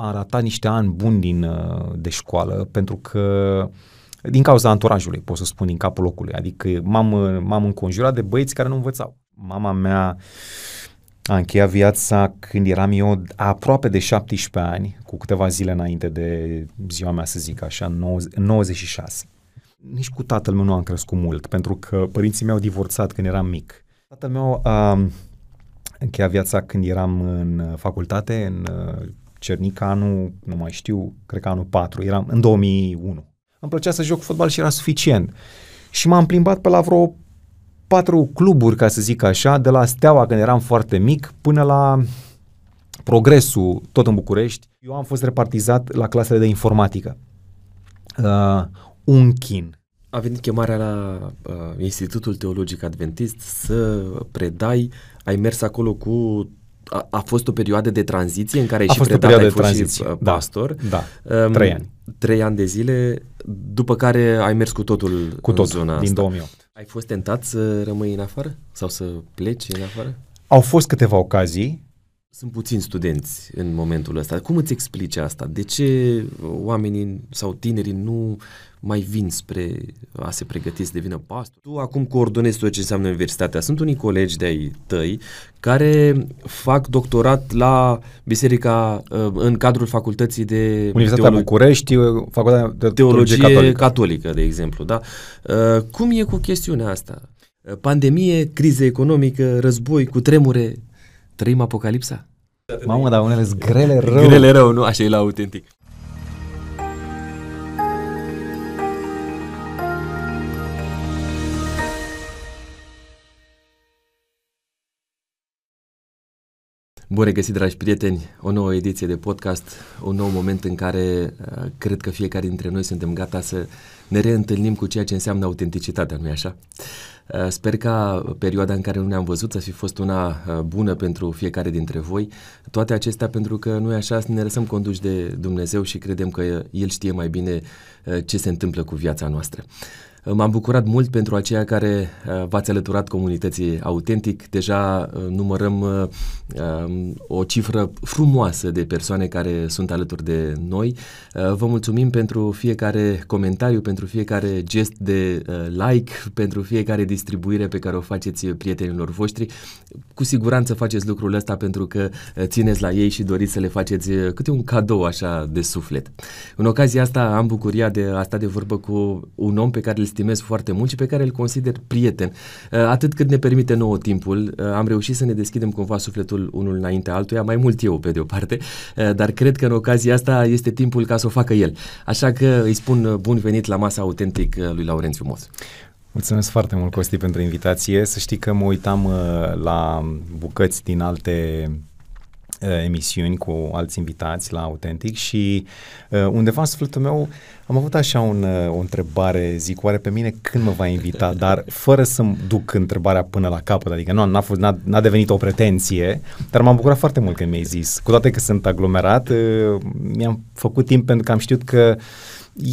a ratat niște ani buni din, uh, de școală pentru că din cauza anturajului, pot să spun, din capul locului. Adică m-am, m-am înconjurat de băieți care nu învățau. Mama mea a încheiat viața când eram eu aproape de 17 ani, cu câteva zile înainte de ziua mea, să zic așa, în 96. Nici cu tatăl meu nu am crescut mult, pentru că părinții mei au divorțat când eram mic. Tatăl meu a încheiat viața când eram în facultate, în uh, Cernica, anul, nu mai știu, cred că anul 4, eram în 2001. Îmi plăcea să joc fotbal și era suficient. Și m-am plimbat pe la vreo patru cluburi, ca să zic așa, de la Steaua când eram foarte mic până la Progresul, tot în București. Eu am fost repartizat la clasele de informatică. Uh, un chin. A venit chemarea la uh, Institutul Teologic Adventist să predai, ai mers acolo cu a, a fost o perioadă de tranziție în care ai a și fost predat, ai fost tranziție. și uh, pastor. Da, da. Um, trei ani. Trei ani de zile, după care ai mers cu totul cu totul, zona din asta. 2008. Ai fost tentat să rămâi în afară sau să pleci în afară? Au fost câteva ocazii. Sunt puțini studenți în momentul ăsta. Cum îți explici asta? De ce oamenii sau tinerii nu mai vin spre a se pregăti să devină pastor. Tu acum coordonezi tot ce înseamnă universitatea. Sunt unii colegi de-ai tăi care fac doctorat la biserica uh, în cadrul facultății de Universitatea teolo- București, uh, facultatea de teologie catolică. catolică, de exemplu, da? Uh, cum e cu chestiunea asta? Pandemie, criză economică, război, cu tremure, trăim apocalipsa? Mamă, dar unele sunt grele rău. Grele rău, nu? Așa e la autentic. Bun regăsit, dragi prieteni, o nouă ediție de podcast, un nou moment în care uh, cred că fiecare dintre noi suntem gata să ne reîntâlnim cu ceea ce înseamnă autenticitatea, nu-i așa? Uh, sper ca perioada în care nu ne-am văzut să fi fost una uh, bună pentru fiecare dintre voi. Toate acestea pentru că noi așa ne lăsăm conduși de Dumnezeu și credem că El știe mai bine uh, ce se întâmplă cu viața noastră. M-am bucurat mult pentru aceia care uh, v-ați alăturat comunității autentic. Deja uh, numărăm uh, um, o cifră frumoasă de persoane care sunt alături de noi. Vă mulțumim pentru fiecare comentariu, pentru fiecare gest de like, pentru fiecare distribuire pe care o faceți prietenilor voștri. Cu siguranță faceți lucrul ăsta pentru că țineți la ei și doriți să le faceți câte un cadou așa de suflet. În ocazia asta am bucuria de a sta de vorbă cu un om pe care îl stimez foarte mult și pe care îl consider prieten. Uh, atât cât ne permite nouă timpul, uh, am reușit să ne deschidem cumva sufletul unul înainte altuia, mai mult eu pe de o parte, uh, dar cred că în ocazia asta este timpul ca să o facă el. Așa că îi spun bun venit la masa autentic lui Laurențiu Mos. Mulțumesc foarte mult, Costi, pentru invitație. Să știi că mă uitam la bucăți din alte uh, emisiuni cu alți invitați la Autentic și uh, undeva în sufletul meu am avut așa un, uh, o întrebare, zic, oare pe mine când mă va invita, dar fără să-mi duc întrebarea până la capăt, adică nu, n-a, fost, n-a, n-a devenit o pretenție, dar m-am bucurat foarte mult când mi-ai zis. Cu toate că sunt aglomerat, uh, mi-am făcut timp pentru că am știut că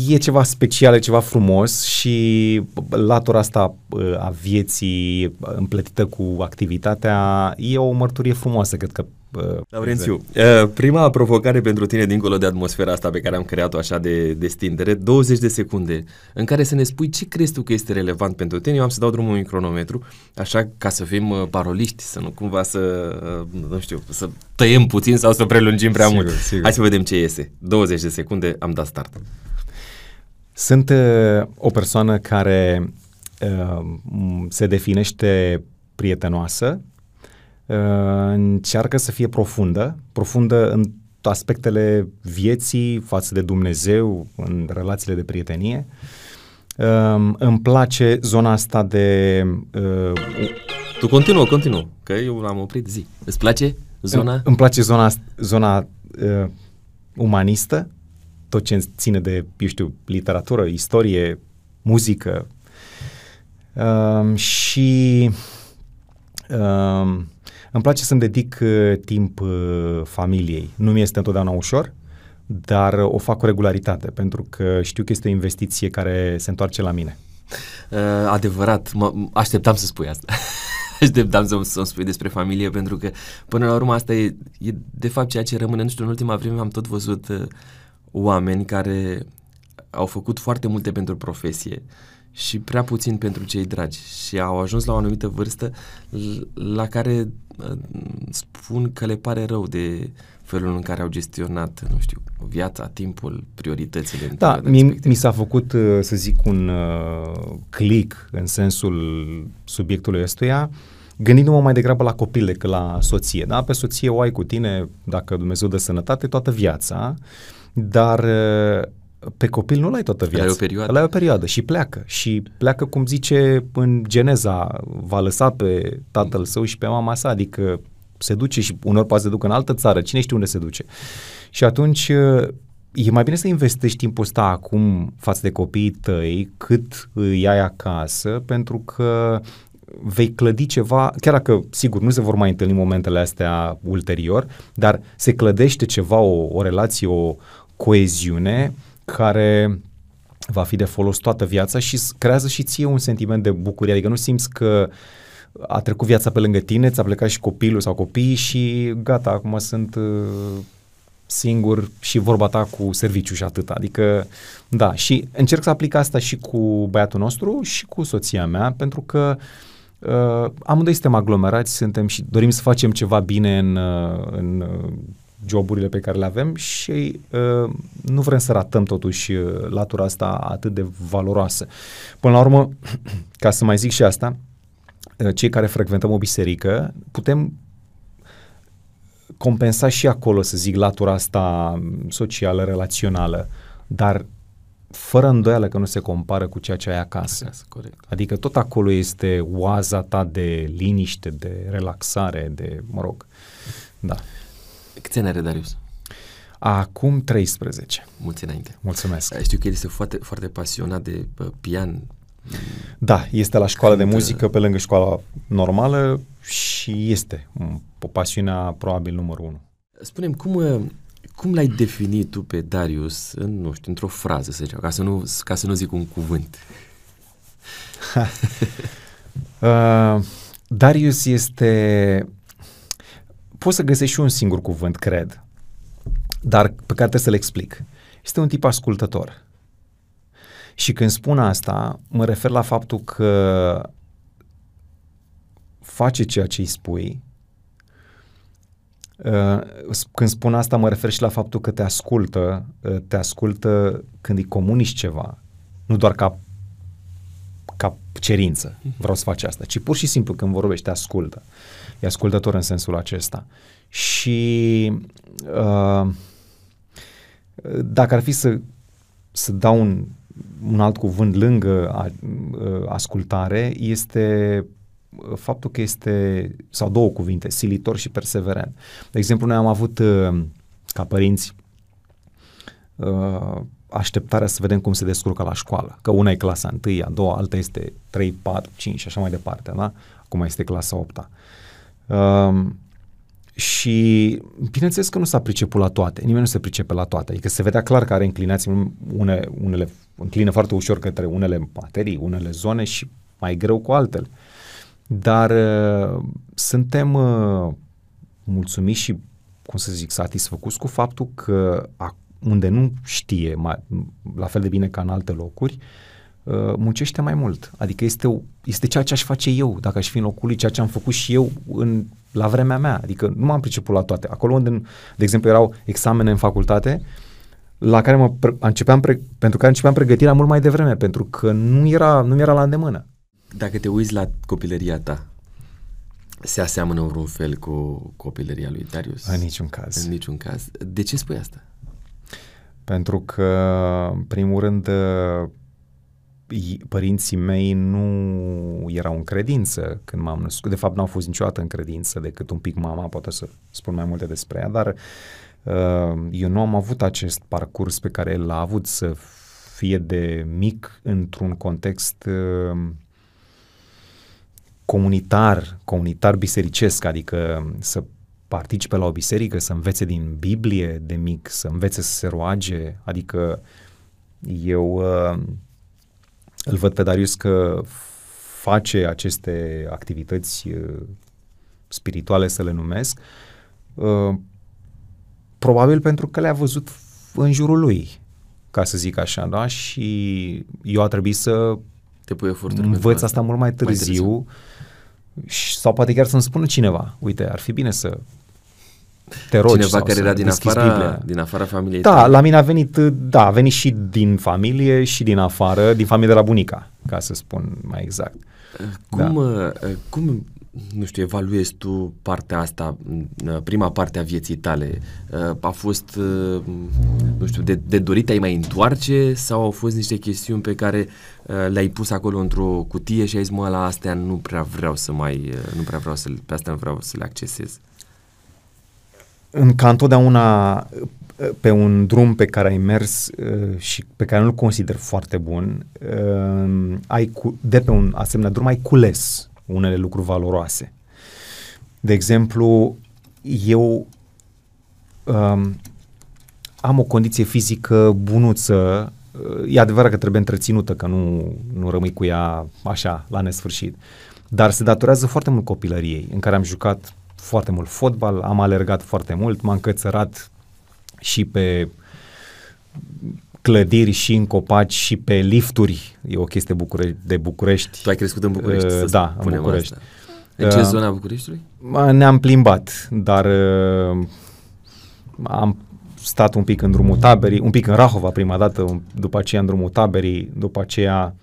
e ceva special, e ceva frumos și latura asta uh, a vieții împletită cu activitatea e o mărturie frumoasă, cred că Uh, Laurențiu, uh, prima provocare pentru tine, dincolo de atmosfera asta pe care am creat-o așa de, de stindere, 20 de secunde, în care să ne spui ce crezi tu că este relevant pentru tine. Eu am să dau drumul un cronometru, așa ca să fim uh, paroliști, să nu cumva să, uh, nu știu, să tăiem puțin sau să prelungim prea sigur, mult. Sigur. Hai să vedem ce iese. 20 de secunde, am dat start. Sunt uh, o persoană care uh, se definește prietenoasă, Uh, încearcă să fie profundă, profundă în aspectele vieții față de Dumnezeu, în relațiile de prietenie. Uh, îmi place zona asta de... Uh, tu continuă, continuă, că eu l-am oprit zi. Îți place zona? Îmi, îmi place zona, zona uh, umanistă, tot ce ține de, eu știu, literatură, istorie, muzică uh, și uh, îmi place să-mi dedic uh, timp uh, familiei. Nu mi este întotdeauna ușor, dar uh, o fac cu regularitate, pentru că știu că este o investiție care se întoarce la mine. Uh, adevărat, mă, așteptam să spui asta. așteptam să-mi, să spui despre familie, pentru că până la urmă asta e, e de fapt ceea ce rămâne. Nu știu, în ultima vreme am tot văzut uh, oameni care au făcut foarte multe pentru profesie și prea puțin pentru cei dragi și au ajuns la o anumită vârstă la care uh, spun că le pare rău de felul în care au gestionat, nu știu, viața, timpul, prioritățile. Da, mi, mi s-a făcut, uh, să zic, un uh, click în sensul subiectului ăstuia, gândindu-mă mai degrabă la copil decât la soție. Da? Pe soție o ai cu tine, dacă Dumnezeu dă sănătate, toată viața, dar uh, pe copil nu l-ai toată viața. L-ai o perioadă. L-ai o perioadă și pleacă. Și pleacă, cum zice în Geneza, va lăsa pe tatăl său și pe mama sa, adică se duce și unor poate să ducă în altă țară, cine știe unde se duce. Și atunci e mai bine să investești timpul ăsta acum față de copiii tăi cât îi ai acasă, pentru că vei clădi ceva, chiar dacă, sigur, nu se vor mai întâlni momentele astea ulterior, dar se clădește ceva, o, o relație, o coeziune care va fi de folos toată viața și creează și ție un sentiment de bucurie, adică nu simți că a trecut viața pe lângă tine, ți-a plecat și copilul sau copiii și gata, acum sunt uh, singur și vorba ta cu serviciu și atât. Adică, da, și încerc să aplic asta și cu băiatul nostru și cu soția mea, pentru că uh, amândoi suntem aglomerați, suntem și dorim să facem ceva bine în, uh, în uh, joburile pe care le avem și uh, nu vrem să ratăm totuși uh, latura asta atât de valoroasă. Până la urmă, ca să mai zic și asta, uh, cei care frecventăm o biserică, putem compensa și acolo, să zic, latura asta socială, relațională, dar fără îndoială că nu se compară cu ceea ce ai acasă. acasă corect. Adică tot acolo este oaza ta de liniște, de relaxare, de, mă rog, da. Câți ani are Darius? Acum 13. Mulți înainte. Mulțumesc. Știu că el este foarte, foarte pasionat de pian. Da, este la școală Când... de muzică pe lângă școala normală și este o pasiunea probabil numărul unu. Spunem cum, cum l-ai definit tu pe Darius, în, nu știu, într-o frază, să zicem, ca să nu, ca să nu zic un cuvânt? uh, Darius este poți să găsești și un singur cuvânt, cred, dar pe care trebuie să-l explic. Este un tip ascultător. Și când spun asta, mă refer la faptul că face ceea ce îi spui. Uh, când spun asta, mă refer și la faptul că te ascultă, uh, te ascultă când îi comunici ceva, nu doar ca, ca cerință, vreau să faci asta, ci pur și simplu când vorbești, te ascultă. Uh, e ascultător în sensul acesta. Și uh, dacă ar fi să, să dau un, un alt cuvânt lângă a, uh, ascultare, este faptul că este, sau două cuvinte, silitor și perseverent. De exemplu, noi am avut uh, ca părinți uh, așteptarea să vedem cum se descurcă la școală. Că una e clasa 1, a doua, alta este 3, 4, 5 și așa mai departe, da? Acum este clasa 8 -a. Um, și bineînțeles că nu s-a priceput la toate, nimeni nu se pricepe la toate, adică se vedea clar că are inclinații, une, unele înclină foarte ușor către unele materii, unele zone și mai greu cu altele. Dar uh, suntem uh, mulțumiți și, cum să zic, satisfăcuți cu faptul că a, unde nu știe, mai, la fel de bine ca în alte locuri, uh, Uh, muncește mai mult. Adică este, este ceea ce aș face eu, dacă aș fi în locul lui, ceea ce am făcut și eu în, la vremea mea. Adică nu m-am priceput la toate. Acolo unde, de exemplu, erau examene în facultate, la care mă pre- începeam pre- pentru care începeam pregătirea mult mai devreme, pentru că nu era, nu era la îndemână. Dacă te uiți la copilăria ta, se aseamănă în vreun fel cu copilăria lui Darius? În niciun caz. În niciun caz. De ce spui asta? Pentru că, în primul rând, părinții mei nu erau în credință când m-am născut. De fapt, n-au fost niciodată în credință decât un pic mama, poate să spun mai multe despre ea, dar uh, eu nu am avut acest parcurs pe care l-a avut să fie de mic într-un context uh, comunitar, comunitar bisericesc, adică să participe la o biserică, să învețe din Biblie de mic, să învețe să se roage, adică eu uh, îl văd pe Darius că face aceste activități uh, spirituale, să le numesc, uh, probabil pentru că le-a văzut în jurul lui, ca să zic așa, da? Și eu a trebuit să Te pui eforturi învăț pentru asta mult mai târziu, târziu. Și, sau poate chiar să-mi spună cineva, uite, ar fi bine să te rogi Cineva sau care să era din deschizi afara, Biblia. din afara familiei Da, tale. la mine a venit, da, a venit și din familie și din afară, din familie de la bunica, ca să spun mai exact. Cum, uh, cum, nu știu, evaluezi tu partea asta, uh, prima parte a vieții tale? Uh, A fost, uh, nu știu, de, de dorit te-ai mai întoarce sau au fost niște chestiuni pe care uh, le-ai pus acolo într-o cutie și ai zis, mă, la astea nu prea vreau să mai, uh, nu prea vreau să, pe astea nu vreau să le accesez? în, ca întotdeauna pe un drum pe care ai mers uh, și pe care nu-l consider foarte bun, uh, ai cu, de pe un asemenea drum ai cules unele lucruri valoroase. De exemplu, eu um, am o condiție fizică bunuță, uh, e adevărat că trebuie întreținută, că nu, nu rămâi cu ea așa, la nesfârșit, dar se datorează foarte mult copilăriei, în care am jucat foarte mult fotbal, am alergat foarte mult, m-am cățărat și pe clădiri și în copaci și pe lifturi, e o chestie Bucure- de București. Tu ai crescut în București, Uh, să da, în spunem București. Asta. În ce Uh, zona Bucureștiului? Ma, Ne-am plimbat, dar uh, am stat un pic în drumul taberii, un pic în Rahova prima dată, un- după aceea în drumul taberii, după aceea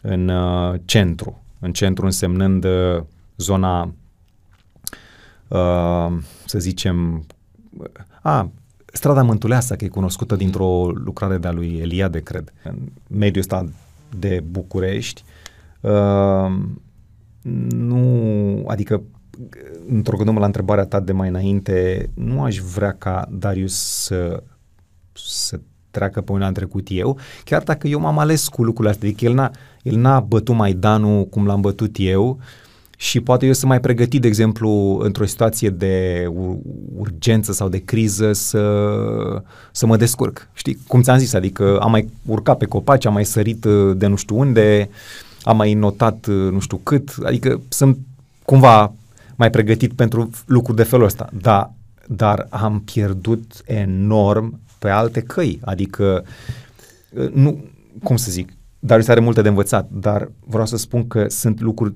în uh, centru. În centru însemnând uh, zona, uh, să zicem, a, strada Mântuleasa, că e cunoscută dintr-o lucrare de-a lui Eliade, cred, în mediul ăsta de București. Uh, nu, adică într-o la întrebarea ta de mai înainte, nu aș vrea ca Darius să, să treacă pe unde am trecut eu, chiar dacă eu m-am ales cu lucrurile astea, adică el n-a, el n-a bătut Maidanul cum l-am bătut eu și poate eu sunt mai pregătit, de exemplu, într-o situație de ur- urgență sau de criză să, să mă descurc. Știi, cum ți-am zis, adică am mai urcat pe copaci, am mai sărit uh, de nu știu unde, am mai notat uh, nu știu cât, adică sunt cumva mai pregătit pentru lucruri de felul ăsta. Da, dar am pierdut enorm pe alte căi, adică uh, nu, cum să zic, Darius are multe de învățat, dar vreau să spun că sunt lucruri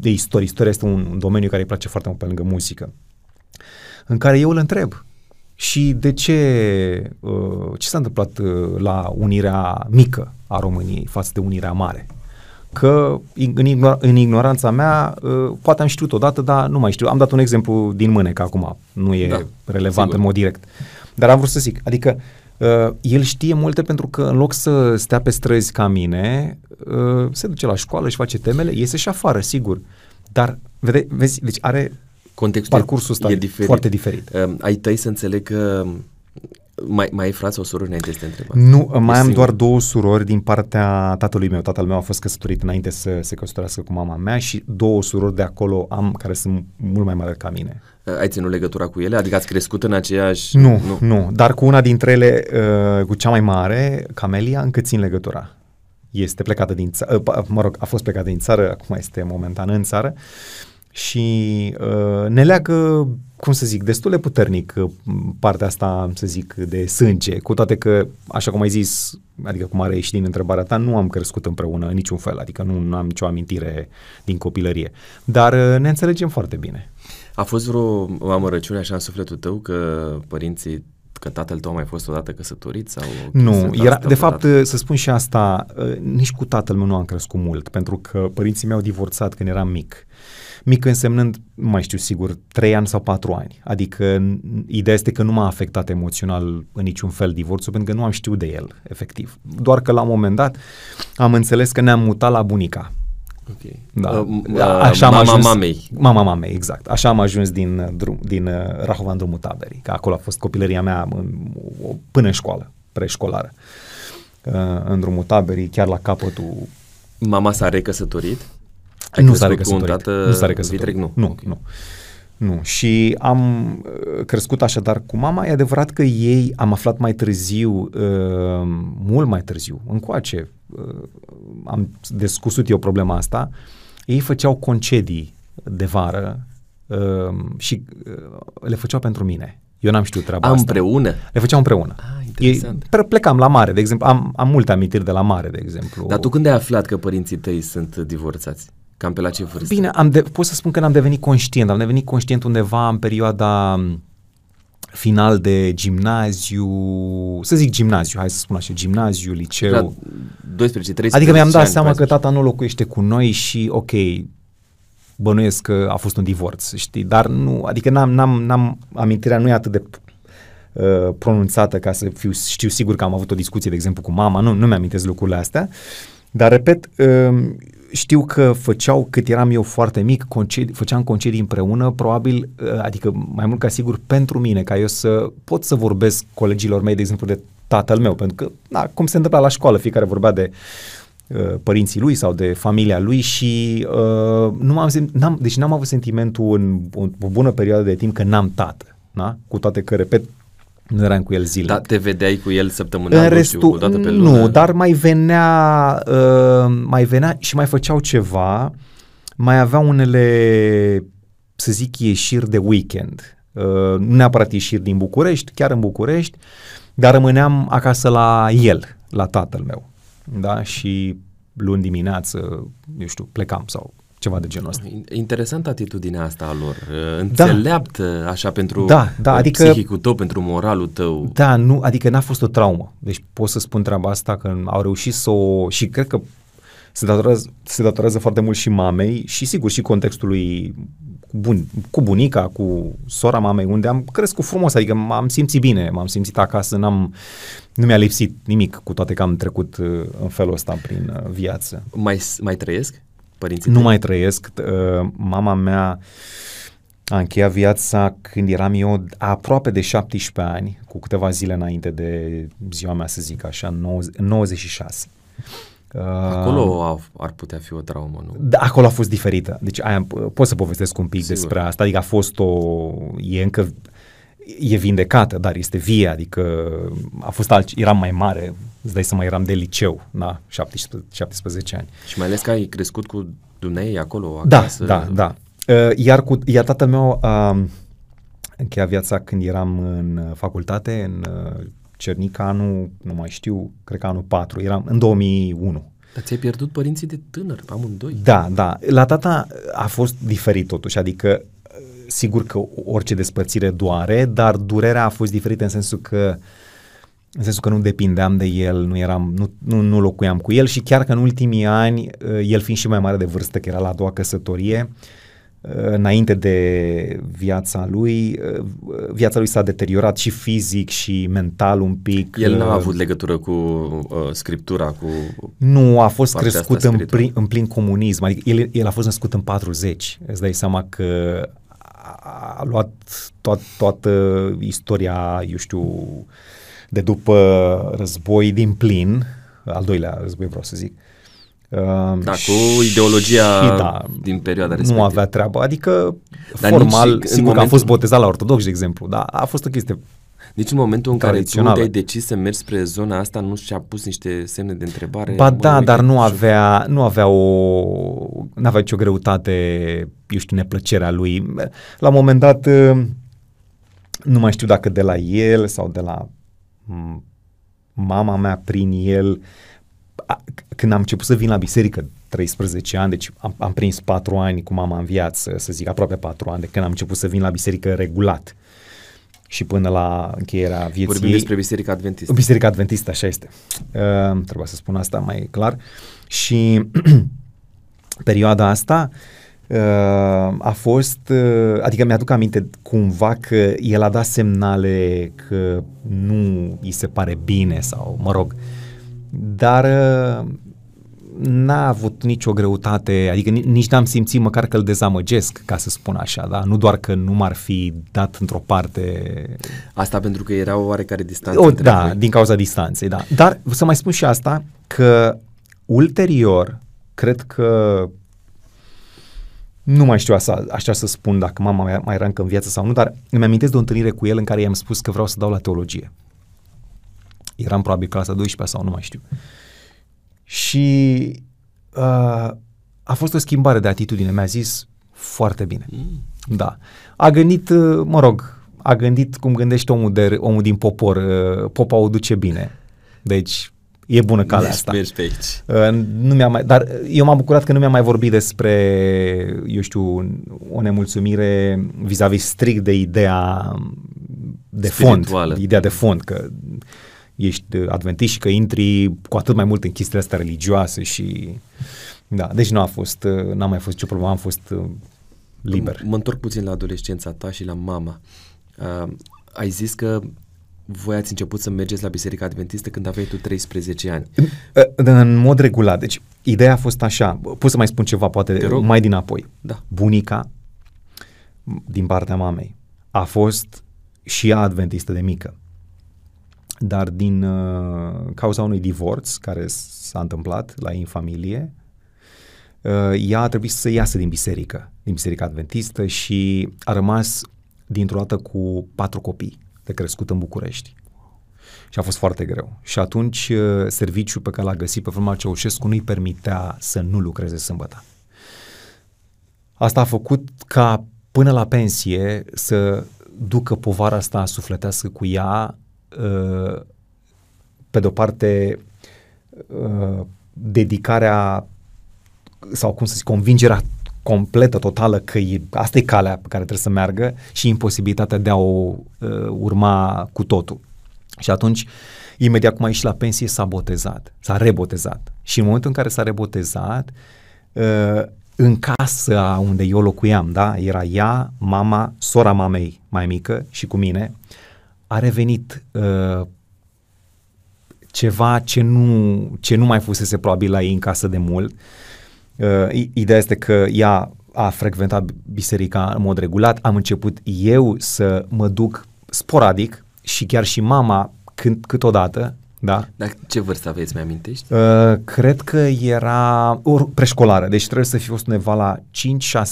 de istorie. Istoria este un domeniu care îi place foarte mult pe lângă muzică, în care eu îl întreb și de ce, uh, ce s-a întâmplat uh, la unirea mică a României față de unirea mare? Că in- în, ignor- în ignoranța mea, uh, poate am știut odată, dar nu mai știu. Am dat un exemplu din mâne, că acum nu e Da, da, relevant sigur. în mod direct. Dar am vrut să zic, adică uh, el știe multe pentru că în loc să stea pe străzi ca mine, uh, se duce la școală, își face temele, iese și afară, sigur. Dar, vede, vezi, deci are Contextul parcursul ăsta e diferit. foarte diferit. Uh, ai tăi să înțeleg că mai, mai ai frați sau sorori înainte să te întreb? asta? Nu, Ești mai am singur? doar două surori din partea tatălui meu. Tatăl meu a fost căsătorit înainte să se căsătorească cu mama mea și două surori de acolo am care sunt mult mai mari ca mine. Uh, Ai ținut legătura cu ele? Adică ați crescut în aceeași... Nu, nu, nu. Dar cu una dintre ele, uh, cu cea mai mare, Camelia, încă țin legătura. Este plecată din țară, uh, mă rog, a fost plecată din țară, acum este momentan în țară și uh, ne leagă, cum să zic, destul de puternic uh, partea asta, să zic, de sânge, cu toate că, așa cum ai zis, adică cum are și din întrebarea ta, nu am crescut împreună în niciun fel, adică nu, nu am nicio amintire din copilărie, dar uh, ne înțelegem foarte bine. A fost vreo amărăciune așa în sufletul tău că părinții, că tatăl tău a mai fost odată căsătorit? sau o chestie Nu, de era, asta de fapt, vreodată? să spun și asta, uh, nici cu tatăl meu nu am crescut mult, pentru că părinții mei au divorțat când eram mic. Mic însemnând, nu mai știu sigur, 3 ani sau 4 ani. Adică n- ideea este că nu m-a afectat emoțional în niciun fel divorțul, pentru că nu am știut de el, efectiv. Doar că la un moment dat am înțeles că ne-am mutat la bunica. Ok. Da. Uh, uh, Așa am mama ajuns, mamei. Mama mamei, exact. Așa am ajuns din, uh, drum, din uh, Rahova în drumul taberii, că acolo a fost copilăria mea în, o- până în școală, preșcolară. Uh, în drumul taberii, chiar la capătul... Mama s-a recăsătorit? Ai nu s-a crescut cu un recăsătorit. tată nu s-a recăsătorit. vitreg? Nu. Nu, Ok. nu. Nu. Și am uh, crescut așadar cu mama. E adevărat că ei am aflat mai târziu, uh, mult mai târziu, încoace, uh, am descusut eu problema asta, ei făceau concedii de vară uh, și uh, le făceau pentru mine. Eu n-am știut treaba A, asta. împreună? Le făceau împreună. Ah, interesant. Ei, plecam la mare, de exemplu. Am, am multe amintiri de la mare, de exemplu. Dar tu când ai aflat că părinții tăi sunt divorțați? Cam pe la ce vârstă? Bine, am de, pot să spun că n-am devenit conștient. Am devenit conștient undeva în perioada m, final de gimnaziu, să zic gimnaziu, hai să spun așa, gimnaziu, liceu. La 12, 13 Adică mi-am dat ani, seama că 14. tata nu locuiește cu noi și ok, bănuiesc că a fost un divorț, știi, dar nu, adică n-am, n-am, n-am amintirea nu e atât de uh, pronunțată ca să fiu, știu sigur că am avut o discuție, de exemplu, cu mama, nu, nu mi-amintesc lucrurile astea, dar repet, uh, știu că făceau, cât eram eu foarte mic, concedii, făceam concedii împreună, probabil, uh, adică mai mult ca sigur pentru mine, ca eu să pot să vorbesc colegilor mei, de exemplu, de tatăl meu, pentru că, na, cum se întâmpla la școală, fiecare vorbea de uh, părinții lui sau de familia lui și uh, nu m-am, sim- n-am, deci n-am avut sentimentul în o, o bună perioadă de timp că n-am tată, da? cu toate că, repet, nu eram cu el zilnic. Da, te vedeai cu el săptămânal, În nu restul, știu, o dată pe lună? nu, dar mai venea, uh, mai venea și mai făceau ceva, mai avea unele, să zic, ieșiri de weekend. Uh, nu neapărat ieșiri din București, chiar în București, dar rămâneam acasă la el, la tatăl meu. Da? Și luni dimineață, eu știu, plecam sau ceva de genul ăsta. Interesantă atitudinea asta a lor, uh, înțeleaptă așa pentru Da, da, uh, adică- psihicul tău, pentru moralul tău. Da, nu, adică n-a fost o traumă. Deci pot să spun treaba asta că au reușit să o... și cred că se datorează, se datorează foarte mult și mamei și sigur și contextului bun, cu bunica, cu sora mamei, unde am crescut frumos, adică m-am simțit bine, m-am simțit acasă, n-am, nu mi-a lipsit nimic, cu toate că am trecut uh, în felul ăsta prin uh, viață. Mai, mai trăiesc părinții Nu tăi? mai trăiesc. Uh, mama mea a încheiat viața când eram eu aproape de 17 ani, cu câteva zile înainte de ziua mea, să zic așa, în 90 în 96. Uh, Acolo a, ar putea fi o traumă, nu? da, acolo a fost diferită. Deci aia, pot să povestesc un pic Sigur. despre asta. Adică a fost o... E încă... E vindecată, dar este vie, adică a fost alt, eram mai mare, îți dai seama, eram de liceu, da, 17, 17 ani. Și mai ales că ai crescut cu dumnei acolo, Da, acasă. da, da. Uh, Iar, cu, iar tatăl meu a încheiat viața când eram în uh, facultate, în uh, Cernica, anul, nu mai știu, cred că anul 4, eram în 2001. Dar ți-ai pierdut părinții de tânăr, amândoi. Da, da. La tata a fost diferit totuși, adică uh, sigur că orice despărțire doare, dar durerea a fost diferită în sensul că în sensul că nu depindeam de el, nu eram, nu, nu, nu locuiam cu el și chiar că în ultimii ani, uh, el fiind și mai mare de vârstă, că era la a doua căsătorie, uh, înainte de viața lui, uh, viața lui s-a deteriorat și fizic și mental un pic. El n-a uh, avut legătură cu uh, scriptura, cu... nu, a fost Partea crescut asta în, spirituală. plin, în plin comunism. Adică el, el a fost născut în 40. Îți dai seama că a, a luat toat, toată istoria, eu știu, de după război din plin, al doilea război vreau să zic. Uh, Da, cu ideologia și da, din perioada respectivă. Nu avea treabă, adică Dar formal, nici în sigur că a momentul- fost botezat la ortodox, de exemplu, dar a fost o chestie Nici în momentul în care tu Tradițională. te-ai decis să mergi spre zona asta, nu și-a pus niște semne de întrebare? Ba Mă, da, uite, dar nu și- avea, nu avea o, nu avea nicio greutate, eu știu, neplăcerea lui. La un moment dat, uh, nu mai știu dacă de la el sau de la m, mama mea prin el, a, c- când am început să vin la biserică, 13 ani, deci am, am prins 4 ani cu mama în viață, să zic, aproape 4 ani, de când am început să vin la biserică regulat și până la încheierea vieții Vorbim ei. despre Biserica Adventistă. Biserica Adventistă, așa este. Uh, trebuie să spun asta mai clar. Și perioada asta uh, a fost, uh, adică mi-aduc aminte cumva că el a dat semnale că nu îi se pare bine sau, mă rog, dar uh, n-a avut nicio greutate, adică ni- nici n-am simțit măcar că îl dezamăgesc, ca să spun așa, da? Nu doar că nu m-ar fi dat într-o parte Asta pentru că era o oarecare distanță o, între da, voi. din cauza distanței, da. Dar să mai spun și asta, că ulterior, cred că nu mai știu asta, așa să spun dacă mama mea mai era încă în viață sau nu, dar îmi amintesc de o întâlnire cu el în care i-am spus că vreau să dau la teologie. Eram probabil clasa 12 sau nu mai știu. Și uh, a fost o schimbare de atitudine, mi-a zis foarte bine. Mm. Da. A gândit, uh, mă rog, a gândit cum gândește omul, de, omul din popor, uh, popa o duce bine. Deci e bună calea asta. Mergi pe aici. Uh, nu mi-a mai, dar eu m-am bucurat că nu mi-a mai vorbit despre, eu știu, o nemulțumire vis-a-vis strict de ideea de fond, ideea de fond, că ești adventist și că intri cu atât mai mult în chestiile astea religioase și da, deci nu a fost, n-a mai fost nicio problemă, am fost liber. Mă întorc puțin la adolescența ta și la mama. Uh, ai zis că voi ați început să mergeți la Biserica Adventistă când aveai tu 13 ani. În, în mod regulat. Deci, ideea a fost așa. Pot să mai spun ceva, poate mai dinapoi. Da. Bunica, din partea mamei, a fost și ea adventistă de mică. Dar din uh, cauza unui divorț care s-a întâmplat la ei în familie, uh, ea a trebuit să iasă din biserică, din biserica adventistă și a rămas dintr-o dată cu patru copii de crescut în București. Și a fost foarte greu. Și atunci uh, serviciul pe care l-a găsit pe vremea Ceaușescu nu-i permitea să nu lucreze sâmbătă. Asta a făcut ca până la pensie să ducă povara asta sufletească cu ea, uh, pe de-o parte uh, dedicarea sau cum să zic, convingerea completă, totală, că e, asta e calea pe care trebuie să meargă și imposibilitatea de a o uh, urma cu totul. Și atunci, imediat cum a ieșit la pensie, s-a botezat, s-a rebotezat. Și în momentul în care s-a rebotezat, uh, în casa unde eu locuiam, da, era ea, mama, sora mamei mai mică și cu mine, a revenit uh, ceva ce nu, ce nu mai fusese probabil la ei în casă de mult, uh, Uh, ideea este că ea a frecventat biserica în mod regulat, am început eu să mă duc sporadic și chiar și mama când, câteodată, da? Dar ce vârstă aveți, mi-amintești? Uh, cred că era or, preșcolară, deci trebuie să fi fost undeva la 5-6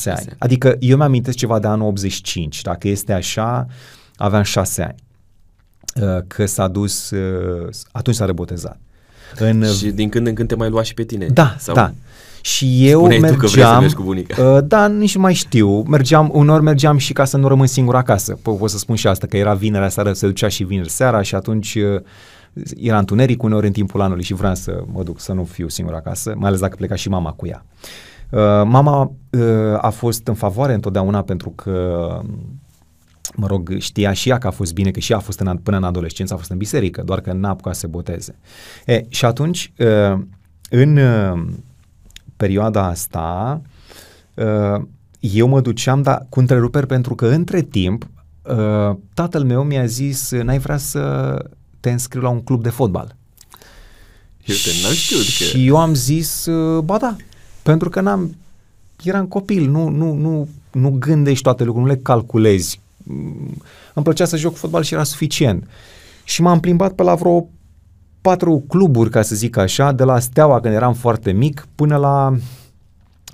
ani. Adică eu mi-amintesc ceva de anul 85, dacă este așa, aveam 6 ani. Uh, că s-a dus, uh, atunci s-a rebotezat. În, și din când în când te mai lua și pe tine? Da, sau? da. Și eu Spuneai mergeam... Tu că vrei să cu bunica. Uh, da, nici nu mai știu. Mergeam, unor mergeam și ca să nu rămân singur acasă. Pot, pot să spun și asta, că era vinerea seara, se ducea și vineri seara și atunci uh, era întuneric uneori în timpul anului și vreau să mă duc să nu fiu singur acasă, mai ales dacă pleca și mama cu ea. Uh, mama uh, a fost în favoare întotdeauna pentru că mă rog, știa și ea că a fost bine, că și ea a fost în, până în adolescență, a fost în biserică, doar că n-a apucat să se boteze. E, și atunci, uh, în uh, perioada asta, uh, eu mă duceam, dar cu întreruperi, pentru că între timp, uh, tatăl meu mi-a zis, n-ai vrea să te înscriu la un club de fotbal? Eu te n-am știut că... Și eu am zis, uh, ba da, pentru că n-am, eram copil, nu, nu, nu, nu gândești toate lucrurile, nu le calculezi. Mm, îmi plăcea să joc fotbal și era suficient. Și m-am plimbat pe la vreo patru cluburi, ca să zic așa, de la Steaua când eram foarte mic până la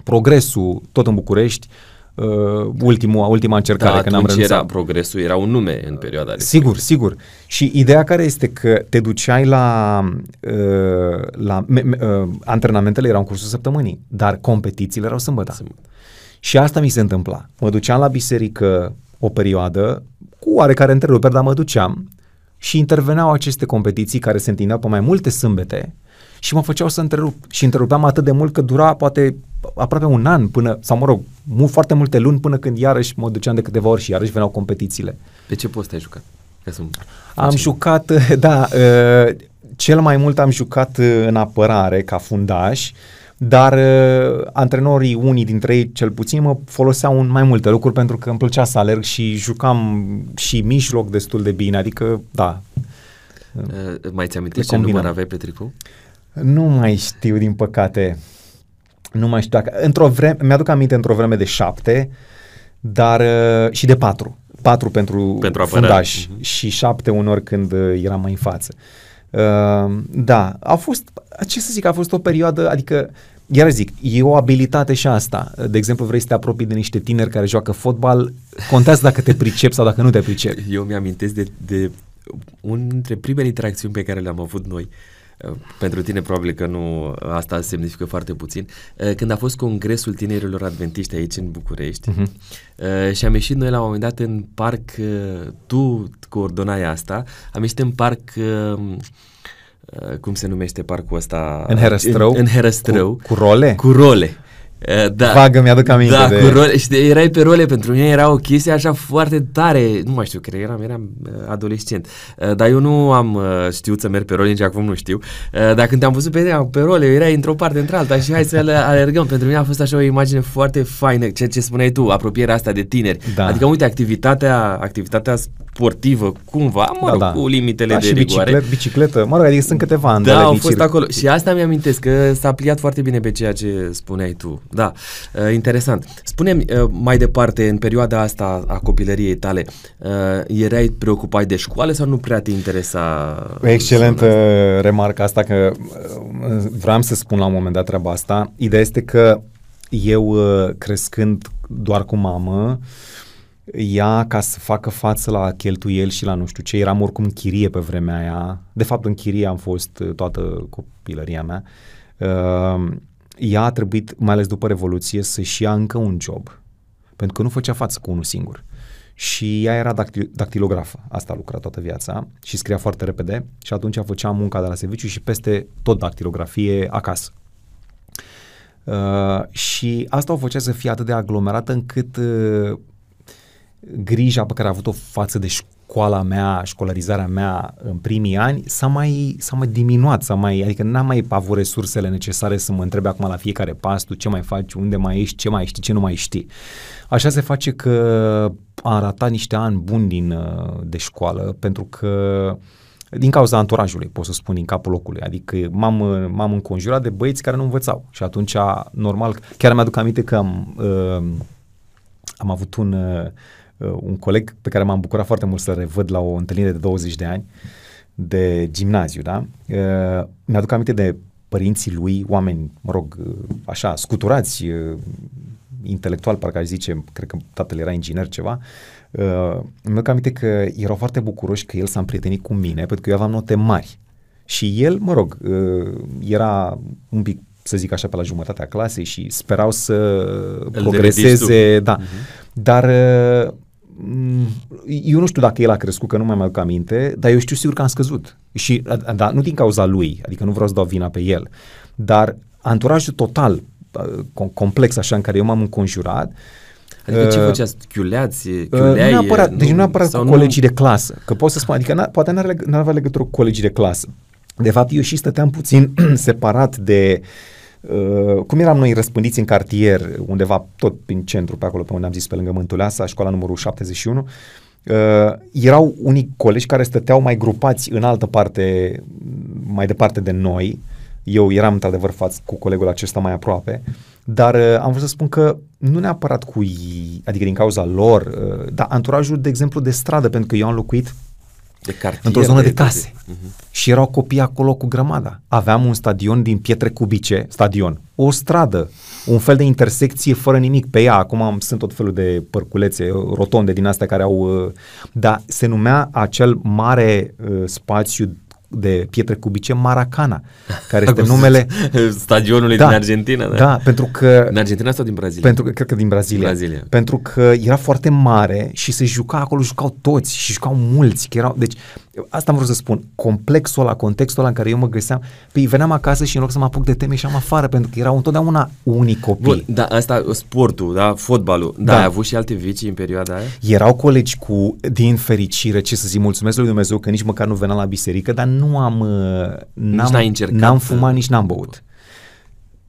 Progresul, tot în București, uh, ultimul, ultima încercare da, când am renunțat. era Progresul, era un nume în perioada respectivă. Sigur, sigur. Și ideea care este că te duceai la, uh, la me, me, uh, antrenamentele erau în cursul săptămânii, dar competițiile erau sâmbătă. sâmbătă. Și asta mi se întâmpla. Mă duceam la biserică o perioadă, cu oarecare întreruperi, dar mă duceam și interveneau aceste competiții care se întindeau pe mai multe sâmbete și mă făceau să întrerup. Și întrerupeam atât de mult că dura poate aproape un an până, sau mă rog, mult, foarte multe luni până când iarăși mă duceam de câteva ori și iarăși veneau competițiile. De ce post ai jucat? Ca să am jucat, da, uh, cel mai mult am jucat uh, în apărare ca fundaș, dar uh, antrenorii, unii dintre ei cel puțin, mă foloseau în mai multe lucruri pentru că îmi plăcea să alerg și jucam și mijloc destul de bine, adică, da. Uh, mai ți amintești ce număr aveai pe tricou? Nu mai știu, din păcate. Nu mai știu dacă... Într-o vreme, mi-aduc aminte într-o vreme de șapte, dar uh, și de patru. Patru pentru, pentru fundaș uh-huh. și șapte unor când uh, eram mai în față. Uh, da, a fost, ce să zic, a fost o perioadă, adică Iar zic, e o abilitate și asta. De exemplu, vrei să te apropii de niște tineri care joacă fotbal, contează dacă te pricepi sau dacă nu te pricepi. Eu mi-amintesc de, de unul dintre primele interacțiuni pe care le-am avut noi pentru tine probabil că nu asta semnifică foarte puțin. Când a fost congresul tinerilor adventiști aici în București uh-huh. și am ieșit noi la un moment dat în parc, tu coordonai asta, am ieșit în parc cum se numește parcul ăsta? În Herăstrău? În, în Herăstrău. Cu, cu role? Cu role. Uh, da. Vagă, mi-aduc aminte da, de... cu role, și de, erai pe role, pentru mine era o chestie așa foarte tare, nu mai știu, cred că eram, eram uh, adolescent, uh, dar eu nu am știut să merg pe role, nici acum nu știu, dar când te-am văzut pe, pe role, erai într-o parte, într-alta și hai să le alergăm, pentru mine a fost așa o imagine foarte faină, ceea ce spuneai tu, apropierea asta de tineri, da. adică uite, activitatea, activitatea sportivă, cumva, mă da, rog, da. cu limitele da, de și rigoare. Bicicletă, bicicletă, mă rog, adică sunt câteva ani Da, au fost acolo și asta mi-amintesc, că s-a pliat foarte bine pe ceea ce spuneai tu. Da, uh, interesant. Spune-mi uh, mai departe, în perioada asta a copilăriei tale, uh, erai preocupat de școală sau nu prea te interesa? Excelentă remarcă asta, că uh, vreau să spun la un moment dat treaba asta. Ideea este că eu, uh, crescând doar cu mamă, ea, ca să facă față la cheltuieli și la nu știu ce, eram oricum în chirie pe vremea aia. De fapt, în chirie am fost uh, toată copilăria mea. Uh, ea a trebuit, mai ales după Revoluție, să-și ia încă un job. Pentru că nu făcea față cu unul singur. Și ea era dactil- dactilografă, asta a lucrat toată viața și scria foarte repede și atunci făcea munca de la serviciu și peste tot dactilografie acasă. Uh, și asta o făcea să fie atât de aglomerată încât uh, grija pe care a avut-o față de școala mea, școlarizarea mea în primii ani s-a mai, s-a mai diminuat, s-a mai, adică n-am mai avut resursele necesare să mă întrebe acum la fiecare pas, tu ce mai faci, unde mai ești, ce mai știi, ce nu mai știi. Așa se face că am ratat niște ani buni din, uh, de școală pentru că din cauza anturajului, pot să spun, din capul locului. Adică m-am, m-am înconjurat de băieți care nu învățau și atunci, normal, chiar mi-aduc aminte că am, uh, am avut un, uh, uh, un coleg pe care m-am bucurat foarte mult să revăd la o întâlnire de 20 de ani de gimnaziu, da? Uh, mi-aduc aminte de părinții lui, oameni, mă rog, uh, așa, scuturați, uh, intelectual, parcă aș zice, cred că tatăl era inginer ceva, uh, mi-aduc aminte că erau foarte bucuroși că el s-a împrietenit cu mine, pentru că eu aveam note mari. Și el, mă rog, uh, era un pic să zic așa, pe la jumătatea clasei și sperau să Îl progreseze, da. Uh-huh. Dar mm, eu nu știu dacă el a crescut, că nu mai mai aduc aminte, dar eu știu sigur că am scăzut. Și, da, nu din cauza lui, adică nu vreau să dau vina pe el, dar anturajul total, complex așa în care eu m-am înconjurat, Adică ce uh, făceați? Chiuleați? Chiuleai? Nu neapărat, deci nu neapărat cu colegii nu... de clasă. Că pot să spun, adică n- poate n-ar, n-ar avea legătură cu colegii de clasă. De fapt, eu și stăteam puțin separat de uh, Uh, cum eram noi răspândiți în cartier, undeva tot prin centru, pe acolo pe unde am zis, pe lângă Mântuleasa, școala numărul 71, uh, erau unii colegi care stăteau mai grupați în altă parte, mai departe de noi. Eu eram într-adevăr față cu colegul acesta mai aproape, dar uh, am vrut să spun că nu neapărat cu ei, adică din cauza lor, uh, dar anturajul, de exemplu, de stradă, pentru că eu am locuit de cartier, într-o zonă de, de case. Uh-huh. Și erau copii acolo cu grămada. Aveam un stadion din pietre cubice, stadion, o stradă, un fel de intersecție fără nimic pe ea. Acum sunt tot felul de părculețe, rotonde din astea care au... Uh, dar se numea acel mare uh, spațiu de pietre cubice Maracana, care este numele stadionului da, din Argentina. Da. da, pentru că în Argentina sau din Brazilia? Pentru că cred că din Brazilia. Brazilia. Pentru că era foarte mare și se juca acolo, jucau toți și jucau mulți, că erau, deci asta am vrut să spun, complexul ăla, contextul ăla în care eu mă găseam, pe veneam acasă și în loc să mă apuc de teme și am afară, pentru că erau întotdeauna unii copii. Bun, da, asta sportul, da, fotbalul, da, da. ai avut și alte vicii în perioada aia? Erau colegi cu, din fericire, ce să zic, mulțumesc lui Dumnezeu că nici măcar nu veneam la biserică, dar nu am, uh, n-am, nici încercat n-am fumat, nici n-am băut.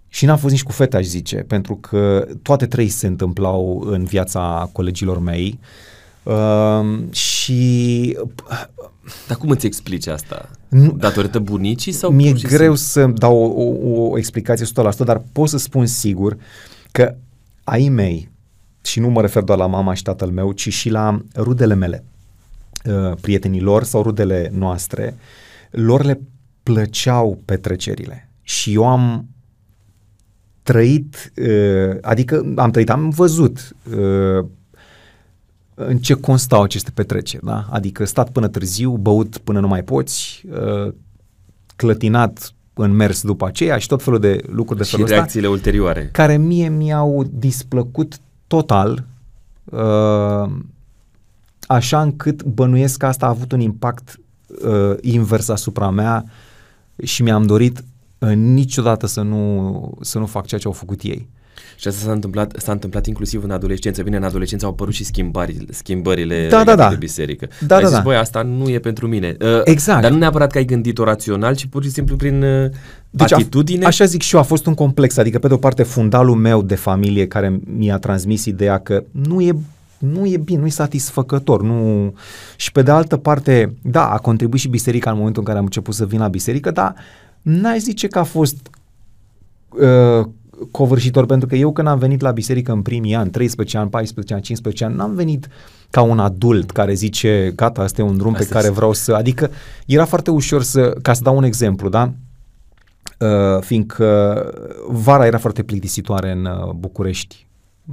Și n-am fost nici cu fete, aș zice, pentru că toate trei se întâmplau în viața colegilor mei. Uh, și dar cum îți explici asta? Datorită bunicii sau Mi-e greu să dau o, o, o explicație 100%, dar pot să spun sigur că ai mei, și nu mă refer doar la mama și tatăl meu, ci și la rudele mele, uh, prietenii lor sau rudele noastre, lor le plăceau petrecerile. Și eu am trăit, uh, adică am trăit, am văzut uh, în ce constau aceste petreceri, da? Adică stat până târziu, băut până nu mai poți, uh, clătinat în mers după aceea și tot felul de lucruri de și felul ăsta, reacțiile ulterioare. care mie mi-au displăcut total, uh, așa încât bănuiesc că asta a avut un impact uh, invers asupra mea și mi-am dorit uh, niciodată să nu, să nu fac ceea ce au făcut ei. Și asta s-a întâmplat, s-a întâmplat inclusiv în adolescență. Bine, în adolescență au apărut și schimbări, schimbările Da, da, legate da. de biserică. Da, ai da, zis, da. băi, asta nu e pentru mine. Uh, Exact. Dar nu neapărat că ai gândit-o rațional, ci pur și simplu prin uh, Deci atitudine. A, așa zic și eu, a fost un complex, adică pe de o parte fundalul meu de familie care mi-a transmis ideea că nu e nu e bine, nu e satisfăcător. Nu... Și pe de altă parte, da, a contribuit și biserica în momentul în care am început să vin la biserică, dar n-aș zice că a fost uh, covârșitor, pentru că eu când am venit la biserică în primii ani, 13 ani, 14 ani, 15 ani, n-am venit ca un adult care zice, gata, asta e un drum pe Asta care e. vreau să... Adică era foarte ușor să... Ca să dau un exemplu, da? Uh, fiindcă vara era foarte plictisitoare în uh, București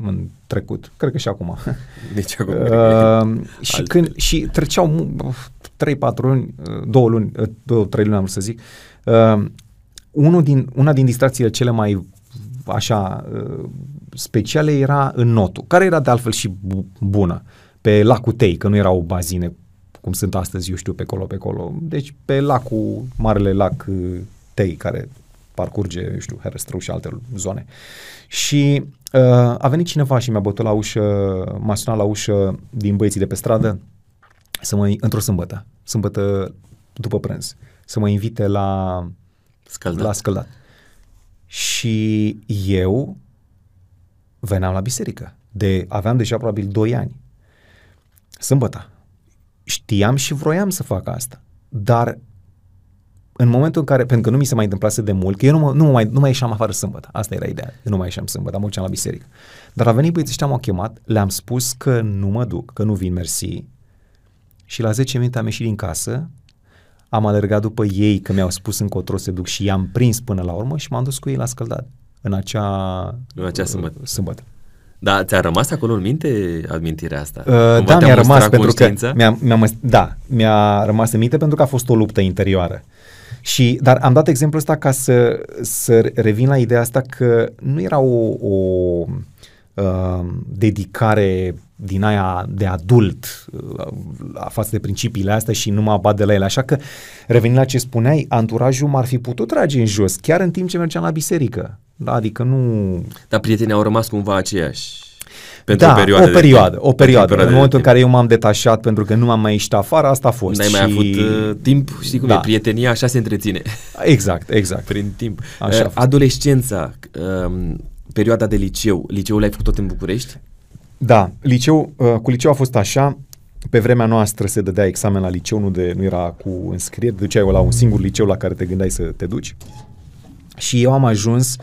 în trecut, cred că și acum. Nici acum. Uh, și, Altfel. când, și treceau mu- 3-4 luni, uh, două luni, 2-3 luni am vrut să zic, uh, unul din, una din distracțiile cele mai așa uh, speciale era în notul, care era de altfel și bu- bună, pe lacul Tei, că nu erau bazine cum sunt astăzi, eu știu, pe acolo, pe acolo. Deci pe lacul, marele lac uh, Tei, care parcurge, eu știu, Herăstrău și alte zone. Și uh, a venit cineva și mi-a bătut la ușă, m-a sunat la ușă din băieții de pe stradă să mă, într-o sâmbătă, sâmbătă după prânz, să mă invite la, Scăldat. la scăldat. Și eu veneam la biserică. De, aveam deja probabil 2 ani. Sâmbătă. Știam și vroiam să fac asta. Dar în momentul în care, pentru că nu mi se mai întâmplase de mult, că eu nu, mă, nu, mă mai, nu mai ieșeam afară sâmbătă. Asta era ideea. Eu nu mai ieșeam sâmbătă, am mergeam la biserică. Dar a venit băieții ăștia, m-au chemat, le-am spus că nu mă duc, că nu vin, mersi. Și la 10 minute am ieșit din casă, am alergat după ei că mi-au spus încotro se duc și i-am prins până la urmă și m-am dus cu ei la scăldat în acea, În acea sâmbătă. sâmbătă. Da, ți-a rămas acolo în minte amintirea asta? Uh, Cumva da, te-a mi-a mustrat rămas pentru că conștiința? mi-a, mi-a, da, mi-a rămas în minte pentru că a fost o luptă interioară. Și, dar am dat exemplul ăsta ca să, să revin la ideea asta că nu era o, o uh, dedicare din aia de adult uh, la față de principiile astea și nu mă abat de la ele. Așa că, revenind la ce spuneai, anturajul m-ar fi putut trage în jos, chiar în timp ce mergeam la biserică. Da, adică nu... Dar prietenii au rămas cumva aceiași. Pentru da, o perioadă. o perioadă, de timp. o perioadă. Pentru o În momentul în de care eu m-am detașat pentru că nu m-am mai ieșit afară, asta a timp. fost. N-ai mai și... avut uh, timp, știi cum Da. e, prietenia așa se întreține, Exact, exact. prin timp. Așa a Uh, fost. Adolescența, um, perioada de liceu, liceul l-ai făcut tot în București? Da, liceu, uh, cu liceu a fost așa, pe vremea noastră se dădea examen la liceu, nu, de, nu era cu înscriere, te duceai la un singur liceu la care te gândeai să te duci. Și eu am ajuns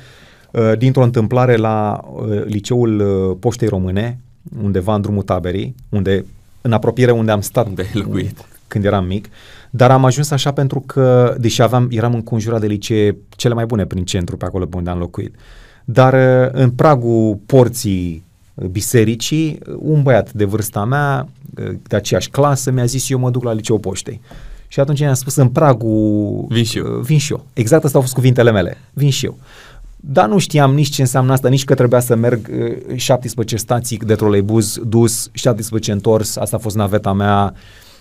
uh, dintr-o întâmplare la uh, liceul uh, Poștei Române, undeva în drumul taberii, unde, în apropiere unde am stat Unde ai locuit. când eram mic, dar am ajuns așa pentru că, deși aveam, eram înconjurat de licee cele mai bune prin centru, pe acolo pe unde am locuit, dar uh, în pragul porții uh, bisericii, uh, un băiat de vârsta mea, uh, de aceeași clasă, mi-a zis eu mă duc la liceul poștei. Și atunci i-am spus în pragul... Vin și eu. uh, Vin și eu. Exact astea au fost cuvintele mele. Vin și eu. Dar nu știam nici ce înseamnă asta, nici că trebuia să merg uh, 17 stații de troleibuz dus, 17 întors, asta a fost naveta mea,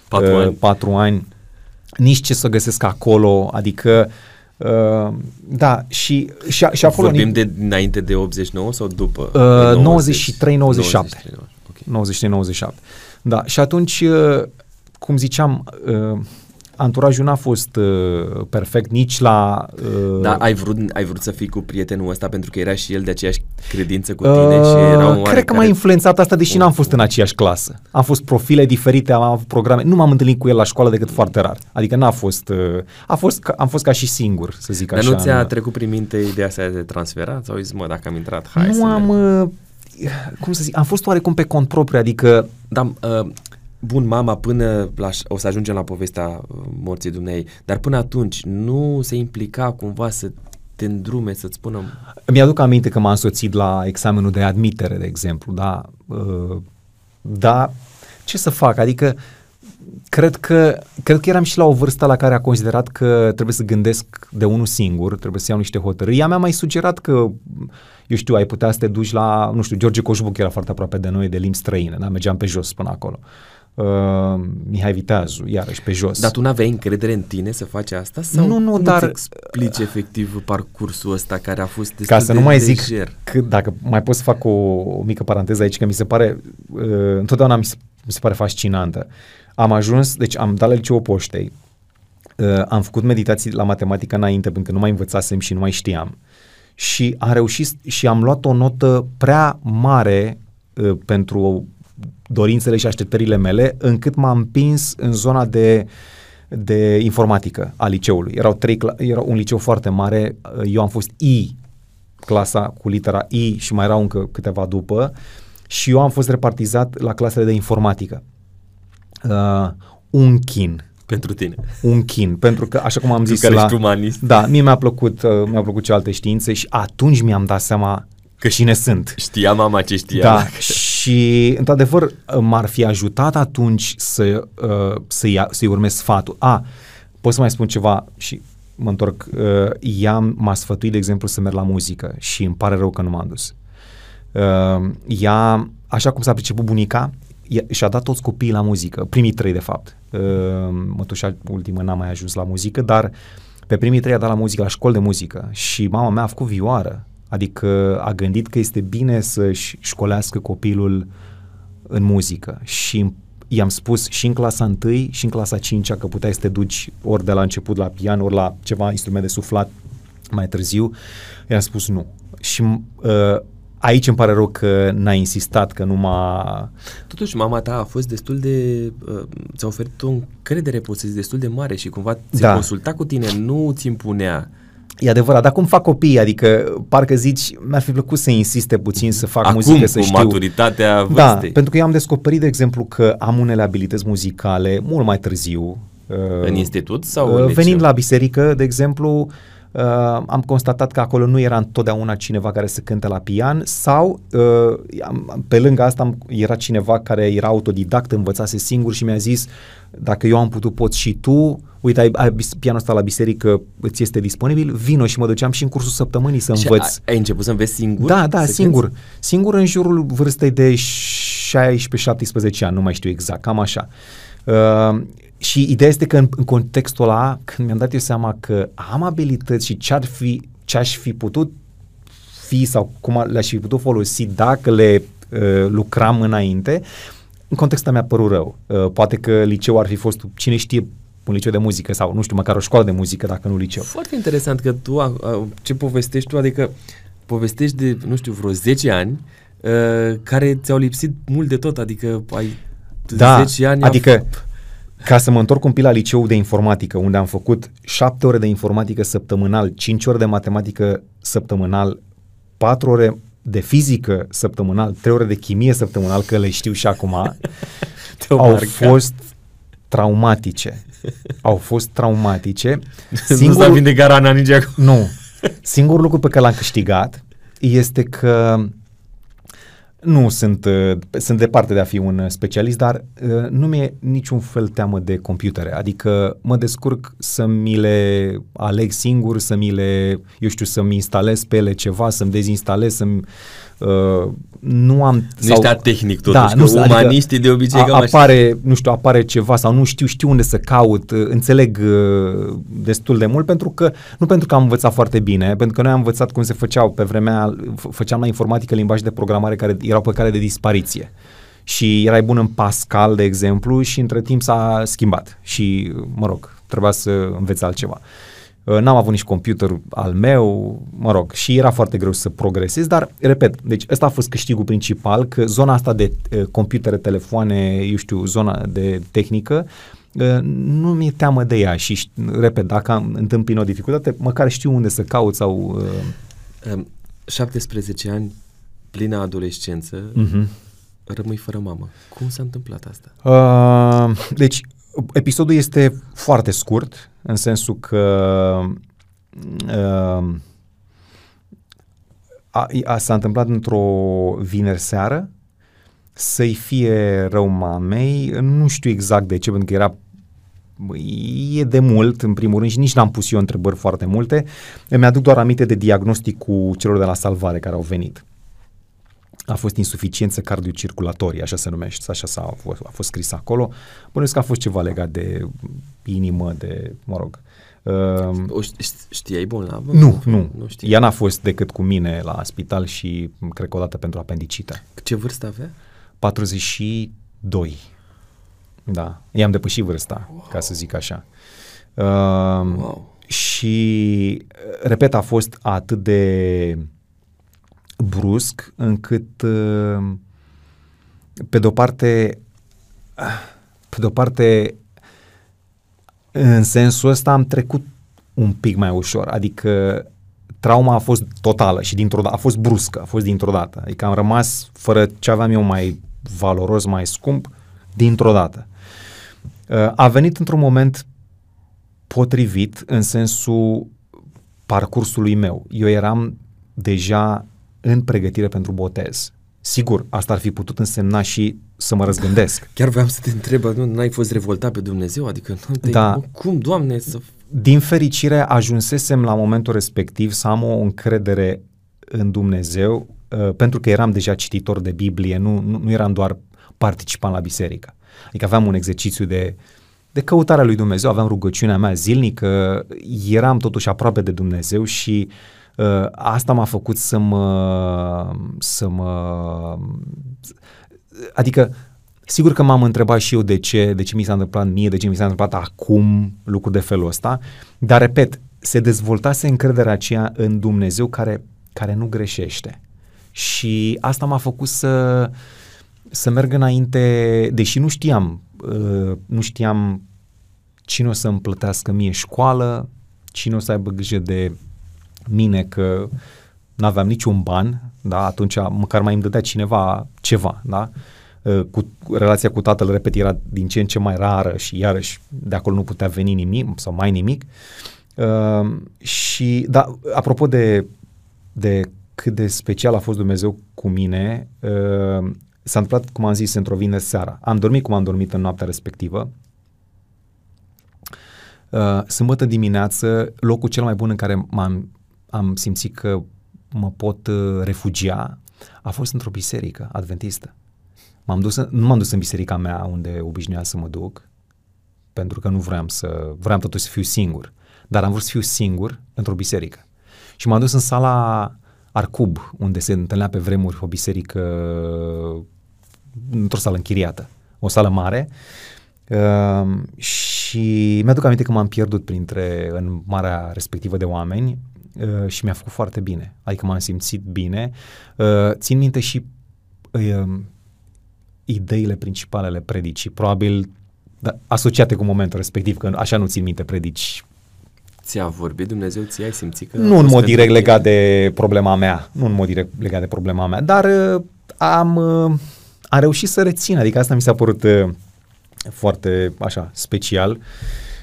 Patru uh, ani. patru ani, nici ce să găsesc acolo, adică uh, da, și, și, și acolo Vorbim ni- de înainte de 89 sau după? Uh, De 93, 97. 93, ok. 93-97. Da, și atunci, uh, cum ziceam, uh, anturajul n-a fost uh, perfect nici la... Uh, Da, ai vrut, ai vrut să fii cu prietenul ăsta pentru că era și el de aceeași credință cu tine și era un Uh, Cred că m-a influențat asta, deși n-am fost în aceeași clasă. Am fost profile diferite, am avut programe. Nu m-am întâlnit cu el la școală decât foarte rar. Adică n-a fost... uh, A fost ca, am fost ca și singur, să zic Dar așa. nu ți-a în- trecut prin minte ideea asta de transferat? Sau ai zis, mă, dacă am intrat, hai Nu să am... merg. uh, Cum să zic? Am fost oarecum pe cont propriu, adică... Da, uh, bun, mama, până la, o să ajungem la povestea uh, morții dumnei, dar până atunci nu se implica cumva să te îndrume, să-ți spună... Mi-aduc aminte că m-a însoțit la examenul de admitere, de exemplu, da? Uh, Da, ce să fac? Adică cred că, cred că eram și la o vârstă la care a considerat că trebuie să gândesc de unul singur, trebuie să iau niște hotărâri. Ea mi-a mai sugerat că, eu știu, ai putea să te duci la, nu știu, George Coșbuc era foarte aproape de noi, de limbi străine, da? mergeam pe jos până acolo. Uh, Mihai Viteazu, iarăși pe jos. Dar tu n-aveai încredere în tine să faci asta? Sau Nu, nu, cum dar- îți explici efectiv parcursul ăsta care a fost destul Ca să de nu mai zic lejer? că, dacă mai pot să fac o, o mică paranteză aici, că mi se pare, uh, întotdeauna mi se, mi se pare fascinantă. Am ajuns, deci am dat la liceul poștei, uh, am făcut meditații la matematică înainte, pentru că nu mai învățasem și nu mai știam. Și am reușit și am luat o notă prea mare uh, pentru dorințele și așteptările mele, încât m-am împins în zona de de informatică a liceului. Erau trei, cla- era un liceu foarte mare, uh, eu am fost I, clasa cu litera I și mai erau încă câteva după și eu am fost repartizat la clasele de informatică. Uh, un chin, Pentru tine. un chin, pentru că, așa cum am Tu zis care la... ești umanist. Da, mie mi-a plăcut, uh, mi-a plăcut celelalte științe și atunci mi-am dat seama că cine sunt. Știa mama ce știa. Da, și într-adevăr m-ar fi ajutat atunci să, uh, să-i, să-i urmez sfatul. A, pot să mai spun ceva și mă întorc. Uh, ea m-a sfătuit, de exemplu, să merg la muzică și îmi pare rău că nu m-am dus. Uh, ea, așa cum s-a priceput bunica, ea, și-a dat toți copiii la muzică, primii trei de fapt. Uh, mătușa ultimă n-a mai ajuns la muzică, dar pe primii trei a dat la muzică, la școli de muzică și mama mea a făcut vioară, adică a gândit că este bine să-și școlească copilul în muzică și i-am spus și în clasa 1 și în clasa 5 că puteai să te duci ori de la început la pian, ori la ceva instrument de suflat mai târziu, i-am spus nu. Și uh, aici îmi pare rău că n-a insistat, că nu m-a... Totuși, mama ta a fost destul de... Uh, ți-a oferit o încredere, poți să zici, destul de mare și cumva ți-a Da. consultat cu tine, nu ți impunea. E adevărat, dar cum fac copiii? Adică parcă zici, mi-ar fi plăcut să insiste puțin să fac Acum, muzică, să cu știu. maturitatea Da, vârstei. pentru că eu am descoperit, de exemplu, că am unele abilități muzicale mult mai târziu. uh, În institut sau în uh, liceu? Venind la biserică, de exemplu, uh, am constatat că acolo nu era întotdeauna cineva care să cânte la pian sau uh, am- pe lângă asta am, era cineva care era autodidact, învățase singur și mi-a zis dacă eu am putut, poți și tu, uite, ai, ai bis- pianul ăsta la biserică, îți este disponibil, vino și mă duceam și în cursul săptămânii să Și învăț. a- ai început să înveți singur? Da, da, să singur. cânti? Singur în jurul vârstei de 16-17 ani, nu mai știu exact, cam așa. Uh, și ideea este că în, în contextul ăla, când mi-am dat eu seama că am abilități și ce-ar fi, ce-aș fi putut fi sau cum a- le-aș fi putut folosi dacă le uh, lucram înainte, în contextul mi-a părut rău. Uh, poate că liceul ar fi fost, cine știe, un liceu de muzică sau, nu știu, măcar o școală de muzică, dacă nu liceu. Foarte interesant că tu, a, a, ce povestești tu, adică povestești de, nu știu, vreo 10 ani uh, care ți-au lipsit mult de tot, adică ai Da, 10 ani adică ca să mă întorc un pic la liceu de informatică, unde am făcut 7 ore de informatică săptămânal, 5 ore de matematică săptămânal, 4 ore de fizică săptămânal, 3 ore de chimie săptămânal, că le știu și acum, te-au au marcat. fost traumatice. Au fost traumatice. nu s-a vindecat rana nici acum. Nu. Singurul lucru pe care l-am câștigat este că nu sunt, uh, sunt departe de a fi un specialist, dar uh, nu mi-e niciun fel teamă de computere. Adică mă descurc să mi le aleg singur, să mi le, eu știu, să-mi instalez pe ele ceva, să-mi dezinstalez, să-mi... Uh, nu am... Nu ești tehnic totuși, Da, că nu, adică umaniștii de obicei a, cam așa. apare, nu știu, apare ceva sau nu știu, știu unde să caut, uh, înțeleg uh, destul de mult pentru că, nu pentru că am învățat foarte bine, pentru că noi am învățat cum se făceau pe vremea, f- făceam la informatică limbaje de programare care erau pe cale de dispariție. Și erai bun în Pascal, de exemplu, și între timp s-a schimbat și, mă rog, trebuia să înveți altceva. Uh, N-am avut nici computer al meu, mă rog, și era foarte greu să progresez, dar, repet, deci ăsta a fost câștigul principal, că zona asta de uh, computere, telefoane, eu știu, zona de tehnică, uh, nu mi-e teamă de ea și, ș- repet, dacă am întâmpin o dificultate, măcar știu unde să caut sau... Uh, Um, 17 ani, plină adolescență, uh-huh. rămâi fără mamă. Cum s-a întâmplat asta? Uh, deci, episodul este foarte scurt, în sensul că uh, a, a, s-a întâmplat într-o vineri seară, să-i fie rău mamei, nu știu exact de ce, pentru că era e de mult, în primul rând, și nici n-am pus eu întrebări foarte multe. Îmi aduc doar aminte de diagnostic cu celor de la salvare care au venit. A fost insuficiență cardiocirculatorie, așa se numește, așa s-a, a, fost, a fost scris acolo. Bănuiesc că a fost ceva legat de inimă, de, mă rog, Uh, o știai bolnavă? Nu, nu. nu știi. Ea n-a fost decât cu mine la spital și cred că o dată pentru apendicită. Ce vârstă avea? 42. Da, i-am depășit vârsta, wow. ca să zic așa. Uh, wow. Și, repet, a fost atât de brusc încât, uh, pe de-o parte, pe de-o parte, în sensul ăsta am trecut un pic mai ușor, adică trauma a fost totală și dintr-o dată, a fost bruscă, a fost dintr-o dată. Adică am rămas fără ce aveam eu mai valoros, mai scump, dintr-o dată. Uh, a venit într-un moment potrivit în sensul parcursului meu. Eu eram deja în pregătire pentru botez. Sigur, asta ar fi putut însemna și să mă răzgândesc. Chiar vreau să te întreb, nu ai fost revoltat pe Dumnezeu? Adică, nu te da. cum, Doamne, să... Din fericire, ajunsesem la momentul respectiv să am o încredere în Dumnezeu, uh, pentru că eram deja cititor de Biblie, nu, nu, nu eram doar participant la biserică. Adică aveam un exercițiu de, de căutarea lui Dumnezeu, aveam rugăciunea mea zilnică, eram totuși aproape de Dumnezeu și uh, asta m-a făcut să mă, să mă... Adică, sigur că m-am întrebat și eu de ce, de ce mi s-a întâmplat mie, de ce mi s-a întâmplat acum lucruri de felul ăsta, dar repet, se dezvoltase încrederea aceea în Dumnezeu care, care nu greșește. Și asta m-a făcut să, uh, să merg înainte, deși nu știam, uh, nu știam cine o să îmi plătească mie școală, cine o să aibă grijă de mine că nu aveam niciun ban, da, atunci măcar mai îmi dădea cineva ceva, da, uh, cu relația cu tatăl, repet, era din ce în ce mai rară și iarăși de acolo nu putea veni nimic sau mai nimic. Uh, și, da, apropo de, de cât de special a fost Dumnezeu cu mine, uh, S-a întâmplat, cum am zis, într-o vineri seara. Am dormit cum am dormit în noaptea respectivă. Uh, sâmbătă dimineață, locul cel mai bun în care m-am am simțit că mă pot uh, refugia a fost într-o biserică adventistă. M-am dus, nu m-am dus în biserica mea unde obișnuia să mă duc, pentru că nu vreau să, vreau totuși să fiu singur, dar am vrut să fiu singur într-o biserică. Și m-am dus în sala Arcub, unde se întâlnea pe vremuri o biserică într-o sală închiriată, o sală mare. Uh, și mi-aduc aminte că m-am pierdut printre, în marea respectivă de oameni uh, și mi-a făcut foarte bine. Adică m-am simțit bine. Uh, țin minte și uh, ideile principale ale predicii, probabil da, asociate cu momentul respectiv, că așa nu țin minte predici. Ți-a vorbit Dumnezeu, ți-ai simțit că... Nu în mod direct legat de problema mea, nu în mod direct legat de problema mea, dar uh, am, uh, am reușit să rețin, adică asta mi s-a părut uh, foarte așa special.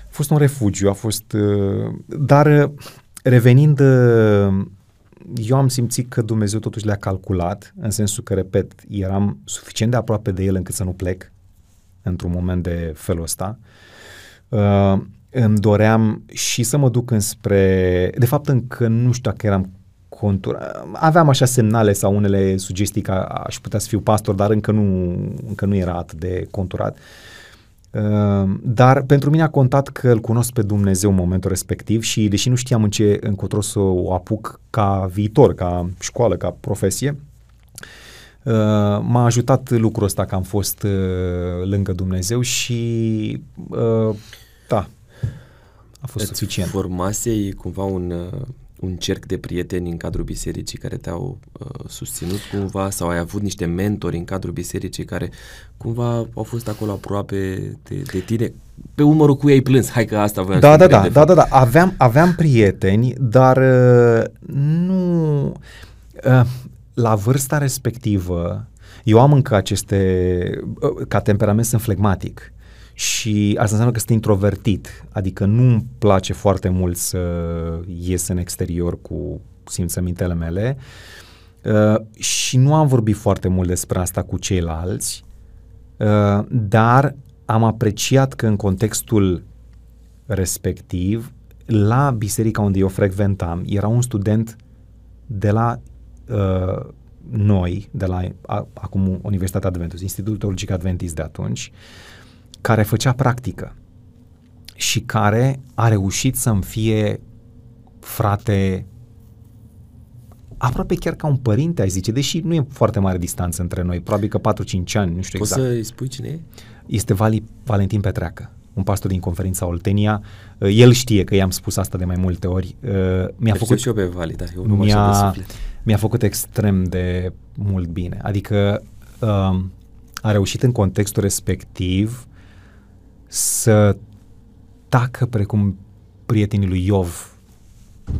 A fost un refugiu, a fost... Uh, dar uh, revenind, uh, eu am simțit că Dumnezeu totuși le-a calculat, în sensul că, repet, eram suficient de aproape de El încât să nu plec într-un moment de felul ăsta. Uh, îmi doream și să mă duc înspre... De fapt, încă nu știu dacă eram contur. Aveam așa semnale sau unele sugestii că aș putea să fiu pastor, dar încă nu, încă nu era atât de conturat. Uh, dar pentru mine a contat că îl cunosc pe Dumnezeu în momentul respectiv și deși nu știam în ce încotro să o apuc ca viitor, ca școală, ca profesie, uh, m-a ajutat lucrul ăsta că am fost uh, lângă Dumnezeu și da, a fost Îți suficient. Formasei cumva un, uh, un cerc de prieteni în cadrul bisericii care te-au uh, susținut cumva sau ai avut niște mentori în cadrul bisericii care cumva au fost acolo aproape de, de tine? Pe umărul cu ei plâns, hai că asta voiam da, să da, da, da, da, da, aveam, aveam prieteni, dar uh, nu... Uh, la vârsta respectivă, eu am încă aceste... Uh, ca temperament sunt flegmatic și asta înseamnă că sunt introvertit, adică nu îmi place foarte mult să ies în exterior cu simțămintele mele. Uh, și nu am vorbit foarte mult despre asta cu ceilalți, uh, dar am apreciat că în contextul respectiv, la biserica unde eu frecventam, era un student de la uh, noi, de la a, acum Universitatea Adventus, Institutul Teologic Adventist de atunci, care făcea practică și care a reușit să-mi fie frate aproape chiar ca un părinte, ai zice, deși nu e foarte mare distanță între noi, probabil că 4-5 ani, nu știu Poți exact. să-i spui cine e? Este Vali, Valentin Petreacă, un pastor din conferința Oltenia. Uh, El știe că i-am spus asta de mai multe ori. Uh, Mi-a Îl făcut, știu și eu pe Vali, da, eu nu mă mi-a, așa de suflet. mi-a făcut extrem de mult bine. Adică um, a reușit în contextul respectiv să tacă precum prietenii lui Iov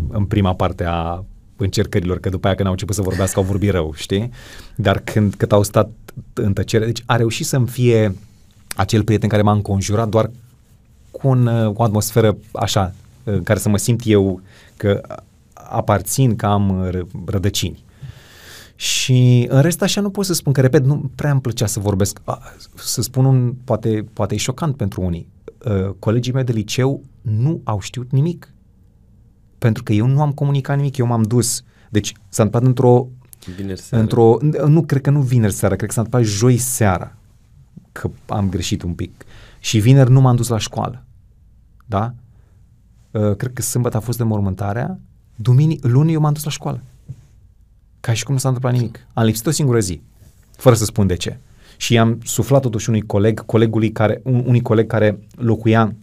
în prima parte a încercărilor, că după aia când au început să vorbească au vorbit rău, știi? Dar când cât au stat în tăcere, deci a reușit să-mi fie acel prieten care m-a înconjurat doar cu un, uh, o atmosferă așa, în care să mă simt eu că aparțin, că am uh, ră- rădăcini. Și în rest așa nu pot să spun că, repet, nu prea îmi plăcea să vorbesc. A, să spun un, poate, poate e șocant pentru unii. Uh, Colegii mei de liceu nu au știut nimic. Pentru că eu nu am comunicat nimic, eu m-am dus. Deci s-a întâmplat într-o Vineri seara. într-o, nu, cred că nu vineri seara, cred că s-a întâmplat joi seara, că am greșit un pic. Și vineri nu m-am dus la școală. Da? Uh, cred că sâmbătă a fost de mormântarea, dumini, luni eu m-am dus la școală. Ca și cum nu s-a întâmplat nimic. Am lipsit o singură zi, fără să spun de ce. Și am suflat totuși unui coleg, colegului care, un, unui coleg care locuia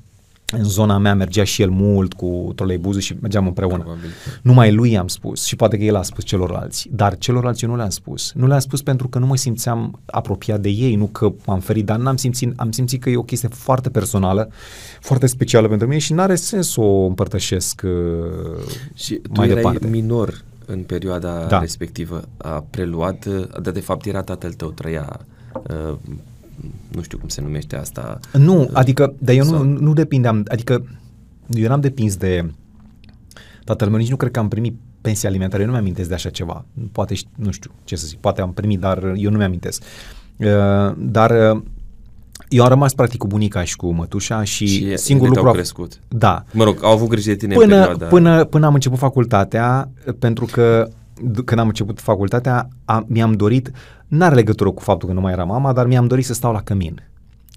în zona mea, mergea și el mult cu troleibuzul și mergeam împreună. Probabil. Numai lui i-am spus și poate că el a spus celorlalți, dar celorlalți eu nu le-am spus. Nu le-am spus pentru că nu mă simțeam apropiat de ei, nu că m-am ferit, dar n-am simțit, am simțit că e o chestie foarte personală, foarte specială pentru mine și n-are sens să o împărtășesc uh, Și tu mai erai departe. minor în perioada Da. respectivă. A preluat, uh, dar de fapt era tatăl tău, trăia, uh, nu știu cum se numește asta. Nu, adică, dar eu nu, Sau- nu depindeam, adică eu n-am depins de tatăl meu, nici nu cred că am primit pensie alimentară, eu nu mi-amintesc de așa ceva. Poate, ș- nu știu ce să zic, poate am primit, dar eu nu mi-amintesc. Uh, dar uh, eu am rămas practic cu bunica și cu mătușa și, Și singurul ele lucru... te-au a- crescut. Da, Mă rog, au avut grijă de tine în până, perioada... până, până am început facultatea, pentru că d- când am început facultatea, am, mi-am dorit, n-are legătură cu faptul că nu mai era mama, dar mi-am dorit să stau la cămin.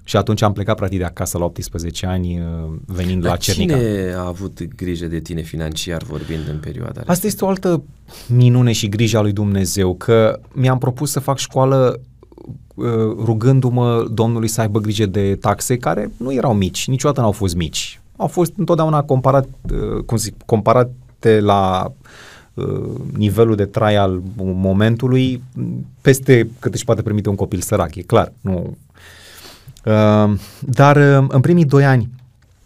Și atunci am plecat practic de acasă la 18 ani, uh, venind Dar la Cernica. cine a avut grijă de tine financiar vorbind în perioada Asta este o altă minune și grijă a lui Dumnezeu, că mi-am propus să fac școală uh, rugându-mă Domnului să aibă grijă de taxe care nu erau mici, niciodată n-au fost mici. Au fost întotdeauna comparat, uh, cum zic, comparate la uh, nivelul de trai al momentului m, peste cât își poate permite un copil sărac, e clar. Nu. Uh, dar uh, în primii doi ani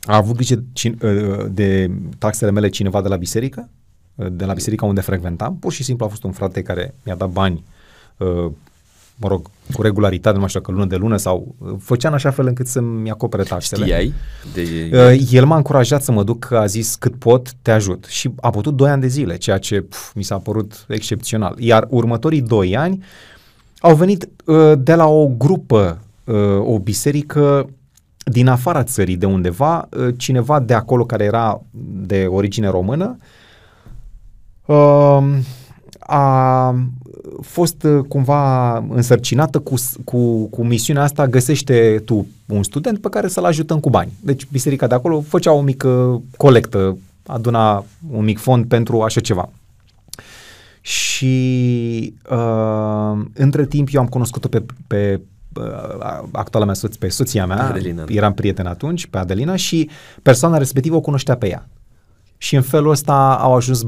a avut grijă cin- uh, de taxele mele cineva de la biserică, uh, de la biserica unde frecventam. Pur și simplu a fost un frate care mi-a dat bani, uh, mă rog, cu regularitate, nu mai știu dacă lună de lună sau uh, făcea în așa fel încât să-mi acopere taxele. Știai? De... Uh, El m-a încurajat să mă duc, a zis cât pot, te ajut. Și a putut 2 ani de zile, ceea ce pf, mi s-a părut excepțional. Iar următorii 2 ani au venit uh, de la o grupă, uh, o biserică din afara țării, de undeva, uh, cineva de acolo care era de origine română, uh, a fost uh, cumva însărcinată cu, s- cu, cu misiunea asta, găsește tu un student pe care să-l ajutăm cu bani. Deci biserica de acolo făcea o mică colectă, aduna un mic fond pentru așa ceva. Și uh, între timp eu am cunoscut-o pe, pe uh, actuala mea soț, pe soția mea, Adelina, da. eram prieten atunci, pe Adelina și persoana respectivă o cunoștea pe ea. Și în felul ăsta au ajuns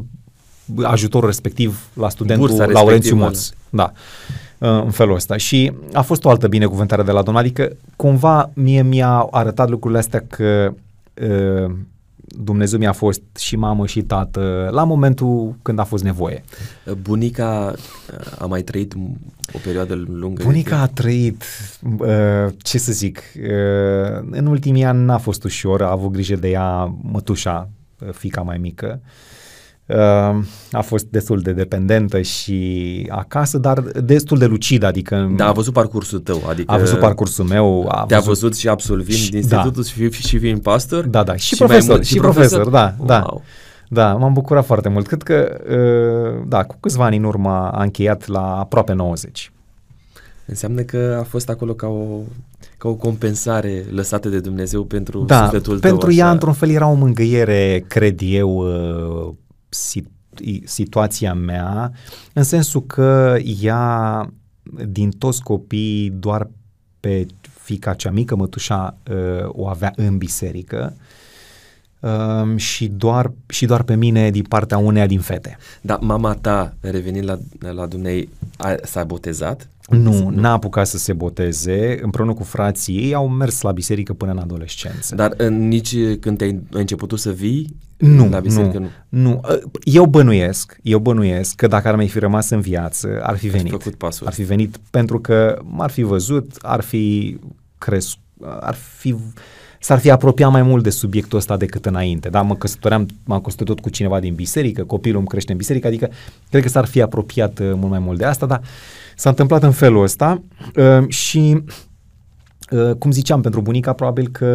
ajutorul respectiv la studentul Bursa Laurențiu respectivă, Moț. Da. Uh, În felul ăsta. Și a fost o altă binecuvântare de la Domnul. Adică cumva mie mi-a arătat lucrurile astea că uh, Dumnezeu mi-a fost și mamă și tată la momentul când a fost nevoie. Bunica uh, a mai trăit o perioadă lungă. de Bunica timp? a trăit, uh, ce să zic, uh, în ultimii ani n-a fost ușor, a avut grijă de ea mătușa, uh, fica mai mică. Uh, a fost destul de dependentă și acasă, dar destul de lucidă, adică... Da, a văzut parcursul tău, adică... A văzut parcursul meu. A te-a văzut, văzut și absolvind și, din da. institutul și, și fiind pastor? Da, da, și, și profesor, mult, și, și profesor, profesor, da, da. wow. da. Da, m-am bucurat foarte mult. Cred că, uh, da, cu câțiva ani în urmă a încheiat la aproape 90. Înseamnă că a fost acolo ca o, ca o compensare lăsată de Dumnezeu pentru da, sufletul tău. pentru ea, într-un fel, era o mângâiere, cred eu, uh, situația mea, în sensul că ea, din toți copiii, doar pe fica cea mică, mătușa, uh, o avea în biserică um, și, doar, și doar pe mine din partea uneia din fete. Da, mama ta, revenind la, la Dumnezei, a, s-a botezat? Nu, n-a apucat să se boteze. Împreună cu frații ei au mers la biserică până în adolescență. Dar în, nici când te-ai ai început să vii nu, la biserică? Nu, nu. nu. Eu bănuiesc, eu bănuiesc că dacă ar mai fi rămas în viață, ar fi venit. făcut pasul. Ar fi venit pentru că m-ar fi văzut, ar fi crescut, ar fi s-ar fi apropiat mai mult de subiectul ăsta decât înainte. Da, mă căsătoream, m-am căsătorit cu cineva din biserică, copilul îmi crește în biserică, adică cred că s-ar fi apropiat uh, mult mai mult de asta, dar s-a întâmplat în felul ăsta uh, și uh, cum ziceam, pentru bunica probabil că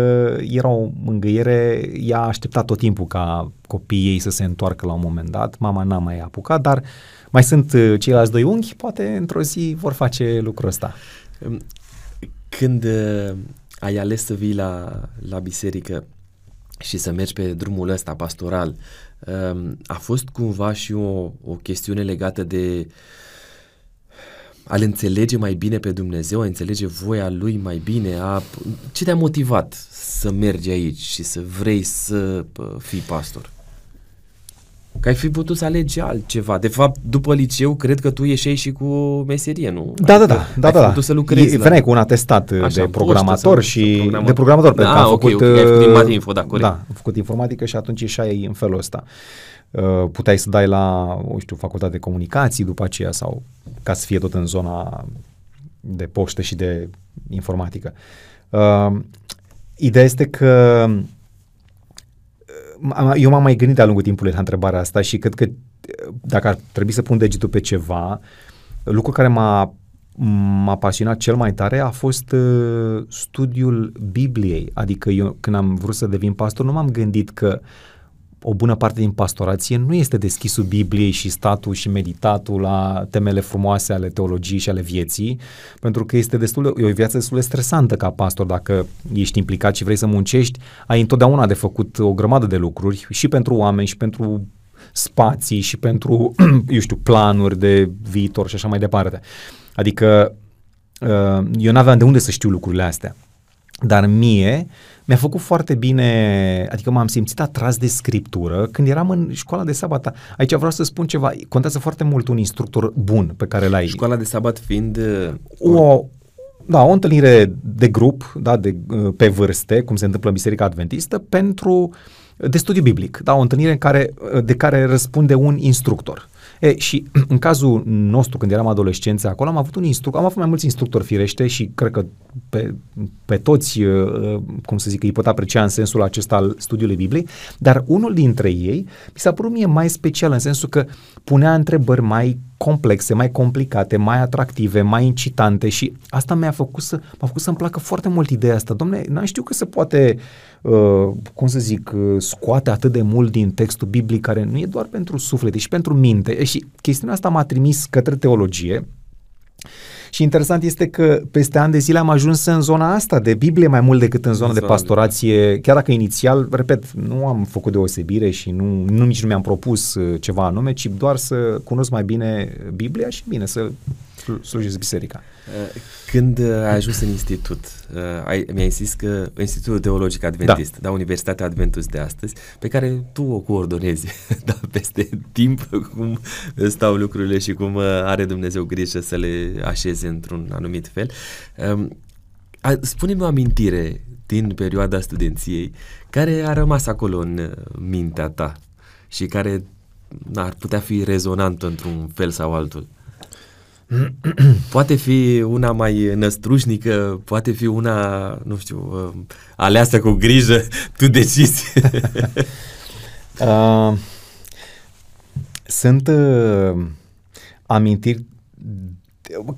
era o mângâiere, ea a așteptat tot timpul ca copiii ei să se întoarcă la un moment dat, mama n-a mai apucat, dar mai sunt uh, ceilalți doi unghi, poate într-o zi vor face lucrul ăsta. Um, când uh, ai ales să vii la, la biserică și să mergi pe drumul ăsta pastoral, um, a fost cumva și o, o chestiune legată de a-L înțelege mai bine pe Dumnezeu, a înțelege voia Lui mai bine, a... ce te-a motivat să mergi aici și să vrei să fii pastor? Că ai fi putut să alegi altceva. De fapt, după liceu, cred că tu ieșeai și cu meserie, nu? Da, da, da. da, da, da. să lucrezi. Veneai la... cu un atestat Așa, de programator și programator. de programator, da, pentru că am okay, făcut... Okay. Ai făcut info, da, corect. Da, am făcut informatică și atunci ieșai în felul ăsta. Uh, puteai să dai la, o știu, facultate de comunicații după aceea sau ca să fie tot în zona de poștă și de informatică. Uh, ideea este că eu m-am mai gândit de-a lungul timpului la întrebarea asta și cred că dacă ar trebui să pun degetul pe ceva, lucrul care m-a m-a pasionat cel mai tare a fost uh, studiul Bibliei. Adică eu când am vrut să devin pastor nu m-am gândit că o bună parte din pastorație nu este deschisul Bibliei și statul și meditatul la temele frumoase ale teologiei și ale vieții, pentru că este destul de, e o viață destul de stresantă ca pastor dacă ești implicat și vrei să muncești, ai întotdeauna de făcut o grămadă de lucruri și pentru oameni și pentru spații și pentru, eu știu, planuri de viitor și așa mai departe. Adică uh, eu n-aveam de unde să știu lucrurile astea. Dar mie mi-a făcut foarte bine, adică m-am simțit atras de scriptură când eram în școala de sabat. Aici vreau să spun ceva, contează foarte mult un instructor bun pe care l-ai. Școala de sabat fiind... O, da, o întâlnire de grup, da, de, pe vârste, cum se întâmplă în Biserica Adventistă, pentru de studiu biblic, da, o întâlnire în care, de care răspunde un instructor. E, și în cazul nostru, când eram adolescenți acolo, am avut un instructor, am avut mai mulți instructori firește și cred că pe, pe toți, uh, uh, cum să zic, îi pot aprecia în sensul acesta al studiului Bibliei, dar unul dintre ei mi s-a părut mie mai special în sensul că punea întrebări mai complexe, mai complicate, mai atractive, mai incitante și asta mi-a făcut să, m-a făcut să-mi placă foarte mult ideea asta. Domne, n-am știut că se poate, uh, cum să zic, uh, scoate atât de mult din textul biblic care nu e doar pentru suflete și pentru minte. E, și chestiunea asta m-a trimis către teologie și interesant este că peste ani de zile am ajuns în zona asta de Biblie mai mult decât în zona de pastorație, chiar dacă inițial, repet, nu am făcut deosebire și nu, nu nici nu mi-am propus uh, ceva anume, ci doar să cunosc mai bine Biblia și bine să slujesc biserica. Uh, când ai ajuns în institut, uh, ai, mi-ai zis că Institutul Teologic Adventist, da. da, Universitatea Adventus de astăzi, pe care tu o coordonezi, da, peste timp, cum stau lucrurile și cum uh, are Dumnezeu grijă să le așeze într-un anumit fel. Um, spune-mi o amintire din perioada studenției care a rămas acolo în mintea ta și care ar putea fi rezonantă într-un fel sau altul. poate fi una mai năstrușnică, poate fi una, nu știu, uh, aleasă cu grijă, tu decizi. uh, sunt uh, amintiri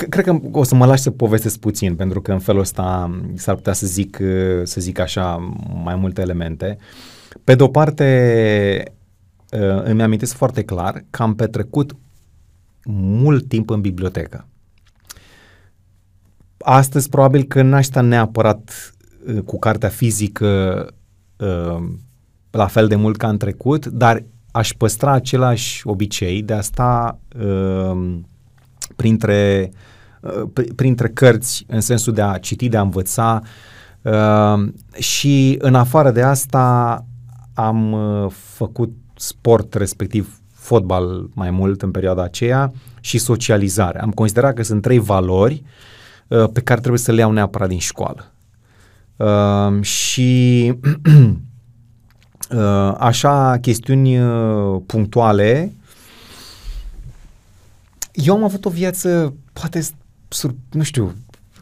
Cred că o să mă lași să povestesc puțin, pentru că în felul ăsta s-ar putea să zic, uh, să zic așa mai multe elemente. Pe de o parte, uh, îmi amintesc foarte clar că am petrecut mult timp în bibliotecă. Astăzi probabil că n-aș sta neapărat uh, cu cartea fizică la fel de mult ca în trecut, dar aș păstra același obicei de a sta uh, printre, uh, printre cărți în sensul de a citi, de a învăța uh, și în afară de asta am uh, făcut sport, respectiv fotbal mai mult în perioada aceea și socializare. Am considerat că sunt trei valori uh, pe care trebuie să le iau neapărat din școală. Uh, și Uh, așa chestiuni uh, punctuale. Eu am avut o viață, poate, sur, nu știu,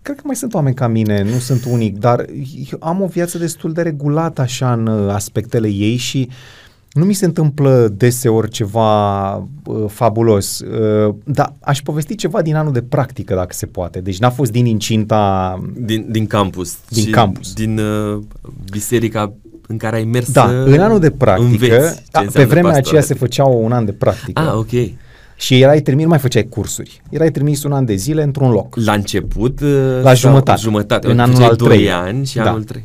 cred că mai sunt oameni ca mine, nu sunt unic, dar eu am o viață destul de regulată așa în uh, aspectele ei și nu mi se întâmplă deseori ceva uh, fabulos, uh, dar aș povesti ceva din anul de practică, dacă se poate. Deci n-a fost din incinta... Din, din campus. Din campus. Din uh, biserica în care ai mers Da, în anul de practică, da, pe vremea aceea se făceau un an de practică. Ah, ok. Și erai trimis, nu mai făceai cursuri. Erai trimis un an de zile într-un loc. La început? La jumătate. jumătate. În anul al treilea. ani și da. anul trei.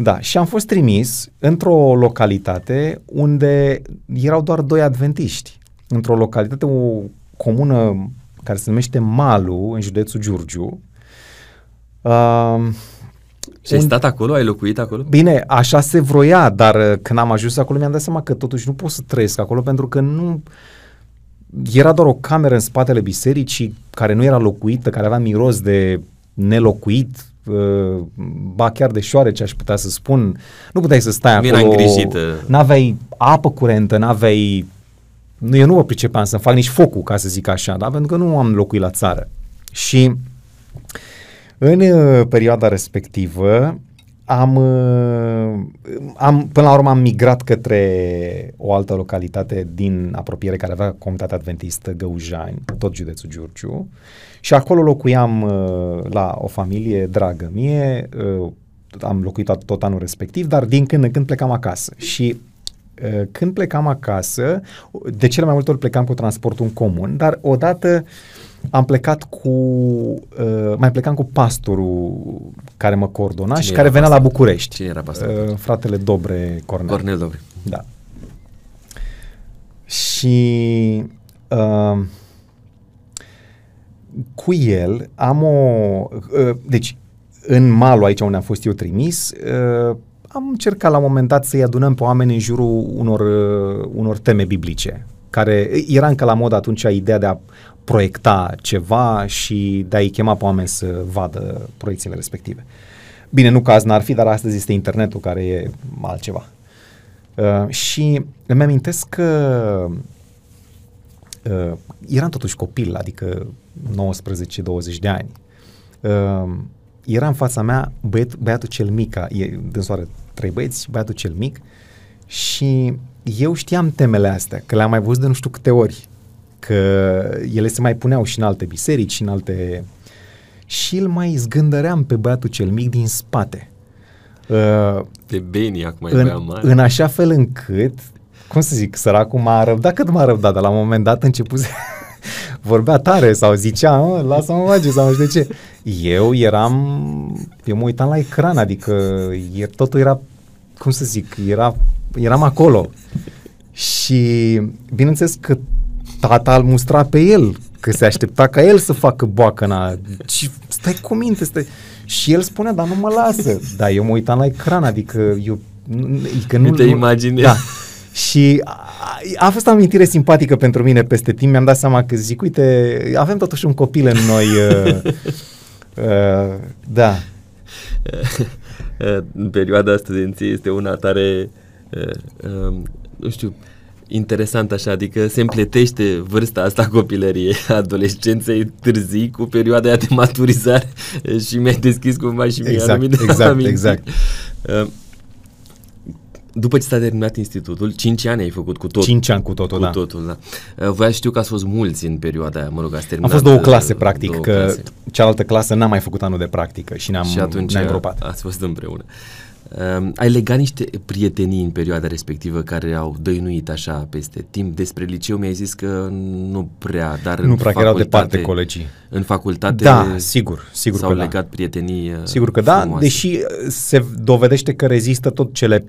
Da, și am fost trimis într-o localitate unde erau doar doi adventiști. Într-o localitate, o comună care se numește Malu, în județul Giurgiu. Uh, și ai stat acolo? Ai locuit acolo? Bine, așa se vroia, dar uh, când am ajuns acolo mi-am dat seama că totuși nu pot să trăiesc acolo pentru că nu... Era doar o cameră în spatele bisericii care nu era locuită, care avea miros de nelocuit, uh, ba chiar de ce aș putea să spun. Nu puteai să stai Bine acolo. îngrijită. N-aveai apă curentă, n-aveai... Nu, eu nu mă pricepeam să fac nici focul, ca să zic așa, da? pentru că nu am locuit la țară. Și în uh, perioada respectivă am, uh, am, până la urmă am migrat către o altă localitate din apropiere care avea comunitatea adventistă Găujani, tot județul Giurgiu și acolo locuiam uh, la o familie dragă mie, am locuit tot, tot anul respectiv, dar din când în când plecam acasă și când plecam acasă, de cele mai multe ori plecam cu transportul în comun, dar odată uh, am plecat cu, uh, mai plecam cu pastorul care mă coordona Cine și care venea pastor? la București. Cine era pastorul? Uh, fratele Dobre Cornel. Cornel Dobre. Da. Și uh, cu el am o... Uh, deci, în malul aici unde am fost eu trimis, uh, am încercat la un moment dat să-i adunăm pe oameni în jurul unor, uh, unor teme biblice care era încă la mod atunci ideea de a proiecta ceva și de a-i chema pe oameni să vadă proiecțiile respective. Bine, nu că azi n-ar fi, dar astăzi este internetul care e altceva. Uh, și îmi amintesc că uh, eram totuși copil, adică 19-20 de ani. Uh, era în fața mea băiat, băiatul cel mic, e, dânsoare trei băieți, băiatul cel mic și eu știam temele astea, că le-am mai văzut de nu știu câte ori că ele se mai puneau și în alte biserici și în alte... Și îl mai zgândăream pe băiatul cel mic din spate. Uh, de bine, acum în, mare. în așa fel încât, cum să zic, săracul m-a răbdat cât m-a răbdat, dar la un moment dat început vorbea tare sau zicea, lasă-mă face sau nu știu de ce. Eu eram, eu mă uitam la ecran, adică totul era, cum să zic, era, eram acolo. Și bineînțeles că tata îl mustra pe el, că se aștepta ca el să facă boacăna. Și stai cu minte, stai. Și el spunea, dar nu mă lasă. Da, eu mă uitam la ecran, adică eu... Adică nu, te imaginezi. Da. Și a, a fost o amintire simpatică pentru mine peste timp. Mi-am dat seama că zic, uite, avem totuși un copil în noi. Uh, uh, da. în perioada studenției este una tare, uh, uh, nu știu, interesant așa, adică se împletește vârsta asta copilăriei, adolescenței târzii cu perioada de maturizare și mi-ai deschis cumva și mi-ai exact, anumite exact, exact. Uh, După ce s-a terminat institutul, 5 ani ai făcut cu totul. 5 ani cu totul, cu da. totul, da. Uh, Voia știu că ați fost mulți în perioada aia, mă rog, ați Am terminat. fost două uh, clase, practic, două că clase. cealaltă clasă n-a mai făcut anul de practică și ne-am, și atunci ne-am gropat. ați fost împreună. Uh, ai legat niște prietenii în perioada respectivă care au dăinuit așa peste timp. Despre liceu mi-ai zis că nu prea, dar Nu în prea că erau facultate, departe colegii. În facultate Da, sigur, sigur s-au că da. legat prietenii uh, Sigur că da, frumoase. deși uh, se dovedește că rezistă tot cele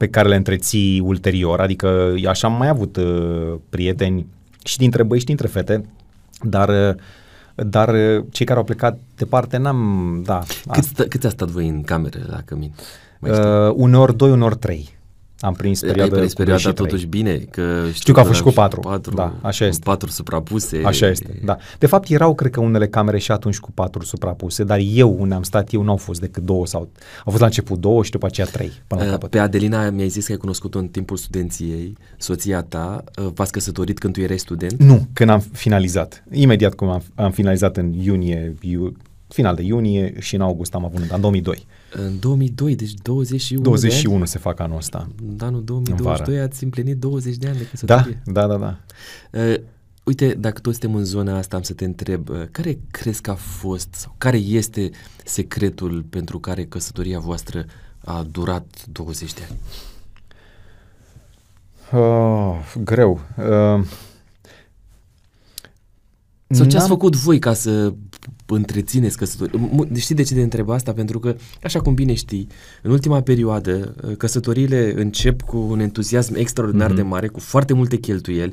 pe care le întreții ulterior, adică așa am mai avut uh, prieteni și dintre băieți și dintre fete, dar, uh, dar uh, cei care au plecat departe n-am, da, Cât, sta, cât a stat voi în cameră la cămin? Mai știi? uh, uneori doi, uneori trei. Am prins perioada, Ai prins cu doi perioada și trei. totuși bine, că știu, Știu că a fost și cu și patru. patru Da, așa este. Patru suprapuse. Așa este, da. De fapt, erau, cred că, unele camere și atunci cu patru suprapuse, dar eu, unde am stat eu, nu au fost decât două sau... Au fost la început două și după aceea trei, până la Uh, capăt. Pe Adelina mi-ai zis că ai cunoscut-o în timpul studenției, soția ta, uh, v-ați căsătorit când tu erai student? Nu, când am finalizat. Imediat cum am, am finalizat în iunie, iu, final de iunie și în august am avut, în 2002. În 2002, deci 21 21 de ani. se fac anul ăsta. În anul 2022 vară. ați împlinit 20 de ani de Da, căsătorie. da, da, da. Uh, uite, dacă toți suntem în zona asta, am să te întreb, uh, care crezi că a fost sau care este secretul pentru care căsătoria voastră a durat 20 de ani? Uh, greu. Uh, Sau ce ați n-am- făcut voi ca să întrețineți căsătoria? Mu- Știi de ce te întreb asta? Pentru că, așa cum bine știi, în ultima perioadă, uh, căsătoriile încep cu un entuziasm extraordinar Mhm. de mare, cu foarte multe cheltuieli,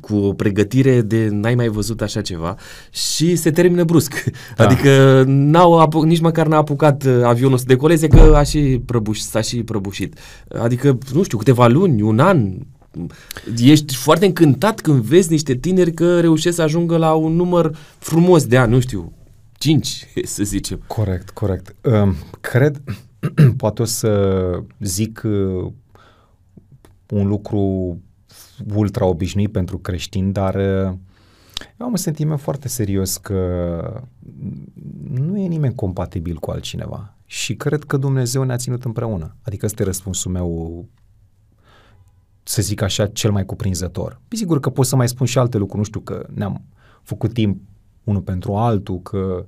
cu o pregătire de n-ai mai văzut așa ceva și se termină brusc. Da. Adică n-au apu- nici măcar n-a apucat uh, avionul să decoleze că a și prăbuș, s-a și prăbușit. Adică, nu știu, câteva luni, un an, ești foarte încântat când vezi niște tineri că reușesc să ajungă la un număr frumos de ani, nu știu, 5, să zicem. Corect, corect. Um, cred, poate o să zic uh, un lucru ultra obișnuit pentru creștini, dar uh, eu am un sentiment foarte serios că nu e nimeni compatibil cu altcineva. Și cred că Dumnezeu ne-a ținut împreună. Adică ăsta e răspunsul meu să zic așa, cel mai cuprinzător. Sigur că pot să mai spun și alte lucruri, nu știu, că ne-am făcut timp unul pentru altul, că...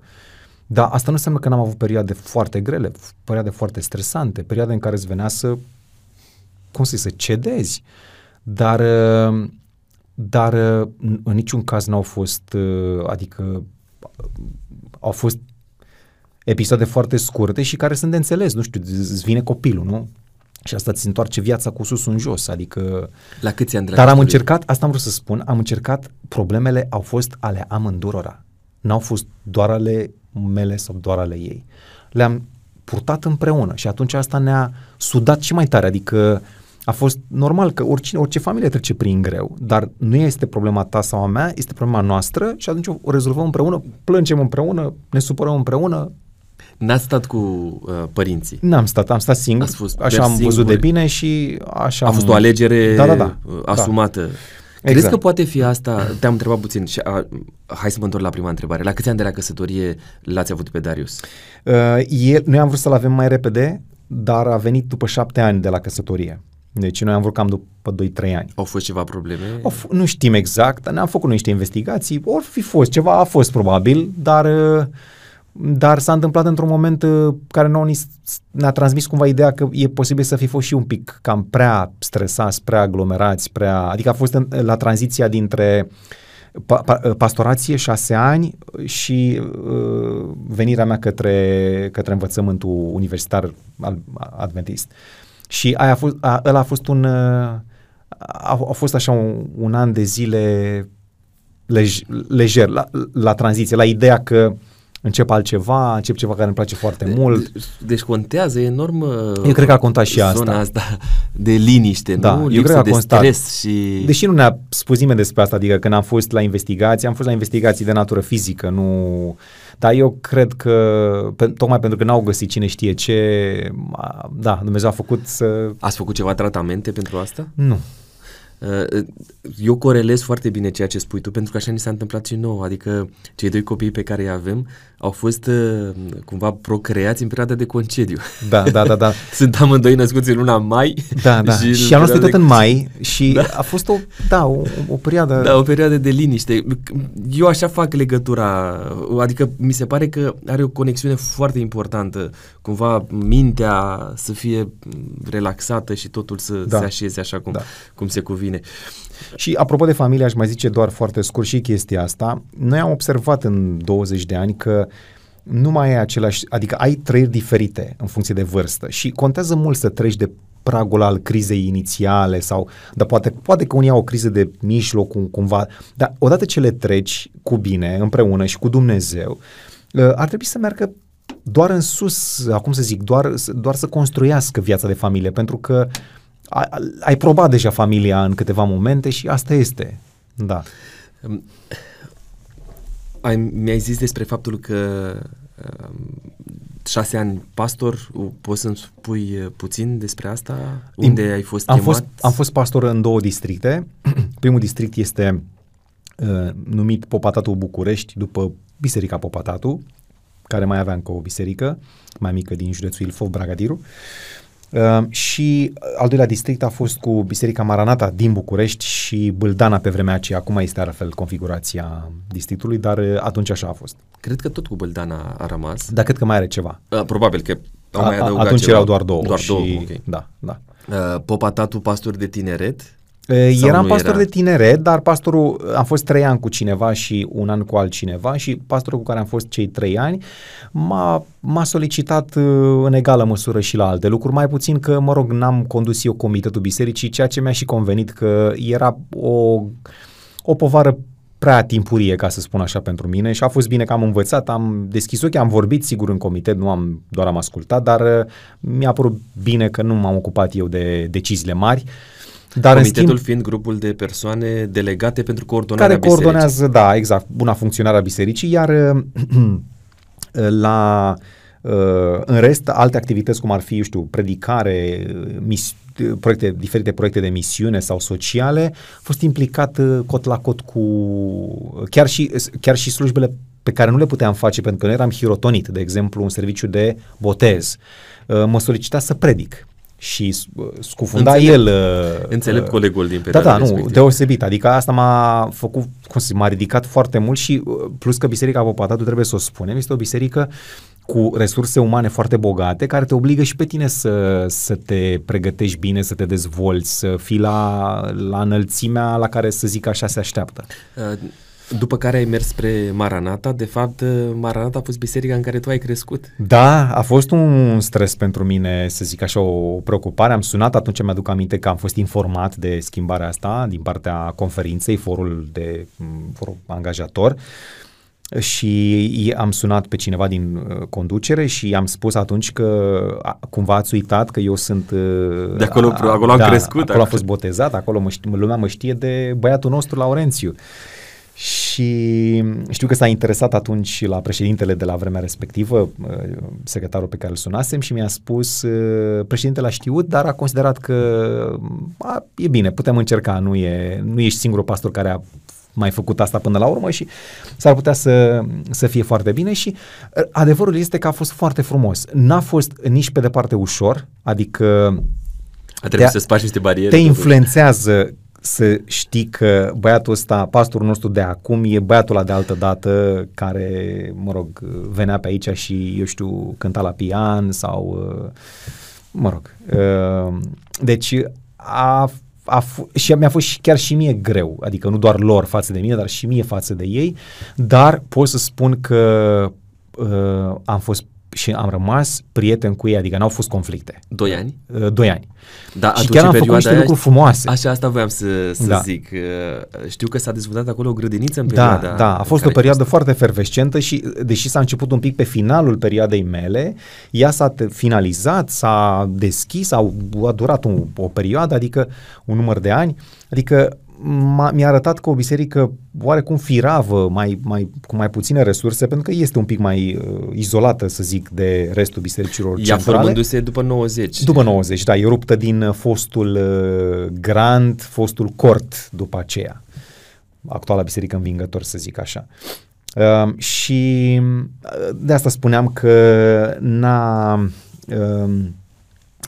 Dar asta nu înseamnă că n-am avut perioade foarte grele, perioade foarte stresante, perioade în care îți venea să, cum să zic, să cedezi. Dar, uh, dar uh, în în niciun caz n-au fost, uh, adică au fost episoade foarte scurte și care sunt de înțeles, nu știu, îți vine copilul, nu? Și asta ți întoarce viața cu sus în jos, adică... La câți ani de la Dar am căsătorie? încercat, asta am vrut să spun, am încercat, problemele au fost ale amândurora. N-au fost doar ale mele sau doar ale ei. Le-am purtat împreună și atunci asta ne-a sudat și mai tare, adică a fost normal că oricine, orice familie trece prin greu, dar nu este problema ta sau a mea, este problema noastră și atunci o rezolvăm împreună, plângem împreună, ne supărăm împreună. N-ați stat cu uh, părinții. N-am stat, am stat singur, Ați fost așa doar am văzut de singuri. bine și așa A fost am... o alegere Da, da, da. uh, asumată. Da. Crezi Exact. că poate fi asta? Te-am întrebat puțin și a, hai să mă întorc la prima întrebare. La câți ani de la căsătorie l-ați avut pe Darius? Uh, el, noi am vrut să-l avem mai repede, dar a venit după șapte ani de la căsătorie. Deci noi am vrut cam după 2-3 ani. Au fost ceva probleme? Au f- nu știm exact, dar ne-am făcut noi niște investigații, ori fi fost, ceva a fost probabil, dar, uh, dar s-a întâmplat într-un moment uh, care nouă ni s- ne-a transmis cumva ideea că e posibil să fi fost și un pic cam prea stresați, prea aglomerați, prea... Adică a fost în, la tranziția dintre pa, pa, pastorație șase ani și uh, venirea mea către, către învățământul universitar al, adventist. Și aia a fost, a, ăla a fost un... uh, A, a fost așa un, un an de zile lej, lejer, la, la tranziție, la ideea că încep altceva, încep ceva care îmi place foarte mult. Deci contează enorm uh, Eu cred că a contat și zona asta. asta de liniște, Da, nu? eu Lipsă cred că a de constat. stres și... Deși nu ne-a spus nimeni despre asta, adică când am fost la investigații, am fost la investigații de natură fizică, nu... Dar eu cred că, pe, tocmai pentru că n-au găsit cine știe ce, a, da, Dumnezeu a făcut să... Ați făcut ceva tratamente pentru asta? Nu. Uh, eu corelez foarte bine ceea ce spui tu, pentru că așa ni s-a întâmplat și nouă. Adică cei doi copii pe care îi avem au fost uh, cumva procreați în perioada de concediu. Da, da, da. da. Sunt amândoi născuți în luna mai. Da, da. Și, și anul ăsta tot de... în mai și da? a fost o, da, o, o perioadă... Da, o perioadă de liniște. Eu așa fac legătura, adică mi se pare că are o conexiune foarte importantă. Cumva mintea să fie relaxată și totul să da. se așeze așa cum, da. cum se cuvine. Și apropo de familie, aș mai zice doar foarte scurt și chestia asta. Noi am observat în 20 de ani că nu mai ai același, adică ai trăiri diferite în funcție de vârstă și contează mult să treci de pragul al crizei inițiale sau, dar poate, poate că unii au o criză de mijloc cum, cumva, dar odată ce le treci cu bine, împreună și cu Dumnezeu, uh, ar trebui să meargă doar în sus, acum să zic, doar, doar să construiască viața de familie, pentru că ai, ai probat deja familia în câteva momente și asta este. Da. Ai, mi-ai zis despre faptul că um, șase ani pastor, poți să-mi spui uh, puțin despre asta? Unde Din, ai fost am Fost, am fost pastor în două districte. Primul district este uh, numit Popatatul București, după Biserica Popatatul, care mai avea încă o biserică mai mică din județul Ilfov, Bragadiru. Uh, Ehm, și al doilea district a fost cu Biserica Maranata din București și Bâldana pe vremea aceea. Acum este altfel configurația districtului, dar eh, atunci așa a fost. Cred că tot cu Bâldana a rămas. Da, cred că mai are ceva. Uh, probabil că au mai adăugat Atunci ceva. erau doar două. Doar și, două, okay. Da, da. Uh, Popatatul pastor de tineret Eram pastor era? de tineret, dar pastorul, am fost trei ani cu cineva și un an cu altcineva și pastorul cu care am fost cei trei ani m-a, m-a solicitat uh, în egală măsură și la alte lucruri, mai puțin că, mă rog, n-am condus eu comitetul bisericii, ceea ce mi-a și convenit că era o, o povară prea timpurie, ca să spun așa, pentru mine și a fost bine că am învățat, am deschis ochii, am vorbit sigur în comitet, nu am doar am ascultat, dar uh, mi-a părut bine că nu m-am ocupat eu de deciziile mari, uh, dar Comitetul schimb, fiind grupul de persoane delegate pentru coordonarea Care coordonează, da, exact, buna funcționare a bisericii, iar la în rest, alte activități cum ar fi, eu știu, predicare, mis- proiecte, diferite proiecte de misiune sau sociale, a fost implicat cot la cot cu chiar și, chiar și slujbele pe care nu le puteam face pentru că nu eram hirotonit, de exemplu, un serviciu de botez. Mă solicita să predic și scufunda înțeleg, el... Uh, înțeleg uh, colegul din perioada Da, da, respectiv. nu, deosebit. Adică asta m-a făcut, cum să zic, m-a ridicat foarte mult și uh, plus că Biserica Popatatu, trebuie să o spunem, este o biserică cu resurse umane foarte bogate, care te obligă și pe tine să, să te pregătești bine, să te dezvolți, să fii la, la înălțimea la care, să zic așa, se așteaptă. Uh, după care ai mers spre Maranata, de fapt Maranata a fost biserica în care tu ai crescut. Da, a fost un stres pentru mine, să zic așa, o preocupare. Am sunat, atunci mi-aduc aminte că am fost informat de schimbarea asta din partea conferinței, forul de forul angajator și am sunat pe cineva din uh, conducere și am spus atunci că cumva ați uitat că eu sunt... Uh, de acolo, a, acolo am da, crescut. Acolo am fost botezat, acolo mă știe, lumea mă știe de băiatul nostru Laurențiu. Și știu că s-a interesat atunci la președintele de la vremea respectivă, uh, secretarul pe care îl sunasem și mi-a spus, uh, președintele a știut, dar a considerat că a, e bine, putem încerca, nu, e, nu ești singurul pastor care a mai făcut asta până la urmă și s-ar putea să, să fie foarte bine și uh, adevărul este că a fost foarte frumos. N-a fost nici pe departe ușor, adică a trebuit să spargi niște bariere. Te influențează să știi că băiatul ăsta, pastorul nostru de acum, e băiatul ăla de altă dată care, mă rog, venea pe aici și, eu știu, cânta la pian sau, mă rog. Deci a, a f- și mi-a fost și, chiar și mie greu, adică nu doar lor față de mine, dar și mie față de ei, dar pot să spun că uh, am fost și am rămas prieten cu ei, adică n-au fost conflicte. Doi ani? Uh, doi ani. Da, și chiar am făcut niște lucruri frumoase. Așa, asta voiam să, să da. zic. Uh, știu că s-a dezvoltat acolo o grădiniță în da, perioada... Da, da, a fost o perioadă fost... foarte fervescentă și, deși s-a început un pic pe finalul perioadei mele, ea s-a finalizat, s-a deschis, a, a durat un, o perioadă, adică un număr de ani, adică mi-a arătat că o biserică oarecum firavă, mai, mai, cu mai puține resurse, pentru că este un pic mai uh, izolată, să zic, de restul bisericilor Ea centrale. formându-se după 90. După 90, da, e ruptă din uh, fostul uh, Grand, fostul Cort după aceea. Actuala biserică învingător, să zic așa. Uh, și uh, de asta spuneam că n-a... Uh,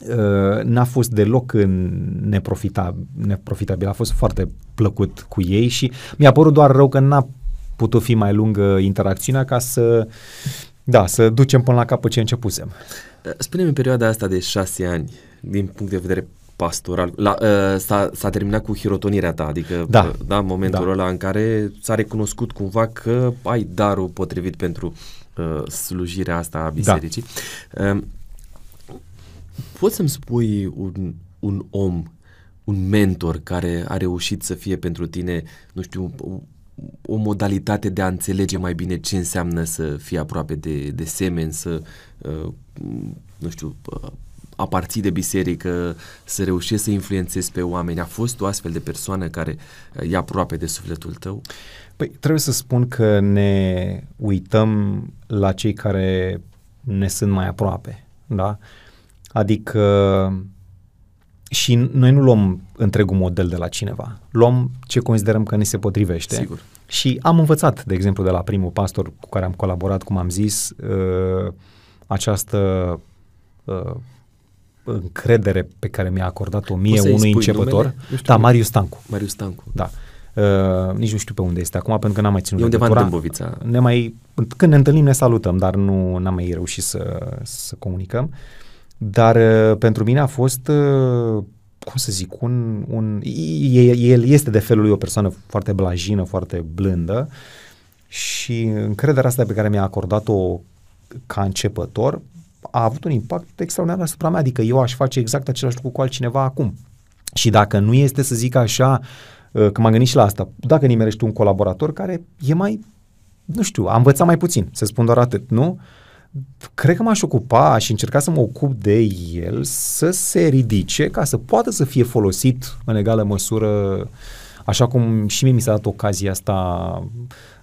Uh, n-a fost deloc neprofitabil, neprofitabil, a fost foarte plăcut cu ei și mi-a părut doar rău că n-a putut fi mai lungă interacțiunea ca să, da, să ducem până la capăt ce începusem. Uh, spune-mi în perioada asta de șase ani, din punct de vedere pastoral, la, uh, s-a, s-a terminat cu hirotonirea ta, adică da, uh, da, momentul da. ăla în care s-a recunoscut cumva că ai darul potrivit pentru uh, slujirea asta a bisericii. Da. Uh, Poți să-mi spui un, un om, un mentor care a reușit să fie pentru tine, nu știu, o, o modalitate de a înțelege mai bine ce înseamnă să fii aproape de, de semeni, să, uh, nu știu, uh, aparții de biserică, să reușești să influențezi pe oameni. A fost o astfel de persoană care uh, e aproape de sufletul tău? Păi trebuie să spun că ne uităm la cei care ne sunt mai aproape, da? Uh, Adică și noi nu luăm întregul model de la cineva. Luăm ce considerăm că ne se potrivește. Sigur. Și am învățat, de exemplu, de la primul pastor cu care am colaborat, cum am zis, uh, această uh, încredere pe care mi-a acordat-o mie unui începător. Da, Marius Stancu. Marius Stancu. Da. Uh, nici nu știu pe unde este acum, pentru că n-am mai ținut E undeva în Dâmbovița. Ne mai, când ne întâlnim ne salutăm, dar nu n-am mai reușit să, să comunicăm. Uh, dar uh, pentru mine a fost, uh, cum să zic, un, un el este de felul lui o persoană foarte blajină, foarte blândă și încrederea asta pe care mi-a acordat-o ca începător a avut un impact extraordinar asupra mea, adică eu aș face exact același lucru cu altcineva acum. Și dacă nu este, să zic așa, uh, că m-am gândit și la asta, dacă nimerești un colaborator care e mai, nu știu, a învățat mai puțin, să spun doar atât, nu? Uh, cred că m-aș ocupa și încerca să mă ocup de el să se ridice ca să poată să fie folosit în egală măsură, așa cum și mie mi s-a dat ocazia asta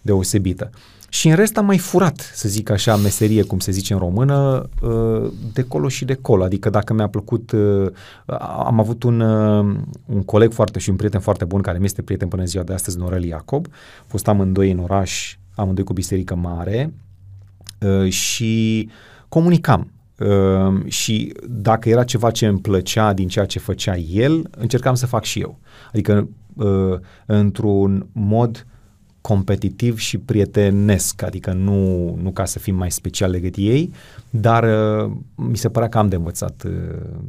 deosebită. Și în rest am mai furat, să zic așa, meserie, cum se zice în română, uh, de colo și de colo. Adică dacă mi-a plăcut, uh, am avut un, uh, un coleg foarte și un prieten foarte bun, care mi este prieten până în ziua de astăzi, Norel Iacob. Fost amândoi în oraș, amândoi cu biserică mare, Uh, și comunicam. Uh, și dacă era ceva ce îmi plăcea din ceea ce făcea el, încercam să fac și eu. Adică uh, într-un mod competitiv și prietenesc, adică nu, nu ca să fim mai special legăt ei, dar uh, mi se părea că am de învățat uh,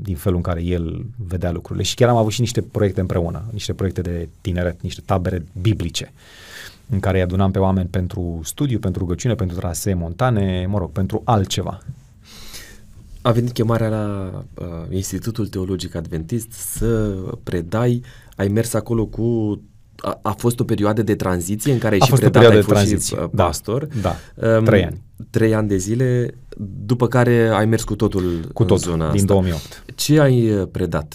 din felul în care el vedea lucrurile. Și chiar am avut și niște proiecte împreună, niște proiecte de tineret, niște tabere biblice. Uh, în care îi adunam pe oameni pentru studiu, pentru rugăciune, pentru trasee montane, mă rog, pentru altceva. A venit chemarea la uh, Institutul Teologic Adventist să predai, ai mers acolo cu a, a fost o perioadă de tranziție în care ai a și fost predat, o ai de fost tranziție. și uh, da, pastor. Da, um, trei ani. Trei ani de zile, după care ai mers cu totul cu tot, zona din asta. 2008. Ce ai uh, predat?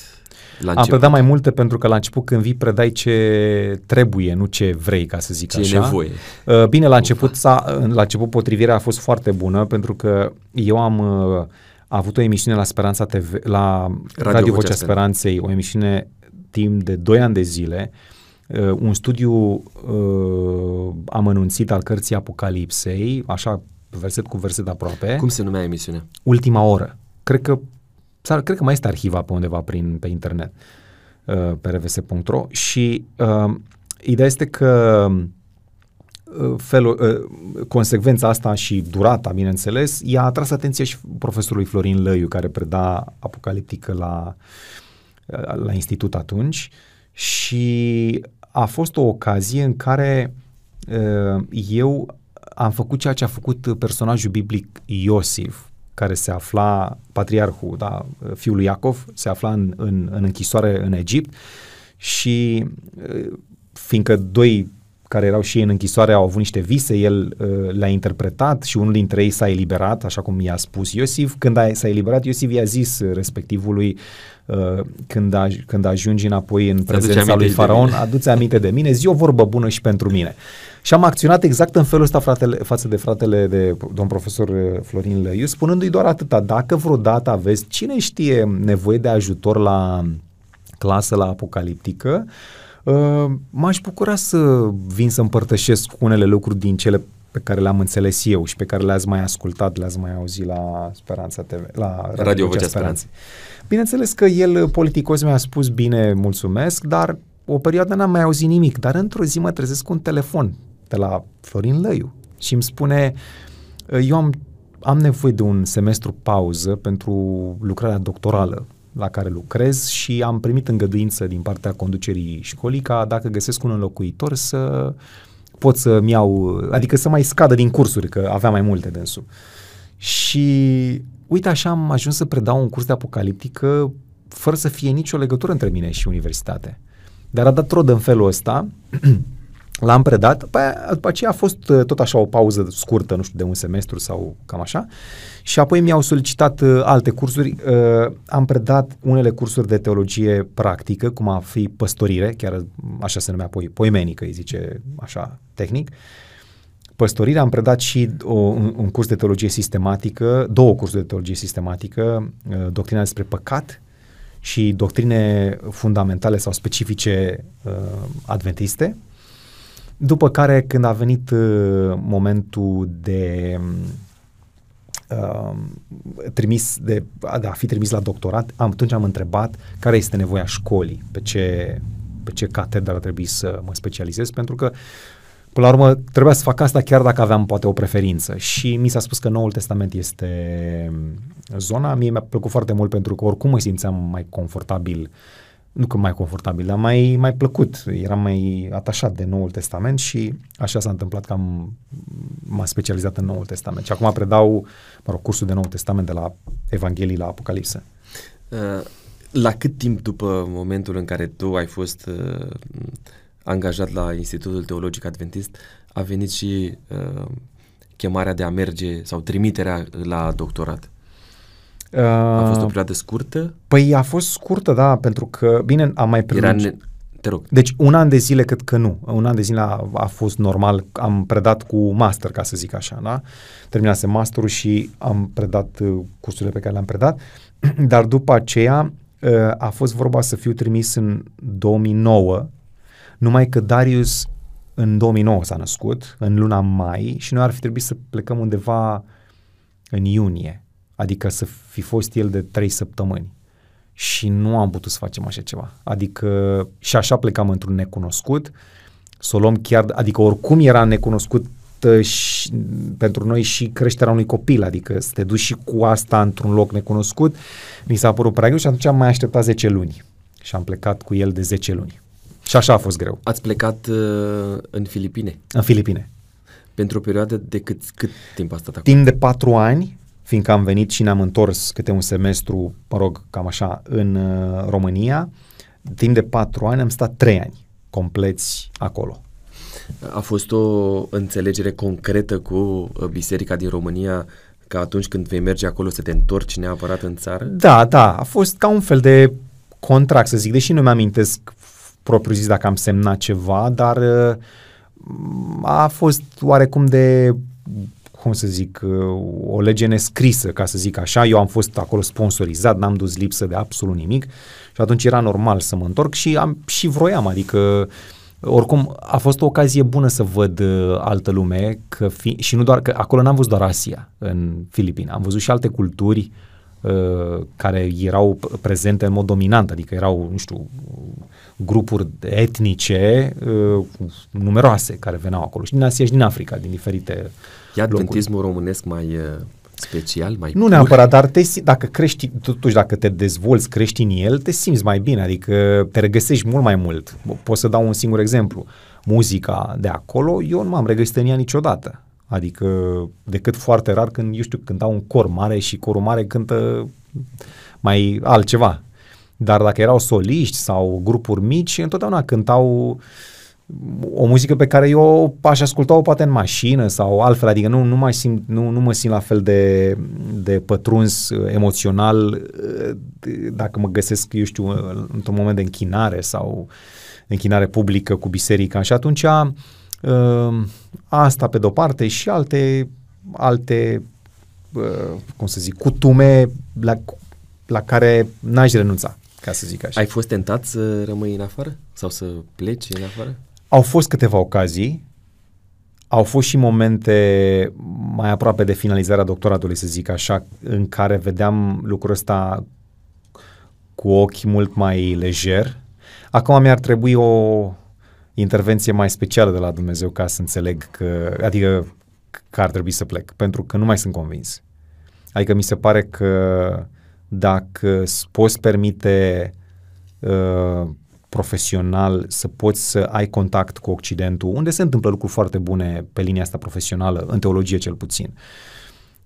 La Am predat mai multe pentru că la început când vii predai ce trebuie, nu ce vrei, ca să zic ce așa. Ce nevoie. Uh, bine, la început, s-a, la început potrivirea a fost foarte bună pentru că eu am uh, avut o emisiune la Speranța TV, la Radio, Radio Vocea Speranței, o emisiune timp de 2 ani de zile, uh, un studiu uh, amănunțit al cărții Apocalipsei, așa verset cu verset aproape. Cum se numea emisiunea? Ultima oră. Cred că sau, cred că mai este arhiva pe undeva prin, pe internet, uh, pe rvs.ro și uh, ideea este că uh, felul, uh, consecvența asta și durata, bineînțeles, i-a atras atenția și profesorului Florin Lăiu, care preda apocaliptică la, uh, la institut atunci și a fost o ocazie în care uh, eu am făcut ceea ce a făcut personajul biblic Iosif, care se afla, patriarhul, da, fiul lui Iacov, se afla în, în, în închisoare în Egipt și fiindcă doi care erau și ei în închisoare au avut niște vise, el uh, le-a interpretat și unul dintre ei s-a eliberat, așa cum i-a spus Iosif. Când a, s-a eliberat, Iosif i-a zis respectivului uh, când, a, când ajungi înapoi în prezența lui Faraon, adu-ți aminte de mine, zi o vorbă bună și pentru mine. Și am acționat exact în felul ăsta fratele, față de fratele de domn profesor uh, Florin Lăiu, spunându-i doar atâta, dacă vreodată aveți, cine știe, nevoie de ajutor la clasă, la apocaliptică, uh, m-aș bucura să vin să împărtășesc unele lucruri din cele pe care le-am înțeles eu și pe care le-ați mai ascultat, le-ați mai auzit la Speranța TV, la Radio, Radio Vocea Speranței. Bineînțeles că el, politicos, mi-a spus bine, mulțumesc, dar o perioadă n-am mai auzit nimic, dar într-o zi mă trezesc cu un telefon de la Florin Lăiu și îmi spune eu am, am nevoie de un semestru pauză pentru lucrarea doctorală la care lucrez și am primit îngăduință din partea conducerii școlii ca dacă găsesc un înlocuitor să pot să-mi iau, adică să mai scadă din cursuri, că aveam mai multe dânsul. Și uite așa am ajuns să predau un curs de apocaliptică fără să fie nicio legătură între mine și universitate. Dar a dat rod în felul ăsta L-am predat, după, aia, după aceea a fost uh, tot așa o pauză scurtă, nu știu, de un semestru sau cam așa, și apoi mi-au solicitat uh, alte cursuri. Uh, am predat unele cursuri de teologie practică, cum a fi păstorire, chiar așa se numea apoi, poimenică, îi zice așa tehnic. Păstorire, am predat și o, un, un curs de teologie sistematică, două cursuri de teologie sistematică, uh, doctrina despre păcat și doctrine fundamentale sau specifice uh, adventiste, după care, când a venit uh, momentul de uh, trimis de, de a fi trimis la doctorat, am, atunci am întrebat care este nevoia școlii, pe ce, pe ce catedră ar trebui să mă specializez, pentru că Până la urmă, trebuia să fac asta chiar dacă aveam poate o preferință. Și mi s-a spus că Noul Testament este zona. Mie mi-a plăcut foarte mult pentru că oricum mă simțeam mai confortabil uh, nu că mai confortabil, dar mai, mai plăcut. Eram mai atașat de Noul Testament și așa s-a întâmplat că am, m-am specializat în Noul Testament. Și acum predau, mă rog, cursul de Noul Testament de la Evanghelii la Apocalipsă. Uh, la cât timp după momentul în care tu ai fost uh, angajat la Institutul Teologic Adventist, a venit și uh, chemarea de a merge sau trimiterea la doctorat? A fost o uh, perioadă scurtă? Păi a fost scurtă, da, pentru că, bine, am mai prelungit. Ne... Te rog. Deci un an de zile cred că nu. Un an de zile a, a fost normal. Am predat cu master, ca să zic așa, da? Terminase masterul și am predat uh, cursurile pe care le-am predat. Dar după aceea uh, a fost vorba să fiu trimis în 2009, numai că Darius în 2009 s-a născut, în luna mai, și noi ar fi trebuit să plecăm undeva în iunie adică să fi fost el de trei săptămâni. Și nu am putut să facem așa ceva. Adică și așa plecam într-un necunoscut, să o luăm chiar, adică oricum era necunoscut ă, și, pentru noi și creșterea unui copil, adică să te duci și cu asta într-un loc necunoscut, mi s-a părut prea greu și atunci am mai așteptat 10 luni și am plecat cu el de 10 luni. Și așa a fost greu. Ați plecat uh, în Filipine? În Filipine. Pentru o perioadă de cât, cât timp a stat acolo? Timp de patru ani fiindcă am venit și ne-am întors câte un semestru, mă rog, cam așa, în uh, România. Timp de patru ani am stat trei ani compleți acolo. A fost o înțelegere concretă cu uh, Biserica din România că atunci când vei merge acolo să te întorci neapărat în țară? Da, da, a fost ca un fel de contract, să zic, deși nu mi-amintesc propriu zis dacă am semnat ceva, dar uh, a fost oarecum de cum să zic, uh, o lege nescrisă, ca să zic așa. Eu am fost acolo sponsorizat, n-am dus lipsă de absolut nimic și atunci era normal să mă întorc și am și vroiam, adică oricum a fost o ocazie bună să văd uh, altă lume că fi, și nu doar că acolo n-am văzut doar Asia în Filipine, am văzut și alte culturi uh, care erau prezente în mod dominant, adică erau, nu știu, grupuri etnice uh, numeroase care veneau acolo și din Asia și din Africa, din diferite E adventismul locuri. românesc mai uh, special, mai Nu pur? neapărat, dar te, dacă crești, totuși dacă te dezvolți, crești în el, te simți mai bine, adică te regăsești mult mai mult. Pot să dau un singur exemplu. Muzica de acolo, eu nu m-am regăsit în ea niciodată. Adică decât foarte rar când, eu știu, cânta un cor mare și corul mare cântă mai altceva. Dar dacă erau soliști sau grupuri mici, întotdeauna cântau o muzică pe care eu aș asculta-o poate în mașină sau altfel, adică nu, nu, mai simt, nu, nu mă simt la fel de, de pătruns uh, emoțional uh, dacă mă găsesc, eu știu, uh, într-un moment de închinare sau închinare publică cu biserica și atunci asta pe de-o parte și alte, alte cum să zic, cutume la, la care n-aș renunța, ca să zic așa. Ai fost tentat să rămâi în afară? Sau să pleci în afară? Au fost câteva ocazii, au fost și momente mai aproape de finalizarea doctoratului, să zic așa, în care vedeam lucrul ăsta cu ochi mult mai lejer. Acum mi-ar trebui o intervenție mai specială de la Dumnezeu ca să înțeleg că, adică că ar trebui să plec, pentru că nu mai sunt convins. Adică mi se pare că dacă poți permite uh, profesional să poți să ai contact cu Occidentul, unde se întâmplă lucruri foarte bune pe linia asta profesională, în teologie cel puțin.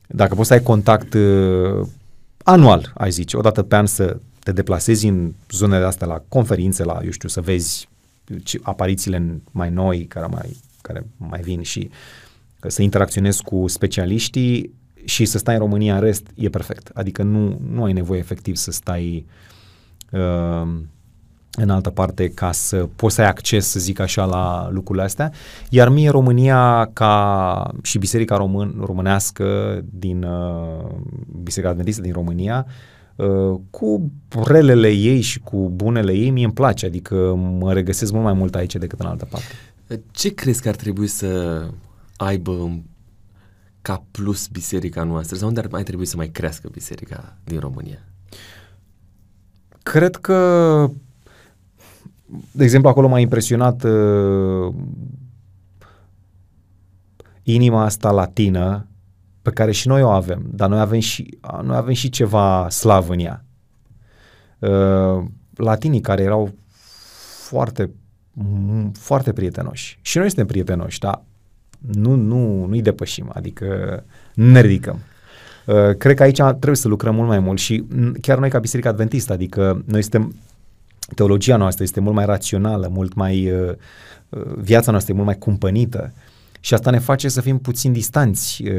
Dacă poți să ai contact uh, anual, ai zice, o dată pe an să te deplasezi în zonele astea la conferințe, la, eu știu, să vezi aparițiile mai noi care mai, care mai vin și să interacționezi cu specialiștii și să stai în România în rest, e perfect. Adică nu, nu ai nevoie efectiv să stai uh, în altă parte ca să poți să ai acces, să zic așa, la lucrurile astea. Iar mie România ca și Biserica Român, Românească din uh, Biserica Adventistă din România, uh, cu relele ei și cu bunele ei, mie îmi place, adică mă regăsesc mult mai mult aici decât în altă parte. Ce crezi că ar trebui să aibă ca plus biserica noastră sau unde ar mai trebui să mai crească biserica din România? Cred că de exemplu, acolo m-a impresionat uh, inima asta latină pe care și noi o avem, dar noi avem și, noi avem și ceva slav în ea. Uh, latinii care erau foarte, foarte prietenoși. Și noi suntem prietenoși, dar nu, nu, nu-i depășim, adică nu ne ridicăm. Uh, cred că aici trebuie să lucrăm mult mai mult și chiar noi ca Biserica Adventistă, adică noi suntem teologia noastră este mult mai rațională, mult mai uh, uh, viața noastră e mult mai cumpănită și asta ne face să fim puțin distanți uh,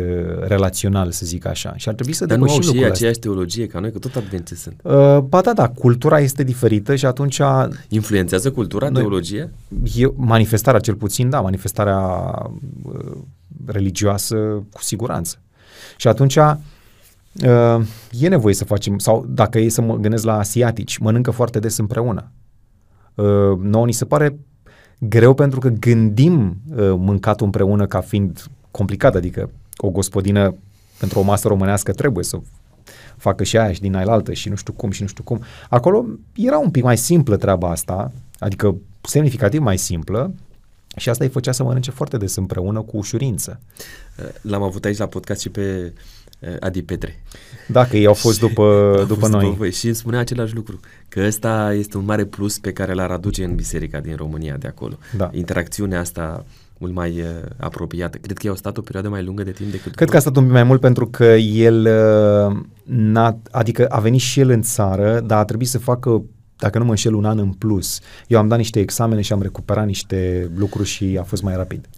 relațional, să zic așa. Și ar trebui să Dar nu au și ei aceeași teologie ca noi, că tot advenți sunt. Uh, ba da, da, cultura este diferită și atunci... Influențează cultura, noi, teologie? Eu, manifestarea cel puțin, da, manifestarea uh, religioasă cu siguranță. Și atunci uh, e nevoie să facem, sau dacă e să mă gândesc la asiatici, mănâncă foarte des împreună. Uh, nouă ni se pare greu pentru că gândim uh, mâncatul împreună ca fiind complicat, adică o gospodină pentru o masă românească trebuie să facă și aia și din ailaltă și nu știu cum și nu știu cum. Acolo era un pic mai simplă treaba asta, adică semnificativ mai simplă și asta îi făcea să mănânce foarte des împreună cu ușurință. L-am avut aici la podcast și pe Eh, Adi Petre. Dacă ei au fost după, după fost noi. După și îmi spunea același lucru, că ăsta este un mare plus pe care l-ar aduce în biserica din România de acolo. Da. Interacțiunea asta mult mai uh, apropiată. Cred că i-au stat o perioadă mai lungă de timp decât... Cred că a stat un pic mai mult pentru că el, uh, n-a, adică a venit și el în țară, dar a trebuit să facă dacă nu mă înșel, un an în plus. Eu am dat niște examene și am recuperat niște lucruri și a fost mai rapid.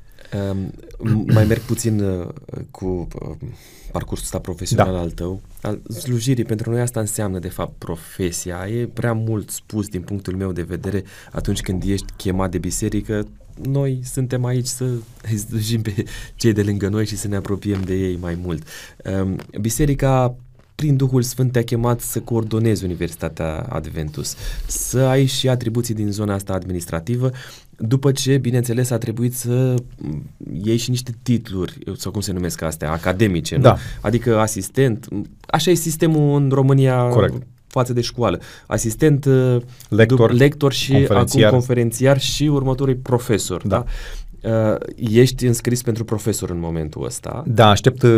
Um, mai merg puțin uh, cu uh, parcursul ăsta profesional da. al tău, al slujirii. Pentru noi asta înseamnă, de fapt, profesia. E prea mult spus din punctul meu de vedere atunci când ești chemat de biserică. Noi suntem aici să îi slujim pe cei de lângă noi și să ne apropiem de ei mai mult. Um, biserica prin Duhul Sfânt te-a chemat să coordonezi Universitatea Adventus, să ai și atribuții din zona asta administrativă, după ce, bineînțeles, a trebuit să iei și niște titluri, sau cum se numesc astea, academice, da. nu? Adică asistent, așa e sistemul în România Corect. față de școală. Asistent, uh, lector, lector și conferențiar. acum conferențiar și următorul profesor, da? da? Uh, ești înscris pentru profesor în momentul ăsta. Da, aștept uh,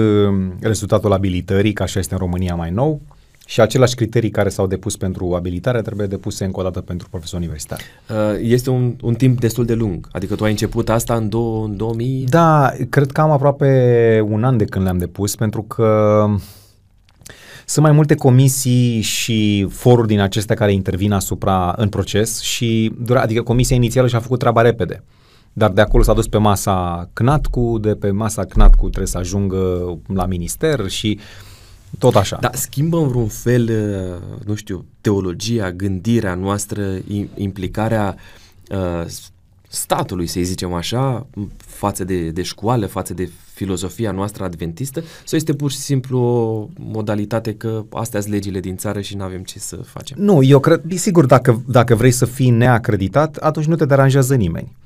rezultatul abilitării, ca așa este în România mai nou. Și aceleași criterii care s-au depus pentru abilitare trebuie depuse încă o dată pentru profesor universitar. Uh, este un, un timp destul de lung. Adică tu ai început asta în, do- în 2000? Da, cred că am aproape un an de când le-am depus, pentru că sunt mai multe comisii și foruri din acestea care intervin asupra în proces și, adică comisia inițială și-a făcut treaba repede. Dar de acolo s-a dus pe masa CNATCU, de pe masa CNATCU trebuie să ajungă la minister și tot așa. Dar schimbă în vreun fel, uh, nu știu, teologia, gândirea noastră, implicarea uh, statului, să zicem așa, față de, de școală, față de filozofia noastră adventistă, sau este pur și simplu o modalitate că astea sunt legile din țară și nu avem ce să facem? Nu, eu cred, sigur, dacă, dacă vrei să fii neacreditat, atunci nu te deranjează nimeni.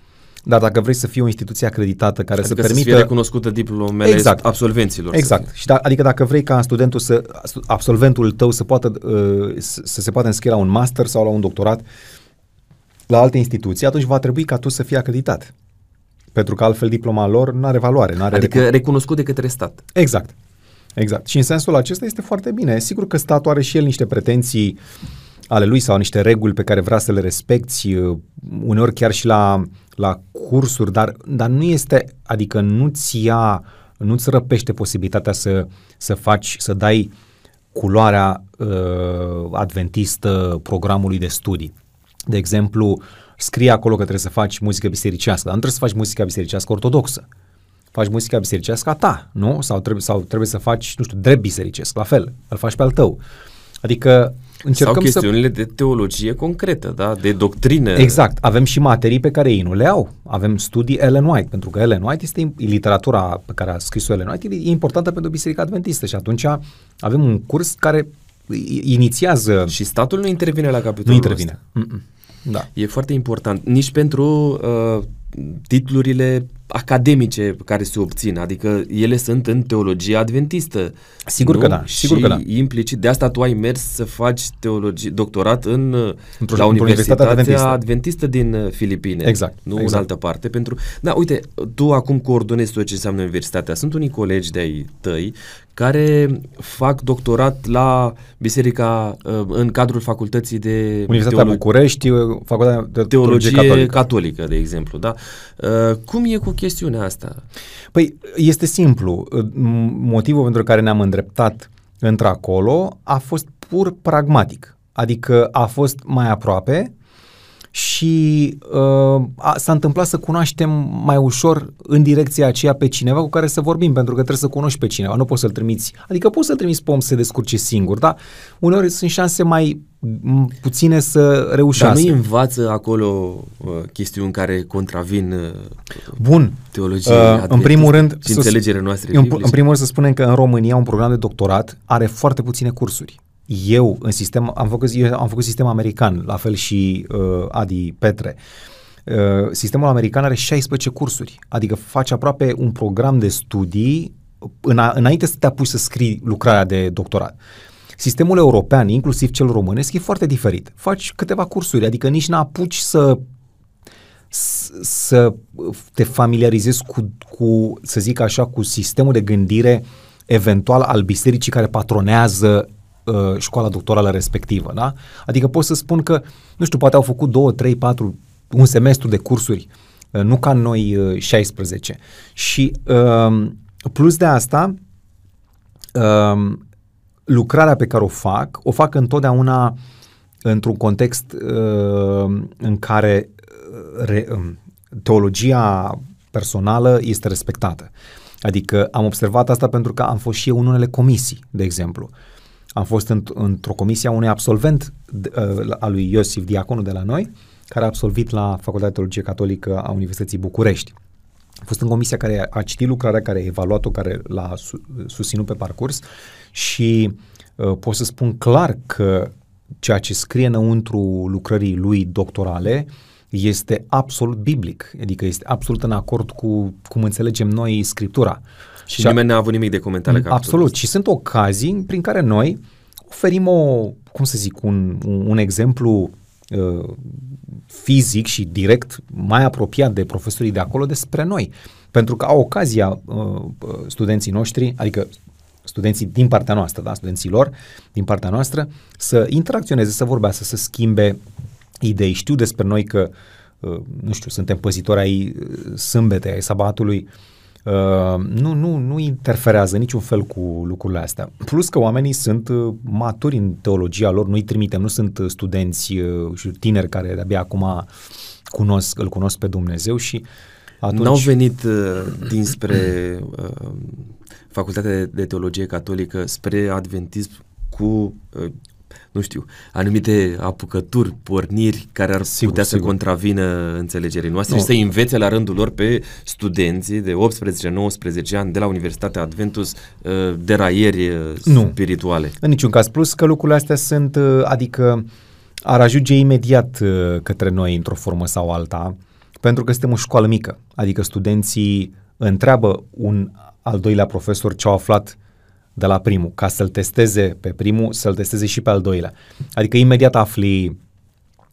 Dar dacă vrei să fii o instituție acreditată care adică să permită... să fie recunoscută diplomele exact. absolvenților. Exact. Și da, adică dacă vrei ca studentul să, absolventul tău să poată uh, să se poată înscrie la un master sau la un doctorat la alte instituții, atunci va trebui ca tu să fii acreditat. Pentru că altfel diploma lor nu are valoare. N-are adică recun- recunoscut de către stat. Exact. Exact. Și în sensul acesta este foarte bine. Sigur că statul are și el niște pretenții ale lui sau niște reguli pe care vrea să le respecti, uh, uneori chiar și la, la cursuri, dar, dar nu este, adică nu-ți ia, nu-ți răpește posibilitatea să, să faci, să dai culoarea uh, adventistă programului de studii. De exemplu, scrie acolo că trebuie să faci muzică bisericească, dar nu trebuie să faci muzica bisericească ortodoxă. Faci muzica bisericească a ta, nu? Sau trebuie, sau trebuie să faci, nu știu, drept bisericesc, la fel, îl faci pe al tău. Adică încercăm Sau chestiunile să... de teologie concretă, da? de doctrină. Exact. Avem și materii pe care ei nu le au. Avem studii Ellen White, pentru că Ellen White este literatura pe care a scris-o Ellen White, e importantă pentru Biserica Adventistă și atunci avem un curs care inițiază... Și statul nu intervine la capitolul Nu intervine. Ăsta. Da. E foarte important. Nici pentru uh, titlurile academice care se obțin, adică ele sunt în teologie adventistă. Sigur nu? că da, sigur și că da. implicit, de asta tu ai mers să faci teologie, doctorat în, într-o, la Universitatea Adventistă. Adventistă din uh, Filipine, exact, nu exact. în altă parte. Pentru, da, uite, tu acum coordonezi tot ce înseamnă universitatea. Sunt unii colegi de-ai tăi care fac doctorat la biserica uh, în cadrul facultății de Universitatea teolo- București, uh, facultatea de teologie, teologie catolică. catolică, de exemplu, da? Cum e cu chestiunea asta? Păi este simplu. Motivul pentru care ne-am îndreptat într-acolo a fost pur pragmatic. Adică a fost mai aproape și uh, a, s-a întâmplat să cunoaștem mai ușor în direcția aceea pe cineva cu care să vorbim, pentru că trebuie să cunoști pe cineva, nu poți să-l trimiți, adică poți să-l trimiți pe om să se descurce singur, dar uneori sunt șanse mai puține să reușească. Dar nu învață acolo uh, chestiuni care contravin uh, Bun. teologiei uh, În primul rând, și înțelegerea noastră în, în primul rând să spunem că în România un program de doctorat are foarte puține cursuri eu în sistem, am făcut, eu am făcut sistem american, la fel și uh, Adi Petre. Uh, sistemul american are 16 cursuri, adică faci aproape un program de studii în a, înainte să te apuci să scrii lucrarea de doctorat. Sistemul european, inclusiv cel românesc, e foarte diferit. Faci câteva cursuri, adică nici n-apuci să să te familiarizezi cu, cu, să zic așa, cu sistemul de gândire eventual al bisericii care patronează uh, școala doctorală respectivă, da? Adică pot să spun că, nu știu, poate au făcut 2, 3, 4, un semestru de cursuri, uh, nu ca noi uh, 16. Și uh, plus de asta, uh, lucrarea pe care o fac, o fac întotdeauna într-un context uh, în care uh, re, uh, teologia personală este respectată. Adică am observat asta pentru că am fost și eu în unele comisii, de exemplu. Uh, am fost în, într-o comisie a unui absolvent uh, al lui Iosif Diaconu de la noi, care a absolvit la Facultatea de Teologie Catolică a Universității București. A fost în comisia care a citit lucrarea, care a evaluat-o, care l-a susținut pe parcurs și uh, pot să spun clar că ceea ce scrie înăuntru lucrării lui doctorale este absolut biblic, adică este absolut în acord cu cum înțelegem noi Scriptura. Și, și nimeni n-a avut nimic de comentarii. Absolut. Și sunt ocazii prin care noi oferim o, cum să zic, un, un exemplu uh, fizic și direct mai apropiat de profesorii de acolo despre noi. Pentru că au ocazia uh, studenții noștri, adică studenții din partea noastră, da, studenții lor din partea noastră, să interacționeze, să vorbească, să schimbe idei. Știu despre noi că, uh, nu știu, suntem păzitori ai uh, sâmbete, ai sabatului, uh, Uh, nu, nu, nu interferează niciun fel cu lucrurile astea. Plus că oamenii sunt uh, maturi în teologia lor, nu-i trimitem, nu sunt uh, studenți uh, și tineri care de-abia acum cunosc, îl cunosc pe Dumnezeu și atunci... N-au venit uh, dinspre uh, Facultatea de, de Teologie Catolică spre Adventism cu uh, nu știu, anumite apucături, porniri care ar sigur, putea sigur. să contravină înțelegerii noastre nu. și să învețe la rândul lor pe studenții de 18-19 ani de la Universitatea Adventus uh, deraieri uh, nu. spirituale. În niciun caz. Plus că lucrurile astea sunt, uh, adică ar ajunge imediat către noi într-o formă sau alta, pentru că suntem o școală mică. Adică studenții întreabă un al doilea profesor ce au aflat de la primul, ca să-l testeze pe primul, să-l testeze și pe al doilea. Adică imediat afli,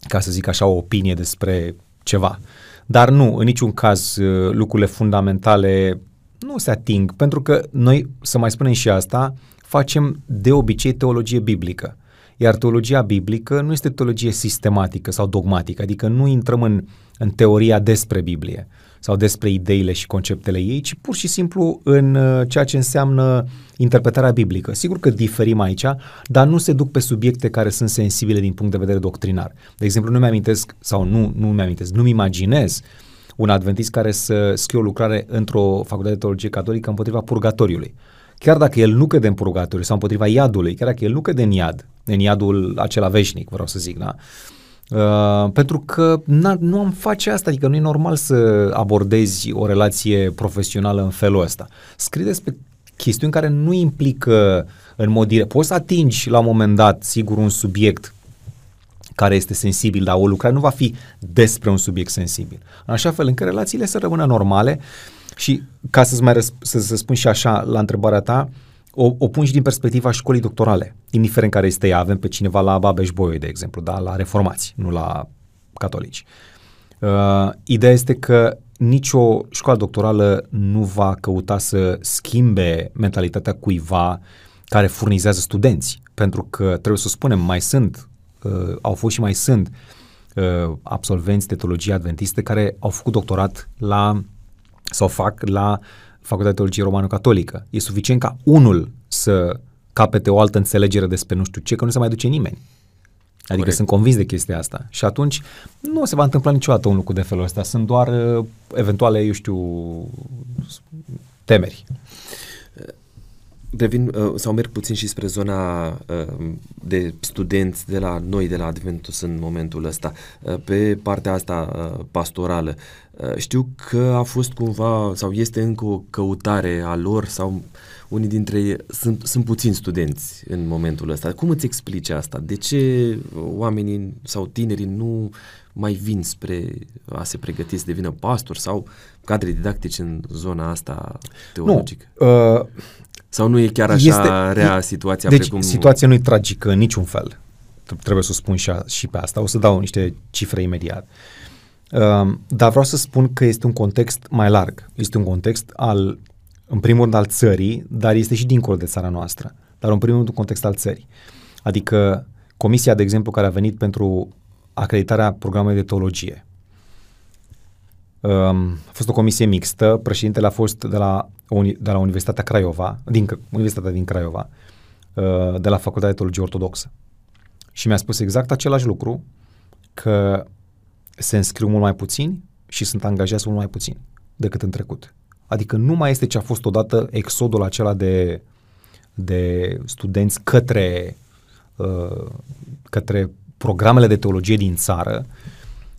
ca să zic așa, o opinie despre ceva. Dar nu, în niciun caz, uh, lucrurile fundamentale nu se ating, pentru că noi, să mai spunem și asta, facem de obicei teologie biblică. Iar teologia biblică nu este teologie sistematică sau dogmatică, adică nu intrăm în, în teoria despre Biblie sau despre ideile și conceptele ei, ci pur și simplu în uh, ceea ce înseamnă interpretarea biblică. Sigur că diferim aici, dar nu se duc pe subiecte care sunt sensibile din punct de vedere doctrinar. De exemplu, nu mi-amintesc, sau nu, nu mi-amintesc, nu-mi imaginez un adventist care să scrie o lucrare într-o facultate de teologie catolică împotriva purgatoriului. Chiar dacă el nu căde în purgatoriu sau împotriva iadului, chiar dacă el nu căde în iad, în iadul acela veșnic, vreau să zic, da? Uh, pentru că nu am face asta, adică nu e normal să abordezi o relație profesională în felul ăsta. Scrii despre chestiuni care nu implică în mod direct. Poți să atingi la un moment dat, sigur, un subiect care este sensibil, dar o lucrare nu va fi despre un subiect sensibil. În așa fel încât relațiile să rămână normale și ca să-ți mai răsp- să, să spun și așa la întrebarea ta, o, o pun și din perspectiva școlii doctorale, indiferent care este ea. Avem pe cineva la babeș bolyai de exemplu, da? la reformați, nu la catolici. Uh, ideea este că nicio școală doctorală nu va căuta să schimbe mentalitatea cuiva care furnizează studenți, pentru că trebuie să spunem, mai sunt, uh, au fost și mai sunt uh, absolvenți de teologie adventiste care au făcut doctorat la sau fac la Facultatea de Teologie Romano-Catolică. E suficient ca unul să capete o altă înțelegere despre nu știu ce, că nu se mai duce nimeni. Adică Corect. sunt convins de chestia asta. Și atunci nu se va întâmpla niciodată un lucru de felul ăsta. Sunt doar uh, eventuale, eu știu, temeri. Devin uh, sau merg puțin și spre zona uh, de studenți de la noi, de la Adventus în momentul ăsta. Uh, pe partea asta uh, pastorală, uh, știu că a fost cumva sau este încă o căutare a lor sau unii dintre ei sunt, sunt puțini studenți în momentul ăsta. Cum îți explici asta? De ce oamenii sau tinerii nu mai vin spre a se pregăti să devină pastor sau cadre didactici în zona asta teologică? Nu, uh, sau nu e chiar așa este, rea situația? Deci precum... situația nu e tragică în niciun fel. Trebuie să o spun și, a, și pe asta. O să dau niște cifre imediat. Uh, dar vreau să spun că este un context mai larg. Este un context al în primul rând al țării, dar este și dincolo de țara noastră, dar în primul rând un context al țării. Adică comisia, de exemplu, care a venit pentru acreditarea programului de teologie, um, a fost o comisie mixtă, președintele a fost de la, de la Universitatea Craiova, din Universitatea din Craiova, uh, de la Facultatea de Teologie Ortodoxă. Și mi-a spus exact același lucru, că se înscriu mult mai puțini și sunt angajați mult mai puțini decât în trecut. Adică nu mai este ce a fost odată exodul acela de, de studenți către, uh, către programele de teologie din țară.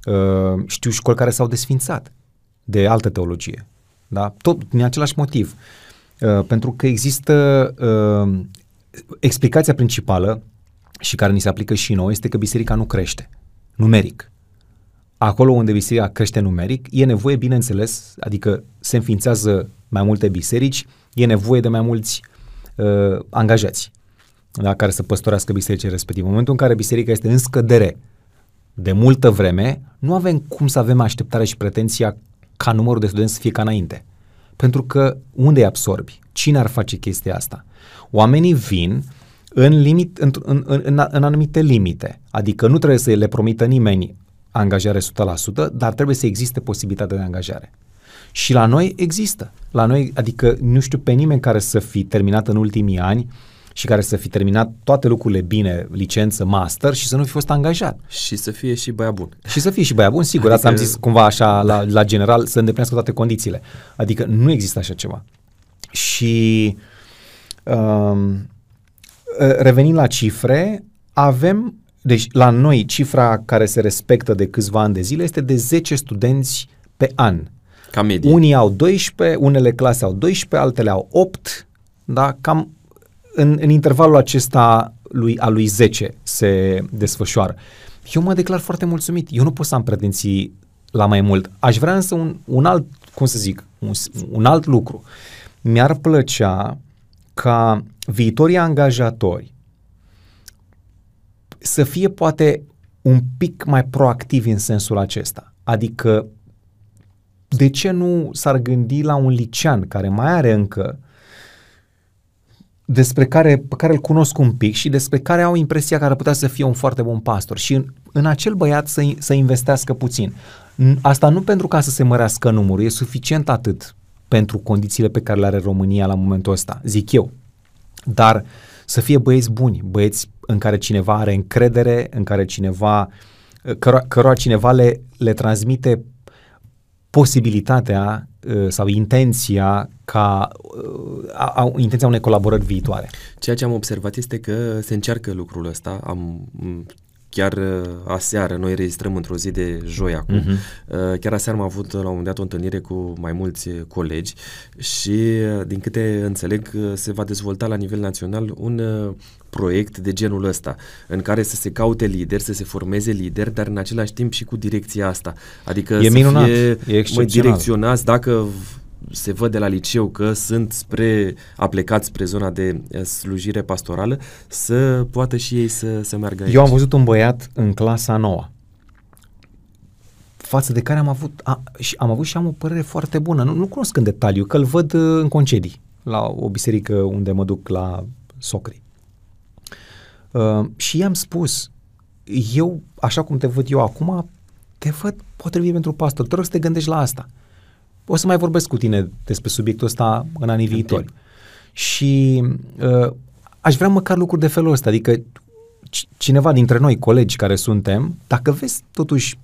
Uh, știu școli care s-au desfințat de altă teologie. Da? Tot din același motiv. Uh, pentru că există uh, explicația principală și care ni se aplică și nouă este că biserica nu crește numeric acolo unde biserica crește numeric, e nevoie, bineînțeles, adică se înființează mai multe biserici, e nevoie de mai mulți uh, angajați da, care să păstorească bisericile respective. În momentul în care biserica este în scădere de multă vreme, nu avem cum să avem așteptarea și pretenția ca numărul de studenți să fie ca înainte. Pentru că unde îi absorbi? Cine ar face chestia asta? Oamenii vin în, limit, în, în, în, în anumite limite. Adică nu trebuie să le promită nimeni angajare 100%, dar trebuie să existe posibilitatea de angajare. Și la noi există. La noi, adică nu știu pe nimeni care să fi terminat în ultimii ani și care să fi terminat toate lucrurile bine, licență, master și să nu fi fost angajat. Și să fie și băiat bun. Și să fie și băiat bun, sigur, adică... asta am zis cumva așa la, la general, să îndeplinească toate condițiile. Adică nu există așa ceva. Și um, revenind la cifre, avem, deci la noi cifra care se respectă de câțiva ani de zile este de 10 studenți pe an. Ca medie. Unii au 12, unele clase au 12, altele au 8, da? Cam în, în intervalul acesta lui, a lui 10 se desfășoară. Eu mă declar foarte mulțumit. Eu nu pot să am pretenții la mai mult. Aș vrea însă un, un alt, cum să zic, un, un alt lucru. Mi-ar plăcea ca viitorii angajatori să fie poate un pic mai proactivi în sensul acesta. Adică de ce nu s-ar gândi la un licean care mai are încă despre care, pe care îl cunosc un pic și despre care au impresia că ar putea să fie un foarte bun pastor și în, în acel băiat să, să investească puțin. Asta nu pentru ca să se mărească numărul, e suficient atât pentru condițiile pe care le are România la momentul ăsta, zic eu. Dar să fie băieți buni, băieți în care cineva are încredere, în care cineva, căro- cărora cineva le, le transmite posibilitatea uh, sau intenția ca a, a, intenția unei colaborări viitoare. Ceea ce am observat este că se încearcă lucrul ăsta. Am chiar uh, aseară, noi registrăm într-o zi de joi acum, uh-huh. chiar aseară am avut la un moment dat o întâlnire cu mai mulți colegi și uh, din câte înțeleg se va dezvolta la nivel național un proiect de genul ăsta, în care să se caute lideri, să se formeze lideri, dar în același timp și cu direcția asta. Adică e să minunat, fie e direcționați dacă se văd de la liceu că sunt spre, aplecați spre zona de eh, slujire pastorală, să poată și ei să, să meargă aici. Eu am văzut un băiat în clasa nouă, față de care am avut, a, și am avut și am o părere foarte bună. Nu, nu cunosc în detaliu, că îl văd uh, în concedii, la o biserică unde mă duc la socri. Uh, și i-am spus, eu, așa cum te văd eu acum, te văd potrivit pentru pastor. Te rog să te gândești la asta. O să mai vorbesc cu tine despre subiectul ăsta în anii în viitori. Timp. Și uh, aș vrea măcar lucruri de felul ăsta, adică cineva dintre noi, colegi care suntem, dacă vezi totuși